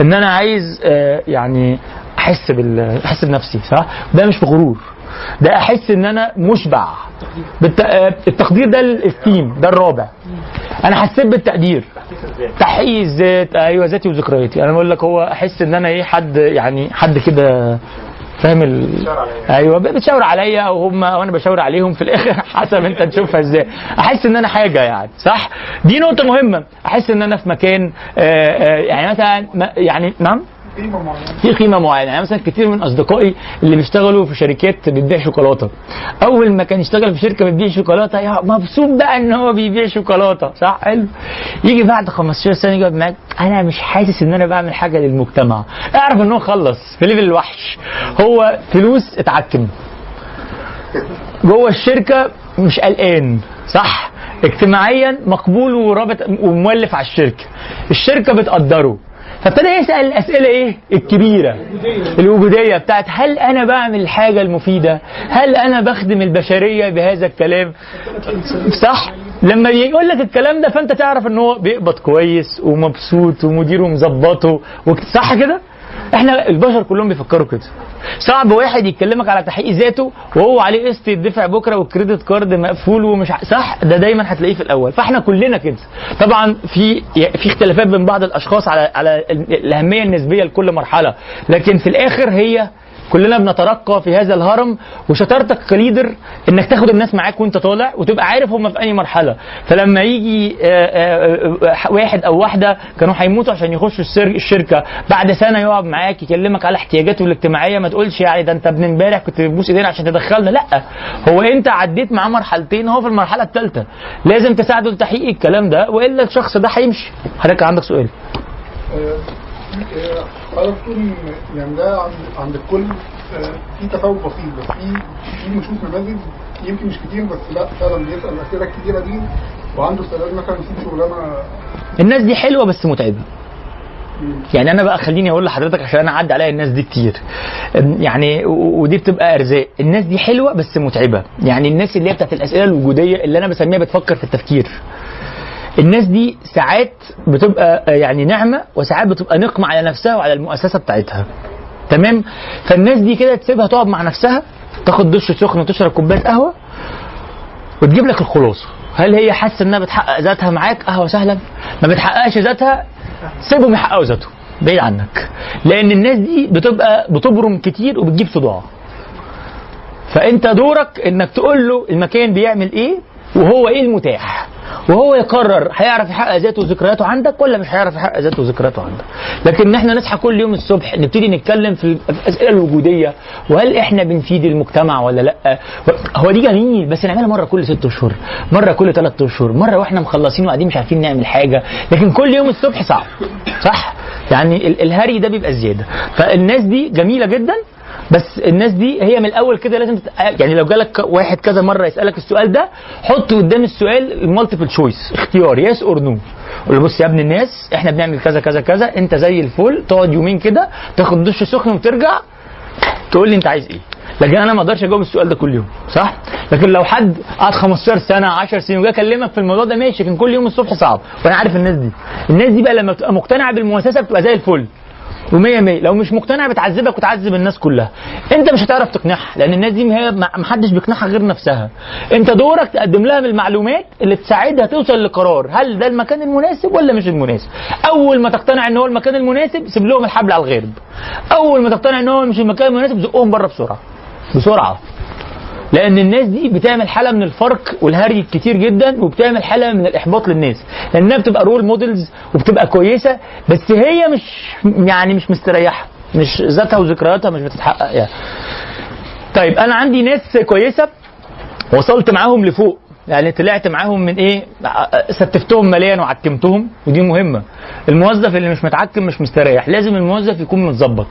إن أنا عايز آه، يعني أحس بال أحس بنفسي صح؟ ده مش بغرور. ده أحس إن أنا مشبع. بالت... آه، التقدير ده ال esteem ده الرابع. أنا حسيت بالتقدير. تحقيق الذات أيوه ذاتي وذكرياتي. أنا بقول لك هو أحس إن أنا إيه حد يعني حد كده فاهم ال... أيوه بتشاور عليا أو هم أو أنا بشاور عليهم في الآخر حسب أنت تشوفها إزاي. أحس إن أنا حاجة يعني صح؟ دي نقطة مهمة. أحس إن أنا في مكان آه، آه، يعني مثلا يعني نعم؟ قيمة معينة. في قيمة معينة. يعني مثلا كتير من أصدقائي اللي بيشتغلوا في شركات بتبيع شوكولاتة. أول ما كان يشتغل في شركة بتبيع شوكولاتة يا مبسوط بقى إن هو بيبيع شوكولاتة. صح؟ حلو. يجي بعد 15 سنه يقعد معاك أنا مش حاسس إن أنا بعمل حاجة للمجتمع. اعرف إن هو خلص في ليفل الوحش هو فلوس اتعكم جوه الشركة مش قلقان. صح؟ اجتماعيا مقبول ورابط ومولف على الشركة. الشركة بتقدره. فابتدى يسأل الأسئلة إيه؟ الكبيرة. الوجودية بتاعت هل أنا بعمل الحاجة المفيدة؟ هل أنا بخدم البشرية بهذا الكلام؟ صح؟ لما يقول لك الكلام ده فأنت تعرف إن هو بيقبض كويس ومبسوط ومديره مظبطه صح كده؟ إحنا البشر كلهم بيفكروا كده. صعب واحد يكلمك على تحقيق ذاته وهو عليه قسط يدفع بكرة وال credit card مقفول ومش ع- صح؟ ده دايما هتلاقيه في الأول. فاحنا كلنا كده. طبعا في في اختلافات بين بعض الأشخاص على على ال- الأهمية النسبية لكل مرحلة. لكن في الآخر هي كلنا بنترقى في هذا الهرم وشطارتك ك leader إنك تاخد الناس معاك وأنت طالع وتبقى عارف هم في أي مرحلة. فلما يجي آه، آه، آه، واحد أو واحدة كانوا هيموتوا عشان يخشوا الشركة بعد سنة يقعد معاك يكلمك على احتياجاته الاجتماعية ما تقولش يعني ده أنت ابن امبارح كنت بتبوس ايدينا عشان تدخلنا. لأ هو أنت عديت معاه مرحلتين هو في المرحلة الثالثة. لازم تساعده لتحقيق الكلام ده وإلا الشخص ده هيمشي. حضرتك عندك سؤال؟ حضرتك تقول إن يعني ده عند عند الكل آه، في تفاوت بسيط بس في في بنشوف نماذج يمكن مش كتير بس لا فعلا بيسأل الاسئله الكتيره دي وعنده استعداد مثلا يسيب شغلانة. الناس دي حلوة بس متعبة. يعني أنا بقى خليني أقول لحضرتك عشان أنا عدى عليا الناس دي كتير. يعني ودي بتبقى أرزاق. الناس دي حلوة بس متعبة. يعني الناس اللي هي بتاعت الأسئلة الوجودية اللي أنا بسميها بتفكر في التفكير. الناس دي ساعات بتبقى آه، يعني نعمه وساعات بتبقى نقمة على نفسها وعلى المؤسسة بتاعتها. تمام؟ فالناس دي كده تسيبها تقعد مع نفسها تاخد دش سخن وتشرب كوباية قهوة وتجيب لك الخلاصة. هل هي حاسة إنها بتحقق ذاتها معاك؟ أهلا وسهلا ما بتحققش ذاتها سيبهم يحققوا ذاتهم بعيد عنك. لأن الناس دي بتبقى بتبرم كتير وبتجيب صداع. فأنت دورك إنك تقول له المكان بيعمل إيه وهو إيه المتاح؟ وهو يقرر هيعرف يحقق ذاته وذكرياته عندك ولا مش هيعرف يحقق ذاته وذكرياته عندك؟ لكن إحنا نصحى كل يوم الصبح نبتدي نتكلم في الأسئلة الوجودية وهل إحنا بنفيد المجتمع ولا لأ؟ هو دي جميل بس نعملها مرة كل ست اشهر مرة كل ثلاث اشهر مرة وإحنا مخلصين وقاعدين مش عارفين نعمل حاجة لكن كل يوم الصبح صعب صح؟ يعني ال- الهري ده بيبقى زيادة. فالناس دي جميلة جدا بس الناس دي هي من الأول كده لازم تت... يعني لو جالك واحد كذا مرة يسألك السؤال ده حط قدام السؤال ال multiple choice اختيار yes or no قول بص يا ابن الناس إحنا بنعمل كذا كذا كذا أنت زي الفل تقعد يومين كده تاخد دش سخن وترجع تقول لي أنت عايز إيه. لكن أنا ما أقدرش أجاوب السؤال ده كل يوم صح؟ لكن لو حد قعد 15 سنة 10 سنين وجا كلمك في الموضوع ده ماشي لكن كل يوم الصبح صعب. وأنا عارف الناس دي. الناس دي بقى لما بتبقى مقتنعة بالمؤسسة بتبقى زي الفل. ومية مية. لو مش مقتنع بتعذبك وتعذب الناس كلها. انت مش هتعرف تقنعها لأن الناس دي هي ما ما حدش بيقنعها غير نفسها. انت دورك تقدم لها بالمعلومات اللي تساعدها توصل لقرار. هل ده المكان المناسب ولا مش المناسب؟ أول ما تقتنع إن هو المكان المناسب سيب لهم الحبل على الغارب أول ما تقتنع إن هو مش المكان المناسب زقهم بره بسرعة. بسرعة. لأن الناس دي بتعمل حالة من الفرق والهري الكتير جدا وبتعمل حالة من الإحباط للناس. لأنها بتبقى role models وبتبقى كويسة بس هي مش يعني مش مستريحة. مش ذاتها وذكرياتها مش بتتحقق يعني. طيب أنا عندي ناس كويسة وصلت معاهم لفوق. يعني طلعت معاهم من إيه؟ ستفتهم ماليا وعكمتهم ودي مهمة. الموظف اللي مش متعكم مش مستريح لازم الموظف يكون متظبط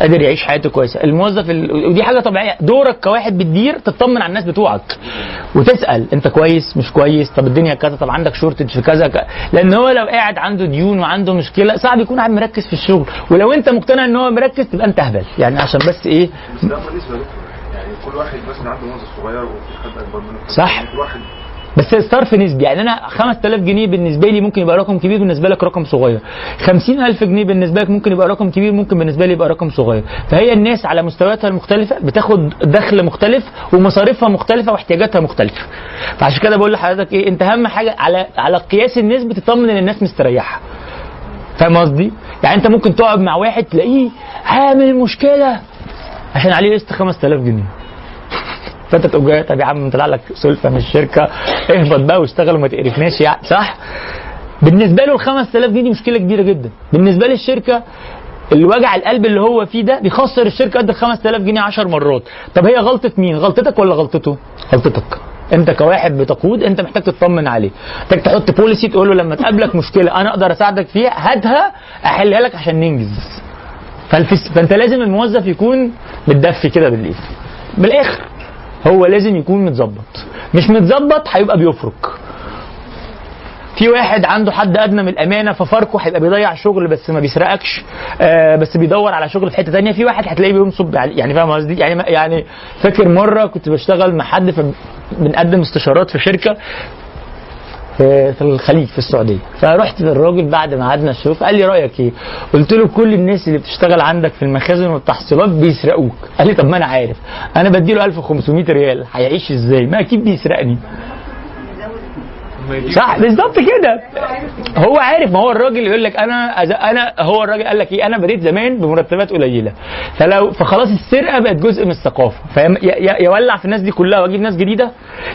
قادر يعيش حياته كويسة. الموظف ال... ودي حاجة طبيعية. دورك كواحد بتدير تطمن على الناس بتوعك وتسأل أنت كويس؟ مش كويس؟ طب الدنيا كذا طب عندك شورتج في كذا ك... لأن هو لو قاعد عنده ديون وعنده مشكلة صعب يكون قاعد مركز في الشغل. ولو أنت مقتنع إن هو مركز تبقى أنت أهبل. يعني عشان بس إيه؟ كل واحد مثلا عنده موظف صغير وفي حد أكبر منه. صح. كل واحد. بس الصرف نسبي يعني أنا 5000 جنيه بالنسبة لي ممكن يبقى رقم كبير بالنسبة لك رقم صغير. 50000 جنيه بالنسبة لك ممكن يبقى رقم كبير ممكن بالنسبة لي يبقى رقم صغير. فهي الناس على مستوياتها المختلفة بتاخد دخل مختلف ومصاريفها مختلفة واحتياجاتها مختلفة. فعشان كده بقول لحضرتك إيه أنت أهم حاجة على على قياس النسبة تطمن إن الناس مستريحة. فاهم قصدي؟ يعني أنت ممكن تقعد مع واحد تلاقيه عامل مشكلة. عشان عليه قسط 5000 جنيه. فانت تقوم جاي طب يا عم طلع لك سلفة من الشركة. اهبط بقى واشتغل وما تقرفناش يعني صح؟ بالنسبة له ال 5000 جنيه دي مشكلة كبيرة جدا. بالنسبة للشركة الوجع القلب اللي هو فيه ده بيخسر الشركة قد ال 5000 جنيه 10 مرات. طب هي غلطة مين؟ غلطتك ولا غلطته؟ غلطتك. انت كواحد بتقود انت محتاج تطمن عليه. محتاج تحط بوليسي تقول له لما تقابلك مشكلة أنا أقدر أساعدك فيها هاتها أحلها لك عشان ننجز. فالفس... فأنت لازم الموظف يكون متدفي كده بالإيد. بالآخر. هو لازم يكون متظبط. مش متظبط هيبقى بيفرك. في واحد عنده حد أدنى من الأمانة ففرقه هيبقى بيضيع شغل بس ما بيسرقكش آه بس بيدور على شغل في حتة تانية. في واحد هتلاقيه بينصب يعني يعني فاهم قصدي؟ يعني يعني فاكر مرة كنت بشتغل مع حد فبنقدم استشارات في شركة في الخليج في السعودية. فرحت للراجل بعد ما قعدنا الشغل قال لي رأيك إيه؟ قلت له كل الناس اللي بتشتغل عندك في المخازن والتحصيلات بيسرقوك. قال لي طب ما أنا عارف. أنا بديله 1500 ريال هيعيش إزاي؟ ما أكيد بيسرقني. صح بالظبط كده. هو عارف ما هو الراجل يقول لك أنا أز- أنا هو الراجل قال لك إيه أنا بديت زمان بمرتبات قليلة. فلو فخلاص السرقة بقت جزء من الثقافة. فيولع في الناس دي كلها وأجيب ناس جديدة؟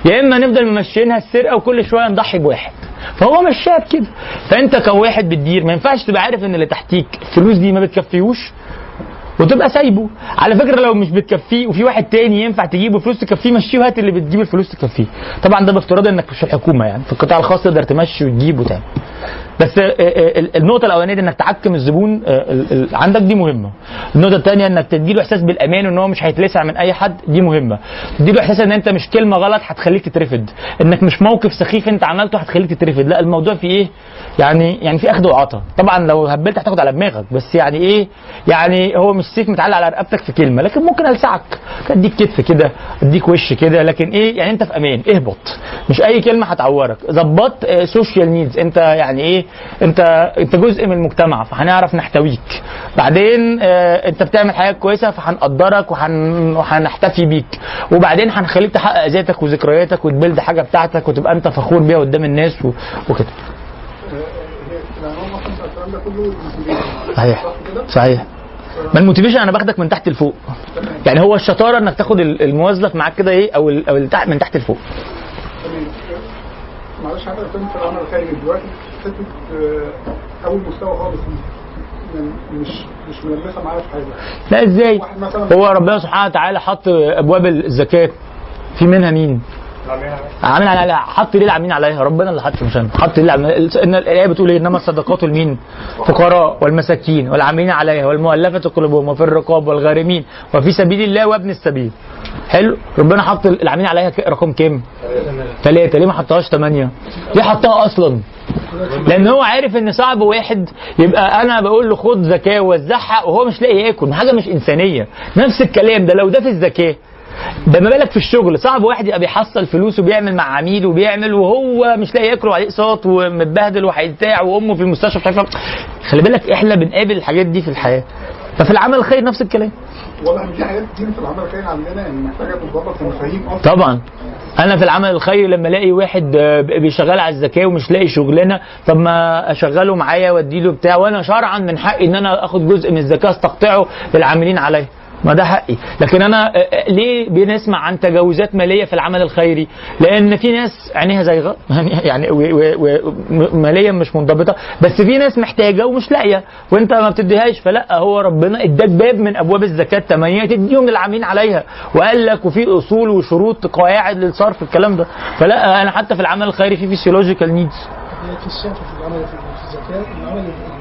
يا إما نفضل ممشينها السرقة وكل شوية نضحي بواحد. فهو مشاها كده. فأنت كواحد بتدير ما ينفعش تبقى عارف إن اللي تحتيك الفلوس دي ما بتكفيهوش. وتبقى سايبه. على فكرة لو مش بتكفيه وفي واحد تاني ينفع تجيبه فلوس تكفيه مشيه وهات اللي بتجيب الفلوس تكفيه. طبعا ده بافتراض إنك مش الحكومة يعني في القطاع الخاص تقدر تمشي وتجيب وتعمل بس آه، آه، ال- النقطة الأولانية دي إنك تحكم الزبون آه، عندك دي مهمة. النقطة الثانية إنك تديله إحساس بالأمان وإن هو مش هيتلسع من أي حد دي مهمة. تديله إحساس إن أنت مش كلمة غلط هتخليك تترفد، إنك مش موقف سخيف أنت عملته هتخليك تترفد، لا الموضوع في إيه؟ يعني يعني في أخذ وعطا. طبعا لو هبلت هتاخد على دماغك بس يعني إيه؟ يعني هو مش سيف متعلق على رقبتك في كلمة لكن ممكن ألسعك. أديك كتف كده، أديك وش كده لكن إيه؟ يعني أنت في أمان، اهبط. مش أي كلمة هتعورك. ظبطت social needs أنت يعني إيه؟ أنت انت جزء من المجتمع فهنعرف نحتويك بعدين آه، انت بتعمل حاجات كويسة فهنقدرك وهن... وهنحتفي بيك وبعدين هنخليك تحقق ذاتك وذكرياتك وتبلد حاجة بتاعتك وتبقى انت فخور بيها قدام الناس و... وكده. صحيح؟ صحيح ما الموتيفيشن أنا باخدك من تحت لفوق يعني هو الشطارة إنك تاخد ال- الموظف معاك كده إيه أو أو من تحت لفوق تمام. معلش حضرتك في العمل الخيري دلوقتي حتة آه، أول مستوى خالص يعني مش مش ملمسة معايا في حاجة. لا إزاي؟ هو ربنا سبحانه وتعالى حط أبواب الزكاة. في منها مين؟ عامل على حط ليه العاملين عليها؟ ربنا اللي حط مش أنا حط ليه إن الايه بتقول إيه؟ إنما الصدقات لمين؟ فقراء والمساكين والعاملين عليها والمؤلفة قلوبهم وفي الرقاب والغارمين وفي سبيل الله وابن السبيل. حلو؟ ربنا حط العاملين عليها رقم كام؟ ثلاثة ليه ما حطهاش ثمانية ليه حطها أصلا؟ لأن هو عارف إن صعب واحد يبقى أنا بقول له خد زكاة ووزعها وهو مش لاقي ياكل حاجة مش إنسانية. نفس الكلام ده لو ده في الزكاة ده ما بالك في الشغل صعب واحد يبقى بيحصل فلوس وبيعمل مع عميل وبيعمل وهو مش لاقي ياكل وعليه اقساط ومتبهدل وهيتاع وامه في المستشفى مش عارفه خلي بالك إحنا بنقابل الحاجات دي في الحياة. ففي العمل الخير نفس الكلام. والله في حاجات كتير في العمل الخيري عندنا محتاجة تتظبط في مفاهيم أصلا طبعا. أنا في العمل الخيري لما ألاقي واحد آه، بيشغل على الزكاة ومش لاقي شغلانة طب ما أشغله معايا وأديله بتاع وأنا شرعا من حقي إن أنا آخد جزء من الزكاة أستقطعه للعاملين عليا. ما ده حقي. لكن أنا ليه بنسمع عن تجاوزات مالية في العمل الخيري؟ لأن في ناس عينيها زيغه يعني ماليا مش منضبطة. بس في ناس محتاجة ومش لاقية. وأنت ما بتديهاش فلا هو ربنا إداك باب من أبواب الزكاة ثمانيه تديهم للعاملين عليها. وقال لك وفي أصول وشروط قواعد للصرف الكلام ده. فلا أنا حتى في العمل الخيري في physiological needs في العمل في الزكاة العمل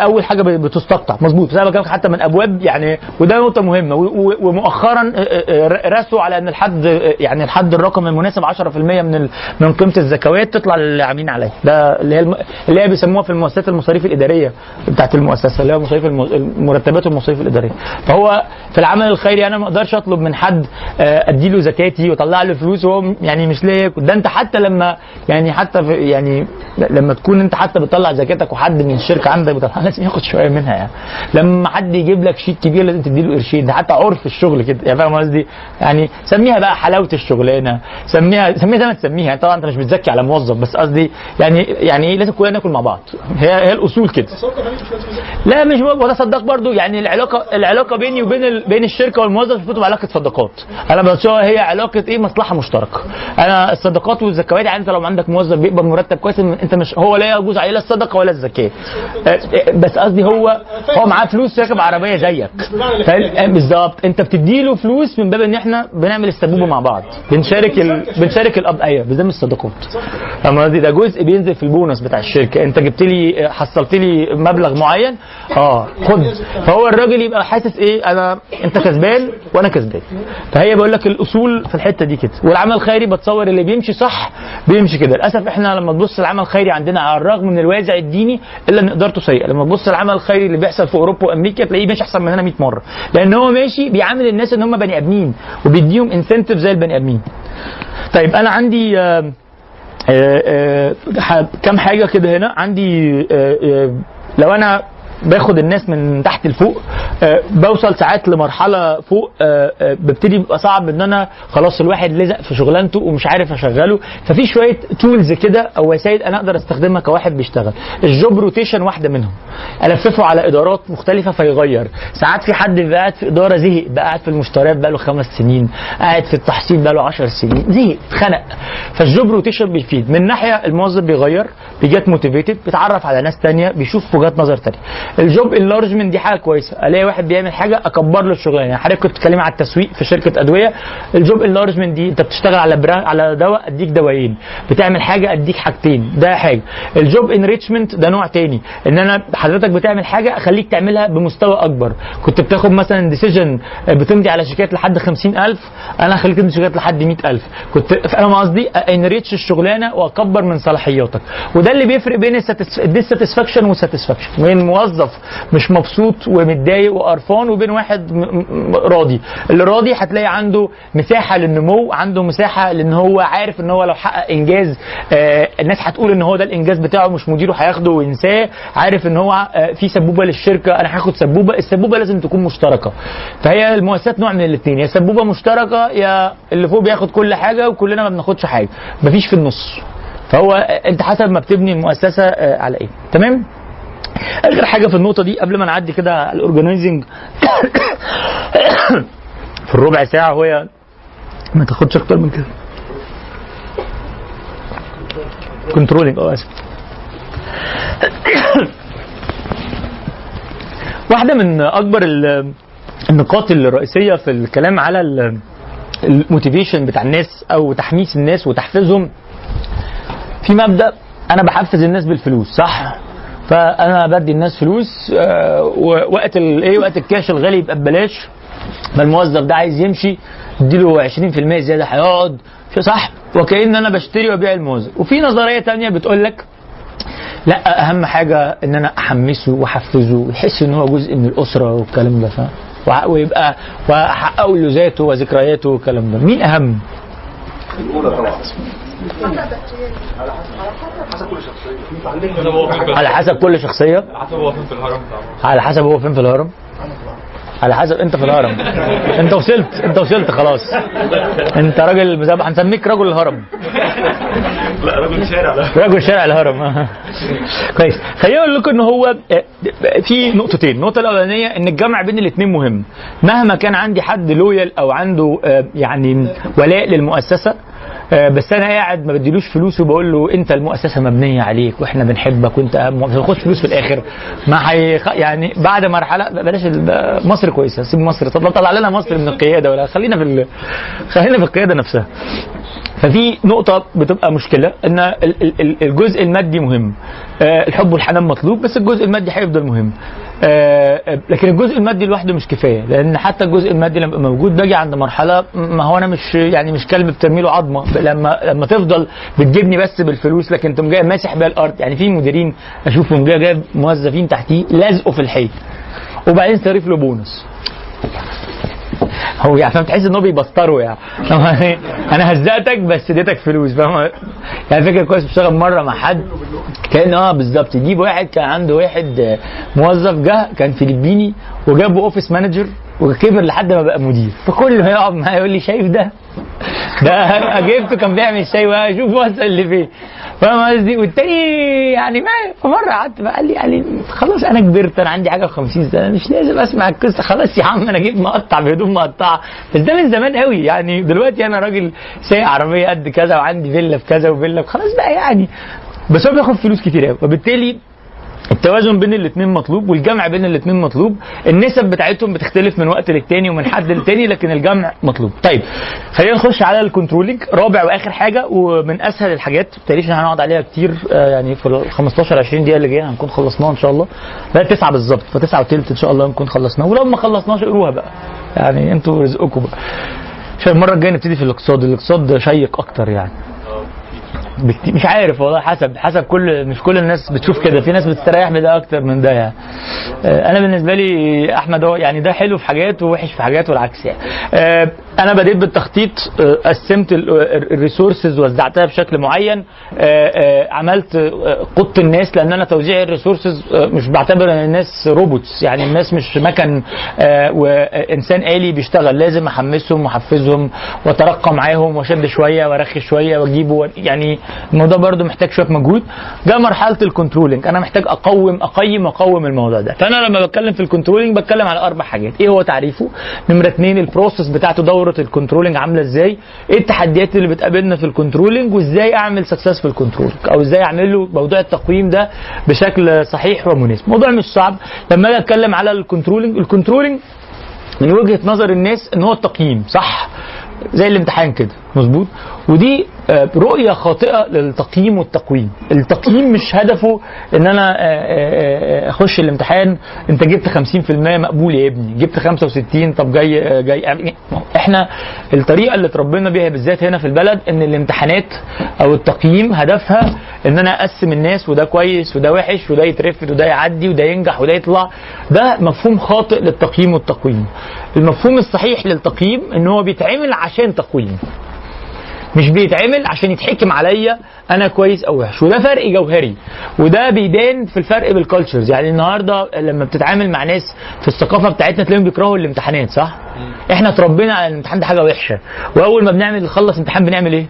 أول حاجة بتستقطع. مظبوط. زي ما بكلمك حتى من أبواب يعني وده نقطة مهمة. ومؤخرا آه، آه، رسوا على إن الحد آه، يعني الحد الرقم المناسب 10% من من قيمة الزكوات تطلع للعاملين عليها. ده اللي هي اللي هي بيسموها في المؤسسات المصاريف الإدارية بتاعت المؤسسة اللي هي مصاريف الم- المرتبات والمصاريف الإدارية. فهو في العمل الخيري أنا ما أقدرش أطلب من حد آه، اديله زكاتي وأطلع له فلوس وهو يعني مش ليا. ده أنت حتى لما يعني حتى في يعني لما تكون أنت حتى بتطلع زكاتك وحد من الشركة عندك بيطلع لازم ياخد شوية منها يعني. لما حد يجيب لك شيك كبير لازم تديله قرشين ده حتى عرف الشغل كده. يعني فاهم قصدي؟ يعني سميها بقى حلاوة الشغلانة. سميها سميها زي ما تسميها. طبعا أنت مش بتزكي على موظف بس قصدي يعني يعني إيه لازم كلنا ناكل مع بعض. هي هي الأصول كده. لا مش ولا صدق برضو. يعني العلاقه العلاقة بيني وبين ال... بين الشركة والموظف بتبقى علاقة صداقات. أنا بشوفها هي علاقة إيه؟ مصلحة مشتركة. أنا الصداقات والزكوات يعني أنت لو عندك موظف بيقبض مرتب كويس أنت مش هو لا يجوز عليه لا الصدقة ولا الزكاة. آه، آه، بس قصدي هو هو معاه فلوس راكب عربية زيك؟ آه، بالظبط. أنت بتديله فلوس من باب إن إحنا بنعمل السبوبة مع بعض. بنشارك ال... بنشارك الاب أيوه ده مش صداقات فاهم قصدي ده جزء بينزل في البونص بتاع الشركة. أنت جبت لي حصلت لي مبلغ معين؟ آه خد. فهو الراجل يبقى حاسس إيه؟ أنا أنت كسبان وأنا كسبان. فهي بقول لك الأصول في الحتة دي كده. والعمل الخيري بتصور اللي بيمشي صح بيمشي كده. للأسف إحنا لما تبص العمل الخيري عندنا على الرغم من الوازع الديني إلا إن إدارته سيئة. لما تبص العمل الخيري اللي بيحصل في أوروبا وأمريكا تلاقيه ماشي أحسن مننا 100 مرة. لأن هو ماشي بيعامل الناس إن هم بني آدمين وبيديهم incentive زي البني آدمين. طيب أنا عندي آه آه، آه، كم حاجة كده هنا. عندي لو أنا باخد الناس من تحت لفوق آه، بوصل ساعات لمرحلة فوق آه، آه، ببتدي بيبقى صعب إن أنا خلاص الواحد لزق في شغلانته ومش عارف أشغله. ففي شوية tools كده أو وسائل أنا أقدر أستخدمها كواحد بيشتغل. ال job rotation واحدة منهم. ألففه على إدارات مختلفة فيغير. ساعات في حد بيبقى قاعد في إدارة زهق بقى قاعد في المشتريات بقى له خمس سنين قاعد في التحصيل بقى له 10 سنين زهق اتخنق. فال job rotation بيفيد. من ناحية الموظف بيغير بيجت motivated بيتعرف على ناس تانية بيشوف وجهات نظر تانية. ال job enlargement دي حاجة كويسة. ألاقي واحد بيعمل حاجة أكبر له الشغلانة. يعني حضرتك كنت بتتكلمي على التسويق في شركة أدوية. ال job enlargement دي أنت بتشتغل على برا... على دواء أديك دوايين. بتعمل حاجة أديك حاجتين. ده حاجة. ال job enrichment ده نوع تاني. إن أنا حضرتك بتعمل حاجة أخليك تعملها بمستوى أكبر. كنت بتاخد مثلا decision بتمضي على شيكات لحد 50000 أنا هخليك تمضي شيكات لحد 100000 كنت فاهم قصدي enrich الشغلانة وأكبر من صلاحياتك. وده اللي بيفرق بين ال dissatisfaction وال satisfaction بين موظف مش مبسوط ومتضايق وقرفان وبين واحد راضي. اللي راضي هتلاقي عنده مساحة للنمو عنده مساحة لأن هو عارف إن هو لو حقق إنجاز آه الناس هتقول إن هو ده الإنجاز بتاعه مش مديره هياخده وينساه عارف إن هو آه في سبوبة للشركة أنا هاخد سبوبة السبوبة لازم تكون مشتركة. فهي المؤسسات نوع من الاثنين يا سبوبة مشتركة يا اللي فوق بياخد كل حاجة وكلنا ما بناخدش حاجة مفيش في النص. فهو آه، أنت حسب ما بتبني المؤسسة آه، على إيه. تمام؟ آخر حاجة في النقطة دي قبل ما نعدي كده الاورجنايزنج في الربع ساعة وهي ما تاخدش أكتر من كده. controlling آه آسف. واحدة من أكبر ال- النقاط الرئيسية في الكلام على ال- ال motivation بتاع الناس أو تحميس الناس وتحفيزهم. في مبدأ أنا بحفز الناس بالفلوس صح؟ فأنا بدي الناس فلوس آه، ووقت الايه وقت الكاش الغالي يبقى ببلاش. ما الموظف ده عايز يمشي اديله 20% زيادة هيقعد. صح وكأن أنا بشتري وأبيع الموظف. وفي نظرية تانية بتقول لك لأ أهم حاجة إن أنا أحمسه وأحفزه ويحس إن هو جزء من الأسرة والكلام ده ويبقى واحقق له ذاته وذكرياته والكلام ده. مين أهم؟ الأولى طبعا. على حسب كل شخصية. حسب هو فين في الهرم على حسب هو فين في الهرم. على حسب انت في الهرم. انت وصلت انت وصلت خلاص. انت راجل هنسميك رجل الهرم. لا راجل شارع رجل شارع الهرم. كويس. خليني أقول لكم ان هو في نقطتين. النقطة الأولانية إن الجمع بين الاثنين مهم. مهما كان عندي حد لويال أو عنده آه، يعني ولاء للمؤسسة بس أنا قاعد ما بديلوش فلوس وبقول له أنت المؤسسة مبنية عليك وإحنا بنحبك وأنت أهم مش هتاخد فلوس في الآخر. ما هيخ... يعني بعد مرحلة بلاش مصر كويسة. سيب مصر. طلع لنا مصر من القيادة ولا خلينا في ال... خلينا في القيادة نفسها. ففي نقطة بتبقى مشكلة إن ال- ال- ال- الجزء المادي مهم. آه، الحب والحنان مطلوب بس الجزء المادي هيفضل مهم. آه، آه، لكن الجزء المادي لوحده مش كفاية لأن حتى الجزء المادي لما موجود باجي عند مرحلة ما هو أنا مش يعني مش كلب بترمي له عظمة. لما لما تفضل بتجيبني بس بالفلوس لكن تقوم جاي ماسح بيها الأرض. يعني في مديرين أشوفهم جاي جايب موظفين تحتيه لازقوا في الحيط. وبعدين صرف له بونص. هو يعني فاهم تحس ان هو بيبسطهم يعني. يعني أنا هزقتك بس اديتك فلوس فاهم؟ يعني فكره كويس بشتغل مرة مع حد كان آه بالظبط. يجيب واحد كان عنده واحد موظف جه كان فلبيني وجابه office manager وكبر لحد ما بقى مدير. فكل ما يقعد معايا يقول لي شايف ده؟ ده جبته كان بيعمل شاي بقى شوف وصل لفين فاهم قصدي؟ والتاني يعني ما فمره قعدت بقى قال لي يعني خلاص أنا كبرت أنا عندي حاجة و50 سنة مش لازم أسمع القصة. خلاص يا عم أنا جيت مقطع بهدوم مقطعة. بس ده من زمان قوي. يعني دلوقتي أنا راجل سايق عربية قد كذا وعندي فيلا في كذا وفيلا في خلاص بقى يعني. بس هو بياخد فلوس كتير قوي. وبالتالي التوازن بين الاثنين مطلوب والجمع بين الاثنين مطلوب. النسب بتاعتهم بتختلف من وقت للتاني ومن حد للتاني لكن الجمع مطلوب. طيب خلينا نخش على الكنترولينج. رابع وآخر حاجة ومن أسهل الحاجات إحنا هنقعد عليها كتير آه، يعني في ال 15 20 دقيقة اللي جاية هنكون خلصناها إن شاء الله. لا تسعة بالظبط فتسعه وثلث إن شاء الله نكون خلصناها. ولو ما خلصناش اقروها بقى. يعني أنتوا رزقكم بقى. عشان المرة الجاية نبتدي في الاقتصاد. الاقتصاد شيق أكتر يعني. مش عارف والله حسب حسب كل مش كل الناس بتشوف كده. في ناس بتستريح بده أكتر من ده يعني. آه، أنا بالنسبة لي أحمد هو يعني ده حلو في حاجات ووحش في حاجات والعكس يعني. آه، أنا بديت بالتخطيط آه، قسمت ال resources وزعتها بشكل معين. عملت قدت الناس لأن أنا توزيع ال resources مش بعتبر إن الناس روبوتس يعني. الناس مش مكن وإنسان آلي بيشتغل. لازم أحمسهم واحفزهم وأترقى معاهم وأشد شوية وأرخي شوية وأجيبه يعني الموضوع برضو محتاج شوية مجهود. ده مرحلة ال controlling أنا محتاج أقوم أقيم أقوم الموضوع ده. فأنا لما بتكلم في ال controlling بتكلم على أربع حاجات. إيه هو تعريفه؟ نمرة اثنين ال process بتاعته دورة ال controlling عاملة إزاي؟ إيه التحديات اللي بتقابلنا في ال controlling وإزاي أعمل success في ال controlling أو إزاي أعمل له موضوع التقويم ده بشكل صحيح ومناسب. موضوع مش صعب. لما أجي أتكلم على ال controlling ال controlling من وجهة نظر الناس إن هو التقييم صح؟ زي الامتحان كده. مظبوط؟ ودي آه، رؤية خاطئة للتقييم والتقويم. التقييم مش هدفه إن أنا آه، آه، أخش الامتحان. أنت جبت 50% مقبول يا ابني. جبت 65 طب جاي جاي إحنا الطريقة اللي اتربينا بيها بالذات هنا في البلد إن الامتحانات أو التقييم هدفها إن أنا أقسم الناس وده كويس وده وحش وده يترفد وده يعدي وده ينجح وده يطلع. ده مفهوم خاطئ للتقييم والتقويم. المفهوم الصحيح للتقييم إن هو بيتعمل عشان تقويم. مش بيتعمل عشان يتحكم عليا أنا كويس أو وحش. وده فرق جوهري. وده بيبان في الفرق بال cultures يعني النهارده لما بتتعامل مع ناس في الثقافة بتاعتنا تلاقيهم بيكرهوا الامتحانات صح؟ إحنا اتربينا على الامتحان ده حاجة وحشة. وأول ما بنعمل نخلص امتحان بنعمل إيه؟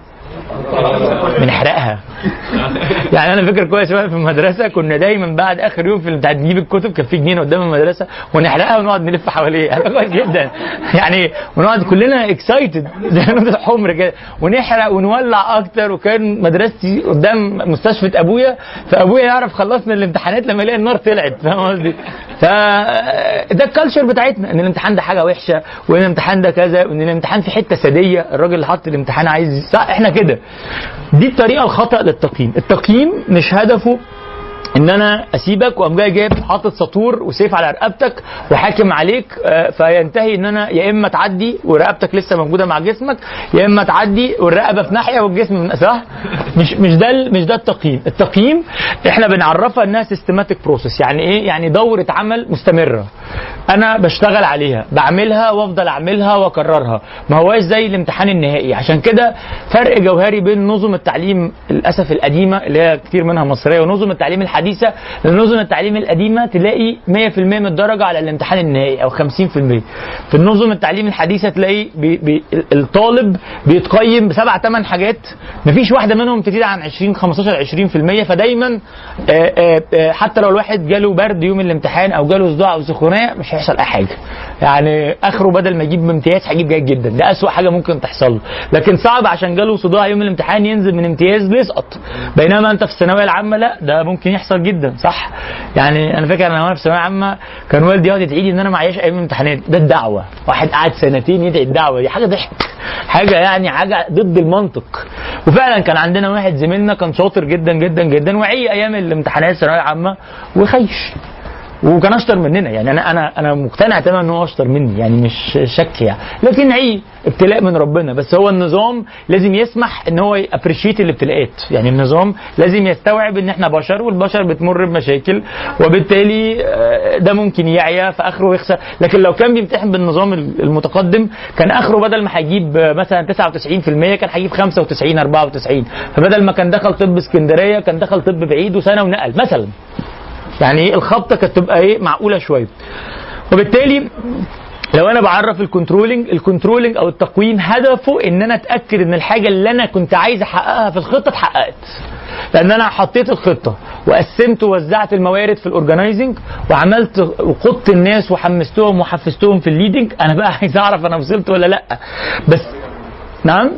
بنحرقها يعني أنا فاكر كويس وأنا في المدرسة كنا دايما بعد آخر يوم في الامتحان نجيب الكتب كان في جنينة قدام المدرسة ونحرقها ونقعد نلف حواليه أنا كويس جدا. يعني ونقعد كلنا excited زي الحمر كده. ونحرق ونولع أكتر. وكان مدرستي قدام مستشفى أبويا فأبويا يعرف خلصنا الامتحانات لما يلاقي النار طلعت. فاهم قصدي؟ فده الكالتشر بتاعتنا إن الامتحان ده حاجة وحشة وإن الامتحان ده كذا وإن الامتحان في حتة سادية الراجل اللي حط الامتحان عايز إحنا كده. دي الطريقة الخطا للتقييم. التقييم مش هدفه إن أنا أسيبك وأقوم جاي جايب حاطط سطور وسيف على رقبتك وحاكم عليك آه، فينتهي إن أنا يا إما تعدي ورقبتك لسه موجودة مع جسمك يا إما تعدي والرقبة في ناحية والجسم صح؟ مش مش ده مش ده التقييم. التقييم إحنا بنعرفها إنها systematic process يعني إيه؟ يعني دورة عمل مستمرة. أنا بشتغل عليها بعملها وافضل اعملها واكررها. ما هواش زي الامتحان النهائي. عشان كده فرق جوهري بين نظم التعليم للأسف القديمة اللي هي كتير منها مصرية ونظم التعليم الحديثة. نظم التعليم القديمة تلاقي 100% من الدرجه على الامتحان النهائي أو 50% في النظم التعليم الحديثة تلاقي بي بي الطالب بيتقيم بسبع ثمان حاجات. مفيش واحدة منهم تزيد عن 20 15 20% فدايما حتى لو الواحد جاله برد يوم الامتحان أو جاله صداع أو سخونية مش هيحصل أي حاجة. يعني آخره بدل ما يجيب امتياز هيجيب جيد جدا. ده أسوأ حاجة ممكن تحصل له. لكن صعب عشان جاله صداع يوم الامتحان ينزل من امتياز بيسقط. بينما أنت في الثانوية العامة لا ده ممكن يحصل جدا صح؟ يعني أنا فاكر أنا وأنا في الثانوية العامة كان والدي يقعد يدعي إن أنا معيش أيام امتحانات ده الدعوة. واحد قعد سنتين يدعي الدعوة. دي حاجة ضحك. حاجة يعني حاجة ضد المنطق. وفعلا كان عندنا واحد زميلنا كان شاطر جدا جدا جدا وعي أيام الامتحانات الثانوية العامة وخيش. وكان أشطر مننا. يعني أنا أنا أنا مقتنع تماما إن هو أشطر مني. يعني مش شك يعني. لكن عي ابتلاء من ربنا. بس هو النظام لازم يسمح إن هو يأبريشيت الابتلاءات. يعني النظام لازم يستوعب إن إحنا بشر والبشر بتمر بمشاكل وبالتالي آه، ده ممكن يعيا في آخره ويخسر. لكن لو كان بيمتحن بالنظام المتقدم كان آخره بدل ما هيجيب آه، مثلا 99% كان هيجيب 95 94 فبدل ما كان دخل طب اسكندرية كان دخل طب بعيد وسنة ونقل مثلا. يعني إيه الخبطة كانت تبقى إيه معقولة شوية. وبالتالي لو أنا بعرف ال controlling ال controlling أو التقويم هدفه إن أنا أتأكد إن الحاجة اللي أنا كنت عايز أحققها في الخطة اتحققت. لأن أنا حطيت الخطة وقسمت ووزعت الموارد في ال organizing وعملت وقدت الناس وحمستهم وحفزتهم في ال leading أنا بقى عايز أعرف أنا وصلت ولا لأ. بس نعم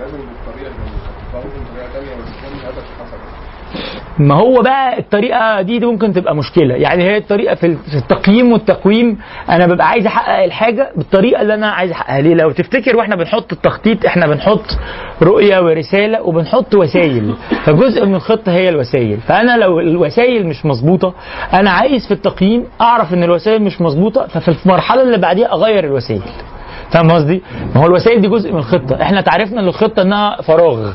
لازم بالطريقة اللي برضه بطريقه ثانية بس يكون هدف حسب ما هو بقى الطريقة دي, دي ممكن تبقى مشكلة. يعني هي الطريقة في التقييم والتقويم. أنا ببقى عايز أحقق الحاجة بالطريقة اللي أنا عايز أحققها. ليه؟ لو تفتكر وإحنا بنحط التخطيط إحنا بنحط رؤية ورسالة وبنحط وسائل. فجزء من الخطة هي الوسائل. فأنا لو الوسائل مش مظبوطة أنا عايز في التقييم أعرف إن الوسائل مش مظبوطة ففي المرحلة اللي بعديها أغير الوسائل. فاهم قصدي؟ ما هو الوسائل دي جزء من الخطة، إحنا تعرفنا ان الخطه إنها فراغ.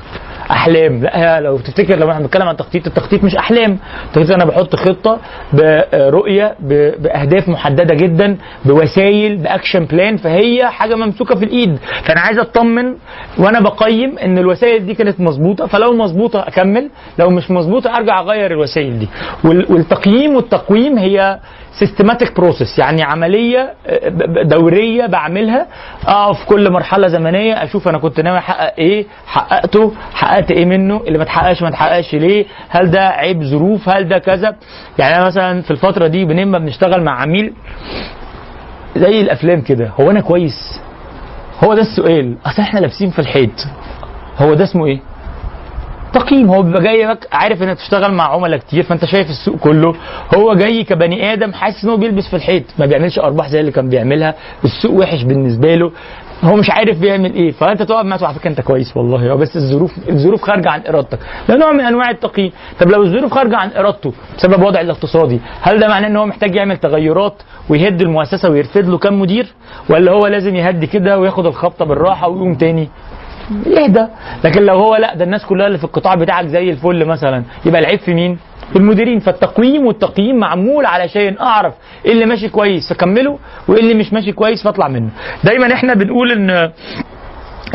أحلام. لا لو تفتكر لما إحنا بنتكلم عن التخطيط التخطيط مش أحلام. التخطيط أنا بحط خطة برؤية بأهداف محددة جدا بوسائل بأكشن بلان فهي حاجة ممسوكة في الإيد. فأنا عايز أطمن وأنا بقيم إن الوسائل دي كانت مظبوطة. فلو مظبوطة أكمل لو مش مظبوطة أرجع أغير الوسائل دي. وال- والتقييم والتقويم هي systematic process يعني عملية آه، دورية بعملها أقف كل مرحلة زمنية أشوف أنا كنت ناوي أحقق إيه حققته حققت إيه منه اللي ما اتحققش ما اتحققش ليه هل ده عيب ظروف هل ده كذا؟ يعني أنا مثلا في الفترة دي بنبقى بنشتغل مع عميل زي الأفلام كده هو أنا كويس؟ هو ده السؤال. أصل إحنا لابسين في الحيط. هو ده اسمه إيه؟ تقييم هو بيبقى جاي عارف إنك تشتغل مع عملاء كتير فأنت شايف السوق كله هو جاي كبني آدم حاسس إن هو بيلبس في الحيط ما بيعملش أرباح زي اللي كان بيعملها السوق وحش بالنسبة له هو مش عارف بيعمل إيه فأنت تقعد معاه على فكرة أنت كويس والله بس الظروف الظروف خارجة عن إرادتك. ده نوع من أنواع التقييم. طب لو الظروف خارجة عن إرادته بسبب وضع الاقتصادي هل ده معناه إن هو محتاج يعمل تغيرات ويهد المؤسسة ويرفد له كام مدير؟ ولا هو لازم يهدي كده وياخد الخبطة بالراحة ويقوم تاني؟ يهدى لكن لو هو لا ده الناس كلها اللي في القطاع بتاعك زي الفل مثلا. يبقى العيب في مين؟ في المديرين. فالتقويم والتقييم معمول علشان أعرف إيه اللي ماشي كويس فكمله وإيه اللي مش ماشي كويس فأطلع منه. دايما إحنا بنقول إن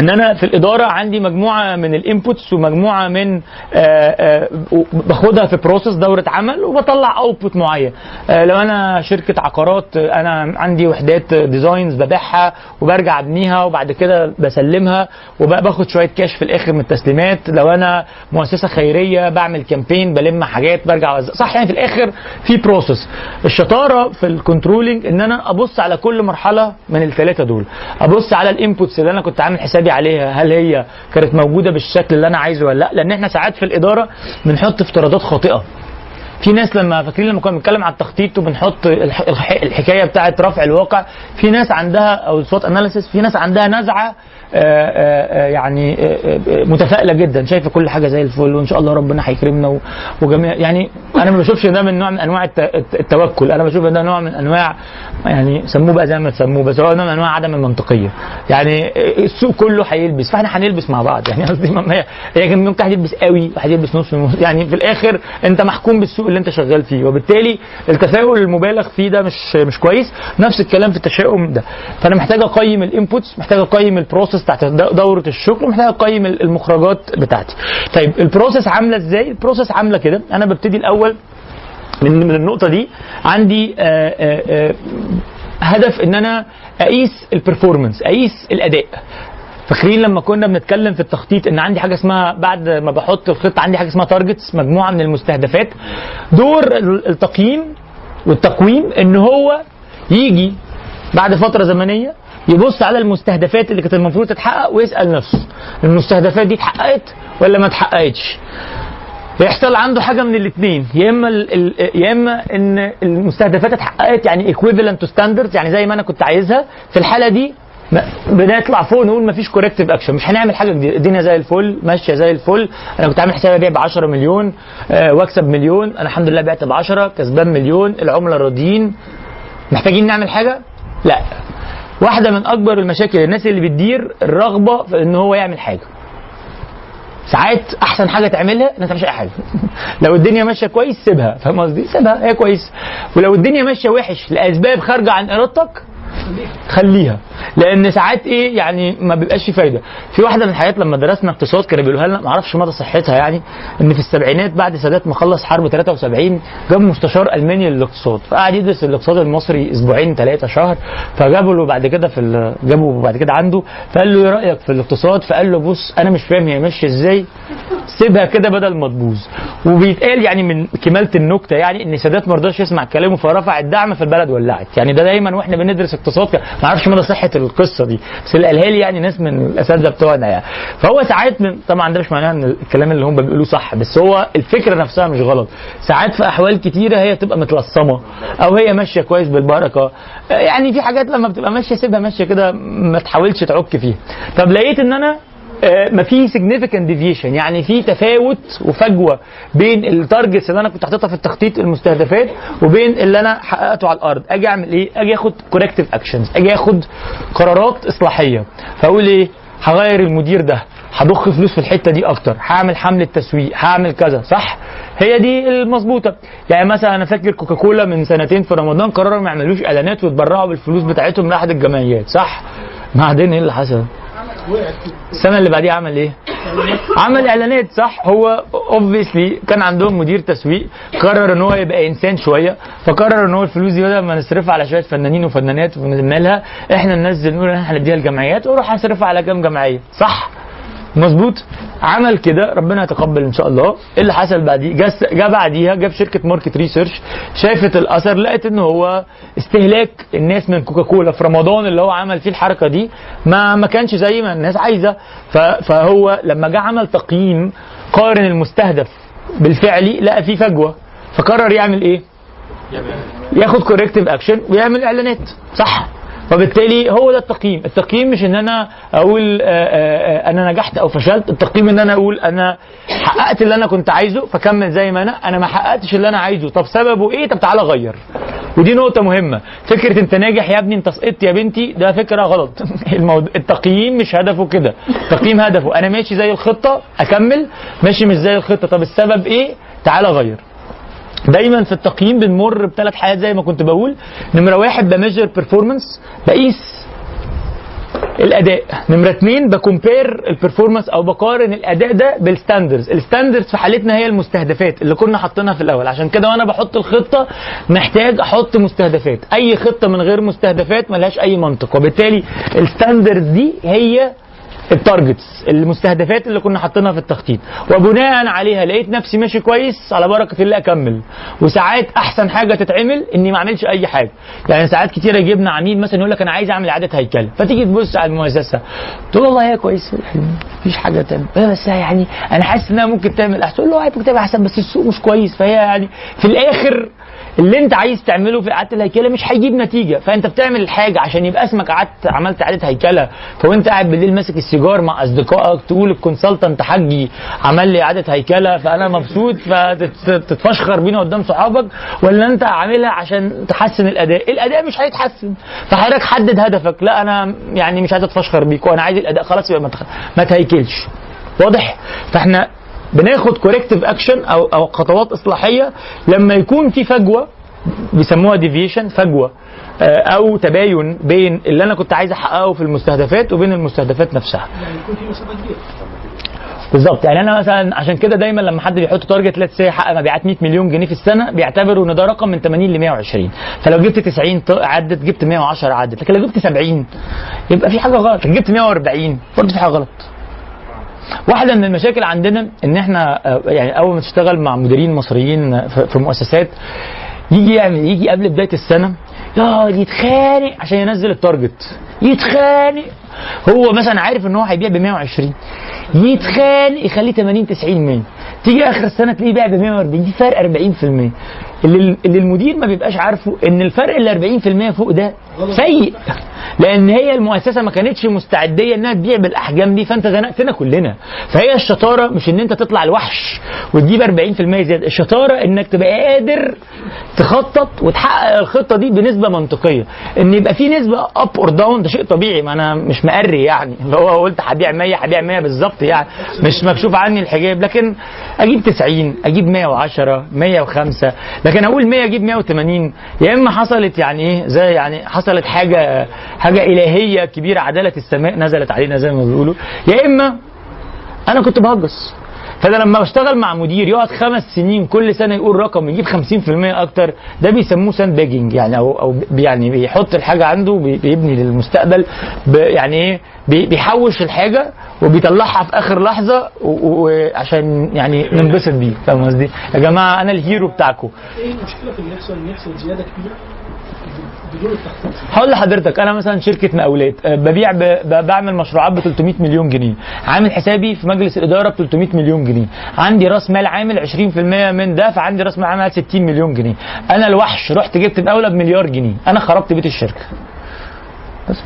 إن أنا في الإدارة عندي مجموعة من ال inputs ومجموعة من آه، آه، باخدها في process دورة عمل وبطلع output معين. آه، لو أنا شركة عقارات أنا عندي وحدات designs ببيعها وبرجع أبنيها وبعد كده بسلمها وباخد شوية كاش في الآخر من التسليمات. لو أنا مؤسسة خيرية بعمل campaign بلم حاجات برجع أوزع. صح يعني في الآخر في process الشطارة في ال controlling إن أنا أبص على كل مرحلة من الثلاثه دول. أبص على ال inputs اللي أنا كنت عامل حسابي عليها هل هي كانت موجودة بالشكل اللي أنا عايزه ولا لأ؟ لأن إحنا ساعات في الإدارة بنحط افتراضات خاطئة. في ناس لما فاكرين لما كنا بنتكلم على التخطيط وبنحط الح- الح- الحكاية بتاعه رفع الواقع في ناس عندها أو SWOT analysis في ناس عندها نزعة يعني آه، آه، متفائلة جدا. شايفة كل حاجة زي الفل وإن شاء الله ربنا هيكرمنا وجميع يعني أنا ما بشوفش ده من نوع من أنواع الت- الت- التوكل. أنا بشوف ده نوع من أنواع يعني سموه بقى زي ما تسموه بس هو نوع من أنواع عدم المنطقية. يعني السوق كله هيلبس فإحنا هنلبس مع بعض. يعني قصدي هي هي كان ممكن يلبس قوي واحد يلبس نص يعني في الآخر أنت محكوم بالسوق السوق اللي أنت شغال فيه وبالتالي التفاؤل المبالغ فيه ده مش مش كويس. نفس الكلام في التشاؤم ده. فأنا محتاج أقيم ال inputs محتاج أقيم ال process بتاعت دورة الشغل محتاج اقيم المخرجات بتاعتي. طيب ال process عاملة إزاي؟ ال process عاملة كده. أنا ببتدي الأول من من النقطة دي. عندي آآ آآ هدف إن أنا أقيس ال performance أقيس الأداء. فاكرين لما كنا بنتكلم في التخطيط إن عندي حاجة اسمها بعد ما بحط الخطة عندي حاجة اسمها تارجتس مجموعة من المستهدفات. دور ال- التقييم والتقويم إن هو يجي بعد فترة زمنية يبص على المستهدفات اللي كانت المفروض تتحقق ويسأل نفسه المستهدفات دي اتحققت ولا ما اتحققتش؟ يحصل عنده حاجة من الاثنين يا إما يا إما إن المستهدفات اتحققت يعني equivalent to standards يعني زي ما أنا كنت عايزها في الحالة دي بنطلع فوق نقول مفيش corrective action مش هنعمل حاجة جديدة الدنيا زي الفل ماشية زي الفل أنا كنت عامل حسابي أبيع ب 10 مليون آه وأكسب مليون أنا الحمد لله بعت ب 10 كسبان مليون العملاء راضيين محتاجين نعمل حاجة؟ لا. واحدة من أكبر المشاكل الناس اللي بتدير الرغبة في إن هو يعمل حاجة. ساعات أحسن حاجة تعملها انك ما تعملش اي حاجة. لو الدنيا ماشية كويس سيبها فاهم قصدي؟ سيبها هي كويس. ولو الدنيا ماشية وحش لأسباب خارجة عن إرادتك خليها. لأن ساعات إيه يعني ما بيبقاش في فايدة. في واحدة من الحاجات لما درسنا اقتصاد كانوا بيقولوها لنا ما أعرفش مدى صحتها يعني إن في السبعينات بعد سادات ما خلص حرب 73 جاب مستشار ألماني للاقتصاد فقعد يدرس الاقتصاد المصري أسبوعين ثلاثة شهر فجابوا له بعد كده في جابوا بعد كده عنده فقال له إيه رأيك في الاقتصاد؟ فقال له بص أنا مش فاهم هي ماشية إزاي سيبها كده بدل ما تبوظ. وبيتقال يعني من كمالة النكتة يعني إن سادات ما رضاش يسمع كلامه فرفع الدعم فالبلد ولعت. يعني ده دايما وإحنا بندرس اقتصاد كده، ما أعرفش مدى صحة القصة دي بس اللي قالها لي يعني ناس من الأساتذة بتوعنا يعني. فهو ساعات من طبعا ده مش معناه إن الكلام اللي هم بيقولوه صح بس هو الفكرة نفسها مش غلط. ساعات في أحوال كتيرة هي تبقى متلصمة أو هي ماشية كويس بالبركة. يعني في حاجات لما بتبقى ماشية سيبها ماشية كده ما تحاولش تعك فيها. طب لقيت إن أنا ما في significant deviation. يعني في تفاوت وفجوة بين التارجتس اللي أنا كنت حاططها في التخطيط المستهدفات وبين اللي أنا حققته على الأرض. أجي أعمل إيه؟ أجي آخد corrective actions. أجي آخد قرارات إصلاحية. فأقول إيه؟ هغير المدير ده. هضخ فلوس في الحتة دي أكتر. هعمل حملة تسويق. هعمل كذا. صح؟ هي دي المظبوطة. يعني مثلا أنا فاكر كوكاكولا من سنتين في رمضان قرروا ما يعملوش إعلانات ويتبرعوا بالفلوس بتاعتهم لأحد الجمعيات. صح؟ بعدين إيه اللي حصل؟ السنة اللي بعديها عمل إيه؟ عمل إعلانات صح؟ هو obviously كان عندهم مدير تسويق قرر إن هو يبقى إنسان شوية فقرر إن هو الفلوس دي بدل ما نصرفها على شوية فنانين وفنانات ونملها إحنا ننزل نقول إحنا هنديها الجمعيات وأروح اصرفها على كام جمعية صح؟ مظبوط؟ عمل كده ربنا يتقبل إن شاء الله. إيه اللي حصل بعديه؟ جا بعديها جاب شركة market research شافت الأثر لقت إن هو استهلاك الناس من كوكاكولا في رمضان اللي هو عمل فيه الحركة دي. ما ما كانش زي ما الناس عايزة. فهو لما جه عمل تقييم قارن المستهدف بالفعلي لقى فيه فجوة. فقرر يعمل إيه؟ ياخد corrective action ويعمل إعلانات. صح. فبالتالي هو ده التقييم. التقييم مش إن أنا أقول آه، آه، آه، أنا نجحت أو فشلت. التقييم إن أنا أقول أنا حققت اللي أنا كنت عايزه فكمل زي ما أنا. أنا ما حققتش اللي أنا عايزه. طب سببه إيه؟ طب تعالى غير. ودي نقطة مهمة. فكرة أنت ناجح يا ابني أنت سقطت يا بنتي ده فكرة غلط. التقييم مش هدفه كده. التقييم هدفه. أنا ماشي زي الخطة أكمل. ماشي مش زي الخطة. طب السبب إيه؟ تعالى غير. دايما في التقييم بنمر بثلاث حاجات زي ما كنت بقول. نمرة واحد ب measure performance بقيس الأداء. نمرة اتنين ب compare ال performance أو بقارن الأداء ده بال standards ال standards في حالتنا هي المستهدفات اللي كنا حاطينها في الأول. عشان كده وأنا بحط الخطة محتاج أحط مستهدفات. أي خطة من غير مستهدفات ملهاش أي منطق. وبالتالي ال standards دي هي ال targets المستهدفات اللي كنا حاطينها في التخطيط. وبناء عليها لقيت نفسي ماشي كويس على بركة الله أكمل. وساعات أحسن حاجة تتعمل إني ما أعملش أي حاجة. يعني ساعات كتيره يجيبنا عميل مثلا يقول لك أنا عايز أعمل إعادة هيكله فتيجي تبص على المؤسسة تقول والله هي كويسة يعني مفيش حاجة تعمل. بس يعني أنا حاسس إنها ممكن تعمل أحسن. تقول له ممكن تعمل أحسن بس السوق مش كويس. فهي يعني في الآخر اللي انت عايز تعمله في اعاده الهيكلة مش هيجيب نتيجة. فانت بتعمل الحاجة عشان يبقى اسمك قعدت عملت اعاده هيكلة. فوانت قاعد بالليل ماسك السيجار مع أصدقائك تقول ال consultant جه عمل لي اعاده هيكلة فأنا مبسوط فتتفشخر بينا قدام صحابك ولا انت عاملها عشان تحسن الأداء؟ الأداء مش هيتحسن. فحضرتك حدد هدفك. لا أنا يعني مش عايز أتفشخر بيك وأنا عايز الأداء خلاص يبقى ما تهيكلش. واضح؟ فاحنا بناخد corrective action أو أو خطوات إصلاحية. لما يكون في فجوة بيسموها deviation فجوة آه، أو تباين بين اللي أنا كنت عايز أحققه في المستهدفات وبين المستهدفات نفسها. بالظبط. يعني أنا مثلا عشان كده دايما لما حد بيحط target let's say يحقق مبيعات 100 مليون جنيه في السنة بيعتبروا إن ده رقم من 80 ل 120 فلو جبت 90 ط- عدت جبت 110 عدت. لكن لو جبت 70 يبقى في حاجة غلط. جبت 140 برضه في حاجة غلط. واحدة من المشاكل عندنا إن إحنا آه، يعني أول ما تشتغل مع مديرين مصريين في في مؤسسات يجي يعمل يجي قبل بداية السنة يقعد يتخانق عشان ينزل التارجت يتخانق. هو مثلا عارف إن هو هيبيع ب 120 يتخانق يخليه 80 90 100 تيجي آخر السنة تلاقيه بيع ب 140 دي فرق 40% اللي اللي المدير ما بيبقاش عارفه إن الفرق ال 40% فوق ده سيء لأن هي المؤسسة ما كانتش مستعدة إنها تبيع بالأحجام دي فأنت زنقتنا كلنا. فهي الشطارة مش إن أنت تطلع الوحش وتجيب 40% زيادة الشطارة إنك تبقى قادر تخطط وتحقق الخطة دي بنسبة منطقية. إن يبقى في نسبة up or down ده شيء طبيعي ما أنا مش مقري يعني. اللي هو قلت هبيع 100 هبيع 100 بالظبط يعني. مش مكشوف عني الحجاب لكن أجيب 90 أجيب 110 105 لكن أقول 100 أجيب 180 يا إما حصلت يعني إيه زي يعني حصلت حاجة حاجة إلهية كبيرة عدالة السماء نزلت علينا زي ما بيقولوا. يا إما أنا كنت بهجس فانا لما بشتغل مع مدير يقعد خمس سنين كل سنة يقول رقم يجيب 50% أكتر ده بيسموه sandbagging يعني أو أو يعني بيحط الحاجة عنده بي- بيبني للمستقبل يعني إيه بي- بيحوش الحاجة وبيطلعها في آخر لحظة وعشان يعني ننبسط بيه. فاهم قصدي؟ يا جماعة أنا ال hero بتاعكم. إيه المشكلة في اللي يحصل؟ يحصل زيادة كبيرة؟ بدون هقول لحضرتك أنا مثلا شركة مقاولات أه، ببيع ب... بعمل مشروعات ب 300 مليون جنيه. عامل حسابي في مجلس الإدارة ب 300 مليون جنيه. عندي رأس مال عامل 20% من ده فعندي رأس مال عامل 60 مليون جنيه. أنا الوحش رحت جبت مقاولة بمليار جنيه. أنا خربت بيت الشركة. بس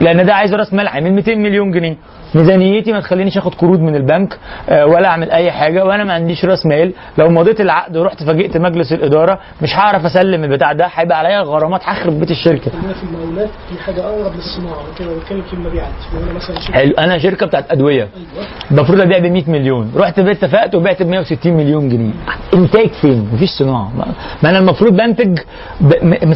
لأن ده عايز رأس مال عامل 200 مليون جنيه. ميزانيتي ما تخلينيش اخد قروض من البنك آه، ولا اعمل اي حاجة وأنا ما عنديش راس مال. لو مضيت العقد ورحت فاجئت مجلس الإدارة مش هعرف اسلم البتاع ده هيبقى عليا غرامات هخرب بيت الشركة. في المقاولات في حاجة أقرب للصناعة كده بتكلم في المبيعات. أنا مثلا شركه حلو أنا شركة بتاعت أدوية. أيوه. المفروض أبيع ب 100 مليون. رحت بيت اتفقت وبعت ب 160 مليون جنيه. إنتاج فين؟ مفيش صناعة. ما- أنا المفروض بنتج ب...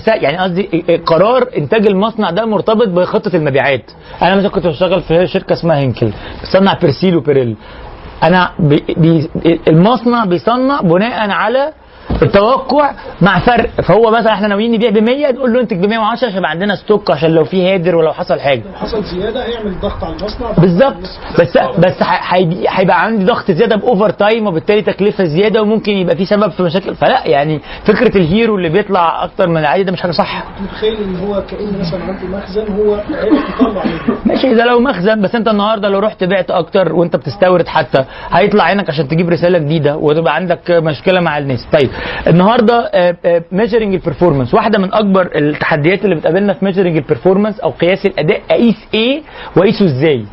يعني قصدي قرار إنتاج المصنع ده مرتبط بخطة المبيعات. أنا مثلا كنت بشتغل في شركة اسمها هينكل بتصنع بيرسيل وبيريل أنا بي... بي... المصنع بيصنع بناء على التوقع مع فرق. فهو مثلا إحنا ناويين نبيع ب 100 نقول له أنتج ب 110 عشان يبقى عندنا stock عشان لو في هادر ولو حصل حاجة. لو حصل زيادة هيعمل ضغط على المصنع. بالظبط. بس بس ح- هيبي- هيبقى عندي ضغط زيادة ب overtime وبالتالي تكلفة زيادة وممكن يبقى في سبب في مشاكل. فلا يعني فكرة ال hero اللي بيطلع أكتر من العادي ده مش حاجة صح. متخيل إن هو كان مثلا عنده مخزن هو يطلع ماشي إذا لو مخزن بس أنت النهارده لو رحت بعت أكتر وأنت بتستورد حتى هيطلع عينك عشان تجيب رسالة جديدة وتبقى عندك مشكلة مع الناس. طيب النهارده measuring ال performance واحدة من اكبر التحديات اللي بتقابلنا في measuring ال performance أو قياس الأداء اقيس إيه واقيسه إزاي.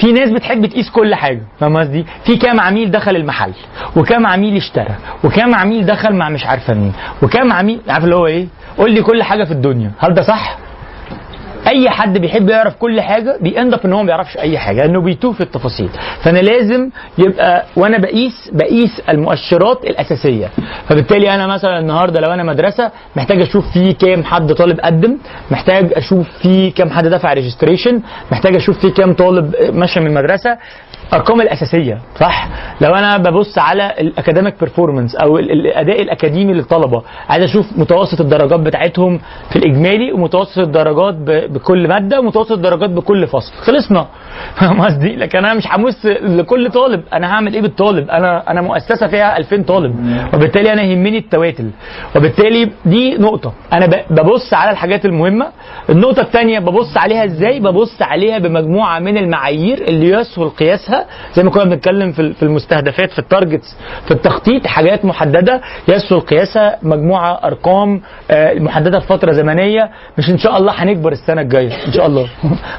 في ناس بتحب تقيس كل حاجة فاهم قصدي؟ في كام عميل دخل المحل وكام عميل اشترى وكام عميل دخل مع مش عارفة مين وكام عميل عارف اللي هو إيه؟ قول لي كل حاجة في الدنيا. هل ده صح؟ أي حد بيحب يعرف كل حاجة بي end up إن هو ما بيعرفش أي حاجة لأنه بيتوه في التفاصيل. فأنا لازم يبقى وأنا بقيس بقيس المؤشرات الأساسية. فبالتالي أنا مثلا النهارده لو أنا مدرسة محتاج أشوف في كام حد طالب قدم محتاج أشوف في كام حد دفع registration محتاج أشوف في كام طالب ماشي من المدرسة. أرقام الأساسية صح؟ لو أنا ببص على ال academic performance أو ال- الأداء الأكاديمي للطلبة عايز أشوف متوسط الدرجات بتاعتهم في الإجمالي ومتوسط الدرجات بكل مادة ومتوسط الدرجات بكل فصل. خلصنا. فاهم قصدي؟ لكن أنا مش همسك كل طالب. أنا هعمل إيه بالطالب؟ أنا أنا مؤسسة فيها 2000 طالب وبالتالي أنا يهمني ال total وبالتالي دي نقطة. أنا ببص على الحاجات المهمة. النقطة الثانية ببص عليها إزاي؟ ببص عليها بمجموعة من المعايير اللي يسهل قياسها زي ما كنا بنتكلم في المستهدفات في ال targets في التخطيط حاجات محددة. يسهل قياسها مجموعة أرقام آه، محددة في فترة زمنية. مش إن شاء الله هنكبر السنة الجاية إن شاء الله.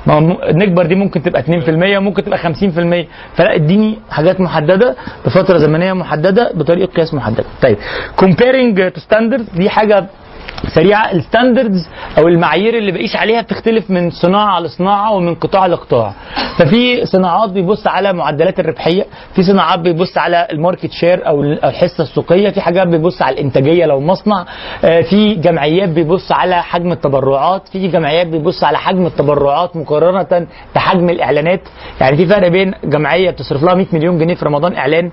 نكبر دي ممكن تبقى 2% ممكن تبقى 50% فلا اديني حاجات محددة بفترة زمنية محددة بطريقة قياس محددة. طيب comparing to standards دي حاجة سريعة. ال standards أو المعايير اللي بقيس عليها بتختلف من صناعة لصناعه ومن قطاع لقطاع. ففي صناعات بيبص على معدلات الربحية في صناعات بيبص على ال market share أو الحصة السوقية في حاجات بيبص على الإنتاجية لو مصنع آه، في جمعيات بيبص على حجم التبرعات في جمعيات بيبص على حجم التبرعات مقارنة بحجم الإعلانات. يعني في فرق بين جمعية بتصرف لها 100 مليون جنيه في رمضان إعلان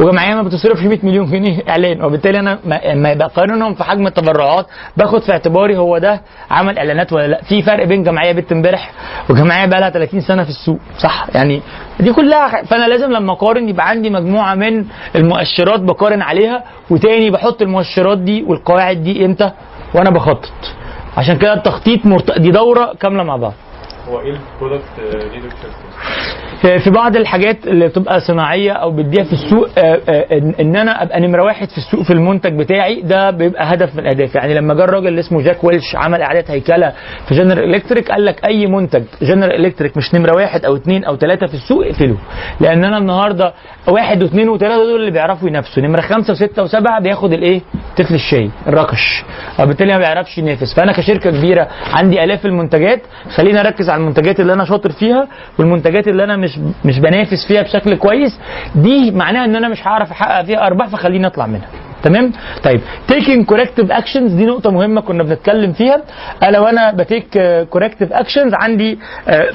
وجمعيه ما بتصرفش 100 مليون جنيه إعلان. وبالتالي أنا ما- بقارنهم في حجم التبرعات. باخد في اعتباري هو ده عمل إعلانات ولا لأ. في فرق بين جمعية بنت امبارح وجمعية بقى لها 30 سنة في السوق. صح؟ يعني دي كلها فأنا لازم لما أقارن يبقى عندي مجموعة من المؤشرات بقارن عليها وتاني بحط المؤشرات دي والقواعد دي إمتى؟ وأنا بخطط. عشان كده التخطيط مرت... دي دورة كاملة مع بعض. هو إيه ال product leadership في في بعض الحاجات اللي بتبقى صناعية أو بتبيع في السوق آه، آه، ان أنا أبقى نمرة واحد في السوق في المنتج بتاعي ده بيبقى هدف من الاهداف يعني لما جه الراجل اللي اسمه جاك ويلش عمل إعادة هيكلة في جنرال الكتريك قال لك أي منتج جنرال الكتريك مش نمرة واحد أو اثنين أو ثلاثة في السوق اقفله. لأن أنا النهارده واحد واثنين وثلاثه دول اللي بيعرفوا ينافسوا. نمرة خمسة وستة وسبعة بياخد الإيه؟ تفل الشاي الركش. وبالتالي ما بيعرفش ينافس. فأنا كشركة كبيرة عندي آلاف المنتجات خليني أركز على المنتجات اللي أنا شاطر فيها والمنتجات اللي أنا مش مش بنافس فيها بشكل كويس دي معناها إن أنا مش هعرف أحقق فيها أرباح فخليني أطلع منها. تمام؟ طيب taking corrective actions دي نقطة مهمة كنا بنتكلم فيها. الا وأنا ب take corrective actions عندي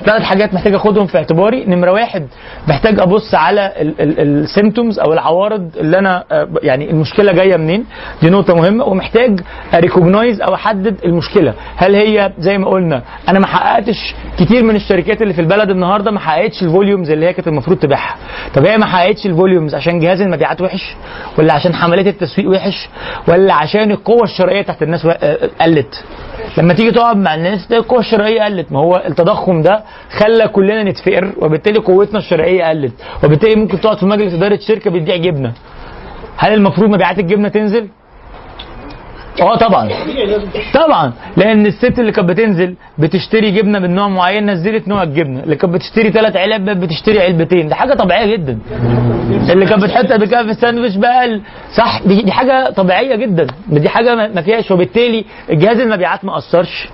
ثلاث حاجات محتاج أخدهم في اعتباري. نمرة واحد محتاج أبص على ال symptoms أو العوارض اللي أنا آه، يعني المشكلة جاية منين. دي نقطة مهمة. ومحتاج recognize أو أحدد المشكلة. هل هي زي ما قلنا أنا ما حققتش كتير من الشركات اللي في البلد النهارده ما حققتش ال volumes اللي هي كانت المفروض تبيعها. طب هي ما حققتش الفوليومز عشان جهاز المبيعات وحش ولا عشان حملات التسويق وحش ولا عشان القوة الشرائيه تحت الناس و- آه، قلت. لما تيجي تقعد مع الناس القوة الشرائيه قلت. ما هو التضخم ده خلى كلنا نتفقر وبالتالي قوتنا الشرائيه قلت. وبالتالي ممكن تقعد في مجلس إدارة شركة بتبيع جبنة. هل المفروض مبيعات الجبنة تنزل؟ آه طبعا. طبعا. لأن الست اللي كانت بتنزل بتشتري جبنة من نوع معين نزلت نوع الجبنة. اللي كانت بتشتري ثلاث علب بتشتري علبتين. دي حاجة طبيعية جدا. اللي كانت بتحط قبل كده في الساندوتش بقى صح دي, دي حاجة طبيعية جدا. دي حاجة ما فيهاش. وبالتالي الجهاز المبيعات ما اثرش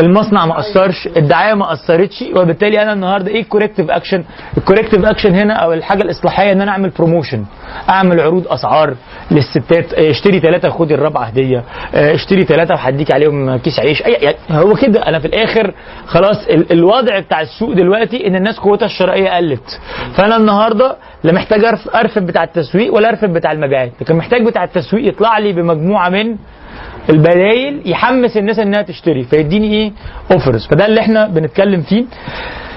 المصنع ما اثرش الدعاية ما اثرتش وبالتالي أنا النهارده إيه ال corrective action ال corrective action هنا أو الحاجة الإصلاحية إن أنا أعمل promotion أعمل عروض أسعار للستات آه، اشتري ثلاثة خدي الرابعة هدية آه، اشتري ثلاثة وهديك عليهم كيس عيش أي يعني هو كده. أنا في الآخر خلاص ال- الوضع بتاع السوق دلوقتي إن الناس قوتها الشرائية قلت. فأنا النهارده لا محتاج ارفد بتاع التسويق ولا ارفد بتاع المبيعات لكن محتاج بتاع التسويق يطلع لي بمجموعة من البدايل يحمس الناس إنها تشتري فيديني إيه offers فده اللي إحنا بنتكلم فيه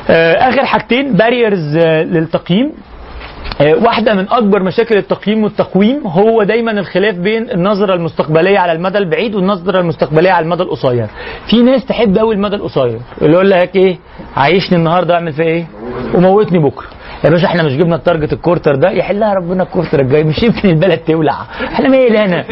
آه آخر حاجتين barriers آه للتقييم آه، واحدة من أكبر مشاكل التقييم والتقويم هو دايما الخلاف بين النظرة المستقبلية على المدى البعيد والنظرة المستقبلية على المدى القصير. في ناس تحب قوي المدى القصير اللي يقول لك إيه عيشني النهاردة أعمل فيها إيه وموتني بكرة. يا باشا إحنا مش جبنا ال target ال quarter ده يحلها ربنا ال quarter الجاي مش يمكن البلد تولع. إحنا مالنا؟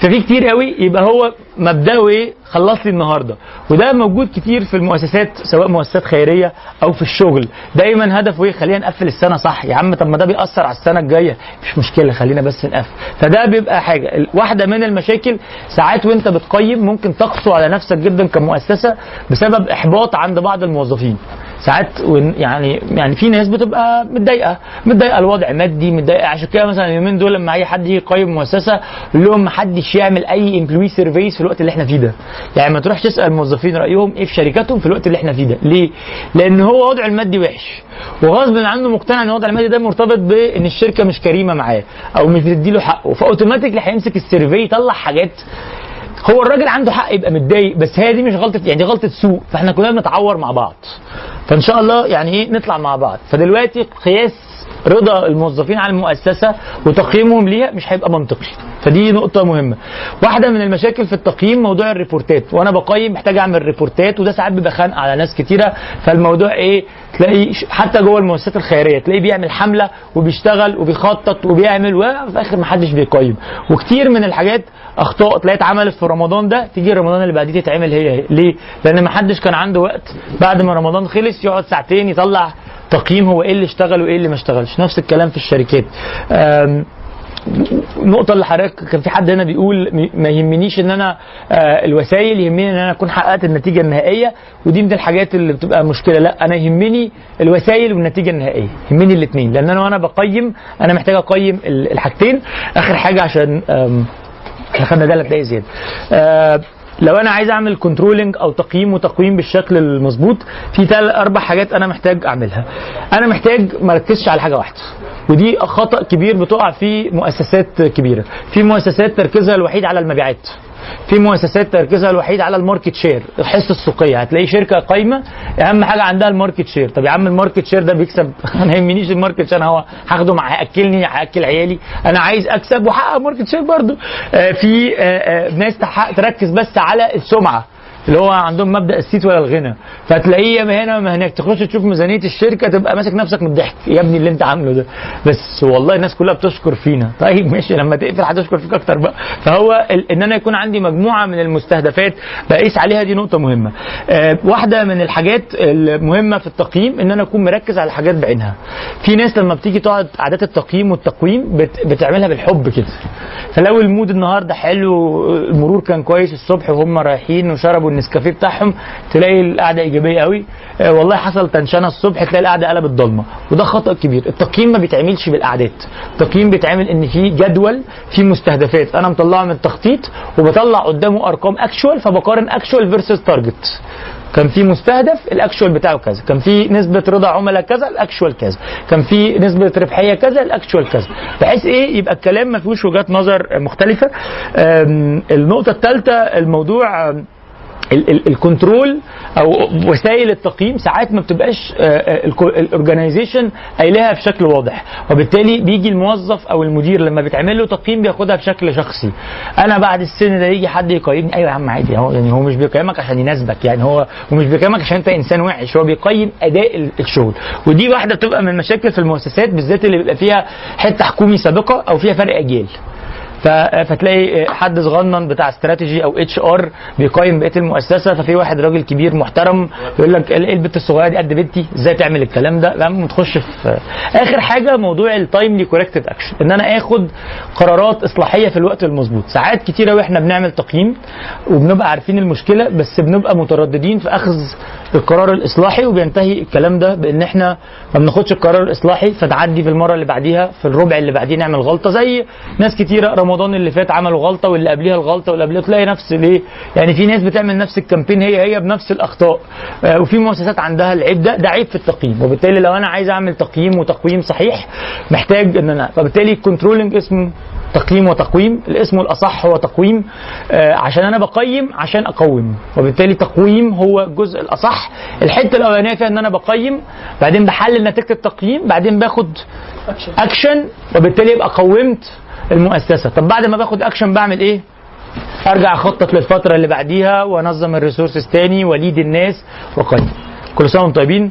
ففي كتير قوي يبقى هو مبدأه إيه خلص لي النهارده. وده موجود كتير في المؤسسات سواء مؤسسات خيرية أو في الشغل. دايما هدفه إيه؟ خلينا نقفل السنة صح. يا عم طب ما ده بيأثر على السنة الجاية. مش مشكلة خلينا بس نقفل. فده بيبقى حاجة. واحدة من المشاكل ساعات وانت بتقيم ممكن تقسو على نفسك جدا كمؤسسة بسبب إحباط عند بعض الموظفين. ساعات يعني يعني في ناس بتبقى متضايقة. متضايقة الوضع مادي متضايقة. عشان كده مثلا اليومين دول لما أي حد يجي يقيم مؤسسة يقول لهم ما حدش يعمل أي employee surveys في الوقت اللي إحنا فيه ده. يعني ما تروحش تسأل الموظفين رأيهم إيه في شركاتهم في الوقت اللي إحنا فيه ده. ليه؟ لأن هو وضعه المادي وحش. وغصب عنه مقتنع إن الوضع المادي ده مرتبط بإن الشركة مش كريمة معاه أو مش بتديله حقه. ف automatically هيمسك ال survey يطلع حاجات هو الراجل عنده حق يبقى متضايق بس هي دي مش غلطة يعني دي غلطة سوق فاحنا كلنا بنتعور مع بعض. فإن شاء الله يعني إيه نطلع مع بعض. فدلوقتي قياس رضا الموظفين على المؤسسة وتقييمهم ليها مش هيبقى منطقي. فدي نقطة مهمة. واحدة من المشاكل في التقييم موضوع الريبورتات. وأنا بقيم محتاج أعمل ريبورتات وده ساعات بيبقى خانق على ناس كتيرة. فالموضوع إيه؟ تلاقي حتى جوه المؤسسات الخيرية تلاقيه بيعمل حملة وبيشتغل وبيخطط وبيعمل وفي الآخر ما حدش بيقيم. وكتير من الحاجات أخطاء تلاقي اتعملت في رمضان ده تيجي رمضان اللي بعديه تتعمل هي ليه؟ لأن ما حدش كان عنده وقت. بعد ما رمضان خلص يقعد ساعتين يطلع تقييم هو إيه اللي اشتغل وإيه اللي ما اشتغلش. نفس الكلام في الشركات. النقطة اللي حضرتك كان في حد هنا بيقول ما يهمنيش إن أنا آه، الوسائل يهمني إن أنا أكون حققت النتيجة النهائية ودي من الحاجات اللي بتبقى مشكلة. لا أنا يهمني الوسائل والنتيجة النهائية يهمني الاثنين لأن أنا وأنا بقيم أنا محتاج أقيم ال- الحاجتين. آخر حاجة عشان إحنا خدنا ثلاث دقايق زيادة. آه، لو أنا عايز أعمل controlling أو تقييم وتقويم بالشكل المظبوط في ثلاث أربع حاجات أنا محتاج أعملها. أنا محتاج ما أركزش على حاجة واحدة ودي خطأ كبير بتقع في مؤسسات كبيرة. في مؤسسات تركيزها الوحيد على المبيعات. في مؤسسات تركيزها الوحيد على ال market share الحصه السوقية. هتلاقي شركة قايمة أهم حاجة عندها ال market share. طب يا عم ال market share ده بيكسب؟ أنا يهمنيش ال market share أنا هو هاخده مع هيأكلني هيأكل عيالي. أنا عايز أكسب وأحقق market share برضو آه، في آه، آه، ناس تركز بس على السمعة. اللي هو عندهم مبدأ الصيت ولا الغنى. فتلاقيه يا هنا ما هناك. تخش تشوف ميزانية الشركة تبقى ماسك نفسك من الضحك. يا ابني اللي انت عامله ده. بس والله الناس كلها بتشكر فينا. طيب ماشي لما تقفل هتشكر فيك أكتر بقى. فهو إن أنا يكون عندي مجموعة من المستهدفات بقيس عليها دي نقطة مهمة. آه، واحدة من الحاجات المهمة في التقييم إن أنا أكون مركز على الحاجات بعينها. في ناس لما بتيجي تقعد عادات التقييم والتقويم بت- بتعملها بالحب كده. فلو ال mood النهارده حلو المرور كان كويس الصبح وهم رايحين وشربوا النسكافيه بتاعهم تلاقي القعده إيجابية قوي. آه، والله حصل تنشنة الصبح تلاقي القعده قلبت ضلمة. وده خطأ كبير. التقييم ما بيتعملش بالقعدات. التقييم بيتعمل إن في جدول في مستهدفات. أنا مطلعه من التخطيط وبطلع قدامه أرقام actual فبقارن actual versus target كان في مستهدف ال actual بتاعه كذا. كان في نسبة رضا عملاء كذا ال actual كذا. كان في نسبة ربحية كذا ال actual كذا. بحيث إيه؟ يبقى الكلام ما فيهوش وجهات نظر مختلفة. النقطة الثالثه الموضوع ال control أو وسائل التقييم ساعات ما بتبقاش ال organization قايلها بشكل واضح. وبالتالي بيجي الموظف أو المدير لما بيتعمل له تقييم بياخدها بشكل شخصي. أنا بعد السن ده يجي حد يقيمني أيوه يا عم عادي هو يعني هو مش بيقيمك عشان يناسبك يعني هو ومش بيقيمك عشان أنت إنسان وحش هو بيقيم أداء ال- الشغل. ودي واحدة بتبقى من المشاكل في المؤسسات بالذات اللي بيبقى فيها حتة حكومي سابقة أو فيها فرق أجيال. فتلاقي حد صغنن بتاع استراتيجي أو HR بيقيم بقية المؤسسة ففي واحد راجل كبير محترم يقول لك إيه البت الصغيرة دي قد بنتي؟ إزاي تعمل الكلام ده؟ لا ما تخش في آخر حاجة موضوع ال timely corrective action إن أنا آخد قرارات إصلاحية في الوقت المظبوط. ساعات كتيره وإحنا بنعمل تقييم وبنبقى عارفين المشكلة بس بنبقى مترددين في أخذ القرار الإصلاحي وبينتهي الكلام ده بإن إحنا ما بناخدش القرار الإصلاحي فتعدي في المرة اللي بعديها في الربع اللي بعديه نعمل غلطة زي ناس كتيرة رمضان اللي فات عملوا غلطة واللي قبليها الغلطة واللي قبليها تلاقي نفس ليه يعني في ناس بتعمل نفس الكامبين هي هي بنفس الأخطاء آه، وفي مؤسسات عندها العيب ده ده عيب في التقييم وبالتالي لو أنا عايز أعمل تقييم وتقويم صحيح محتاج إن أنا فبالتالي ال controlling اسمه تقييم وتقويم الاسم الأصح هو تقويم آه، عشان أنا بقيم عشان أقوم وبالتالي تقويم هو الجزء الأصح الحتة الأولانية فيها إن أنا بقيم بعدين بحلل نتيجة التقييم بعدين باخد اكشن وبالتالي يبقى قومت المؤسسة. طب بعد ما باخد اكشن بعمل إيه؟ أرجع أخطط للفترة اللي بعديها وأنظم ال resources تاني وأ lead الناس وأقيم. كل سنة وأنتم طيبين.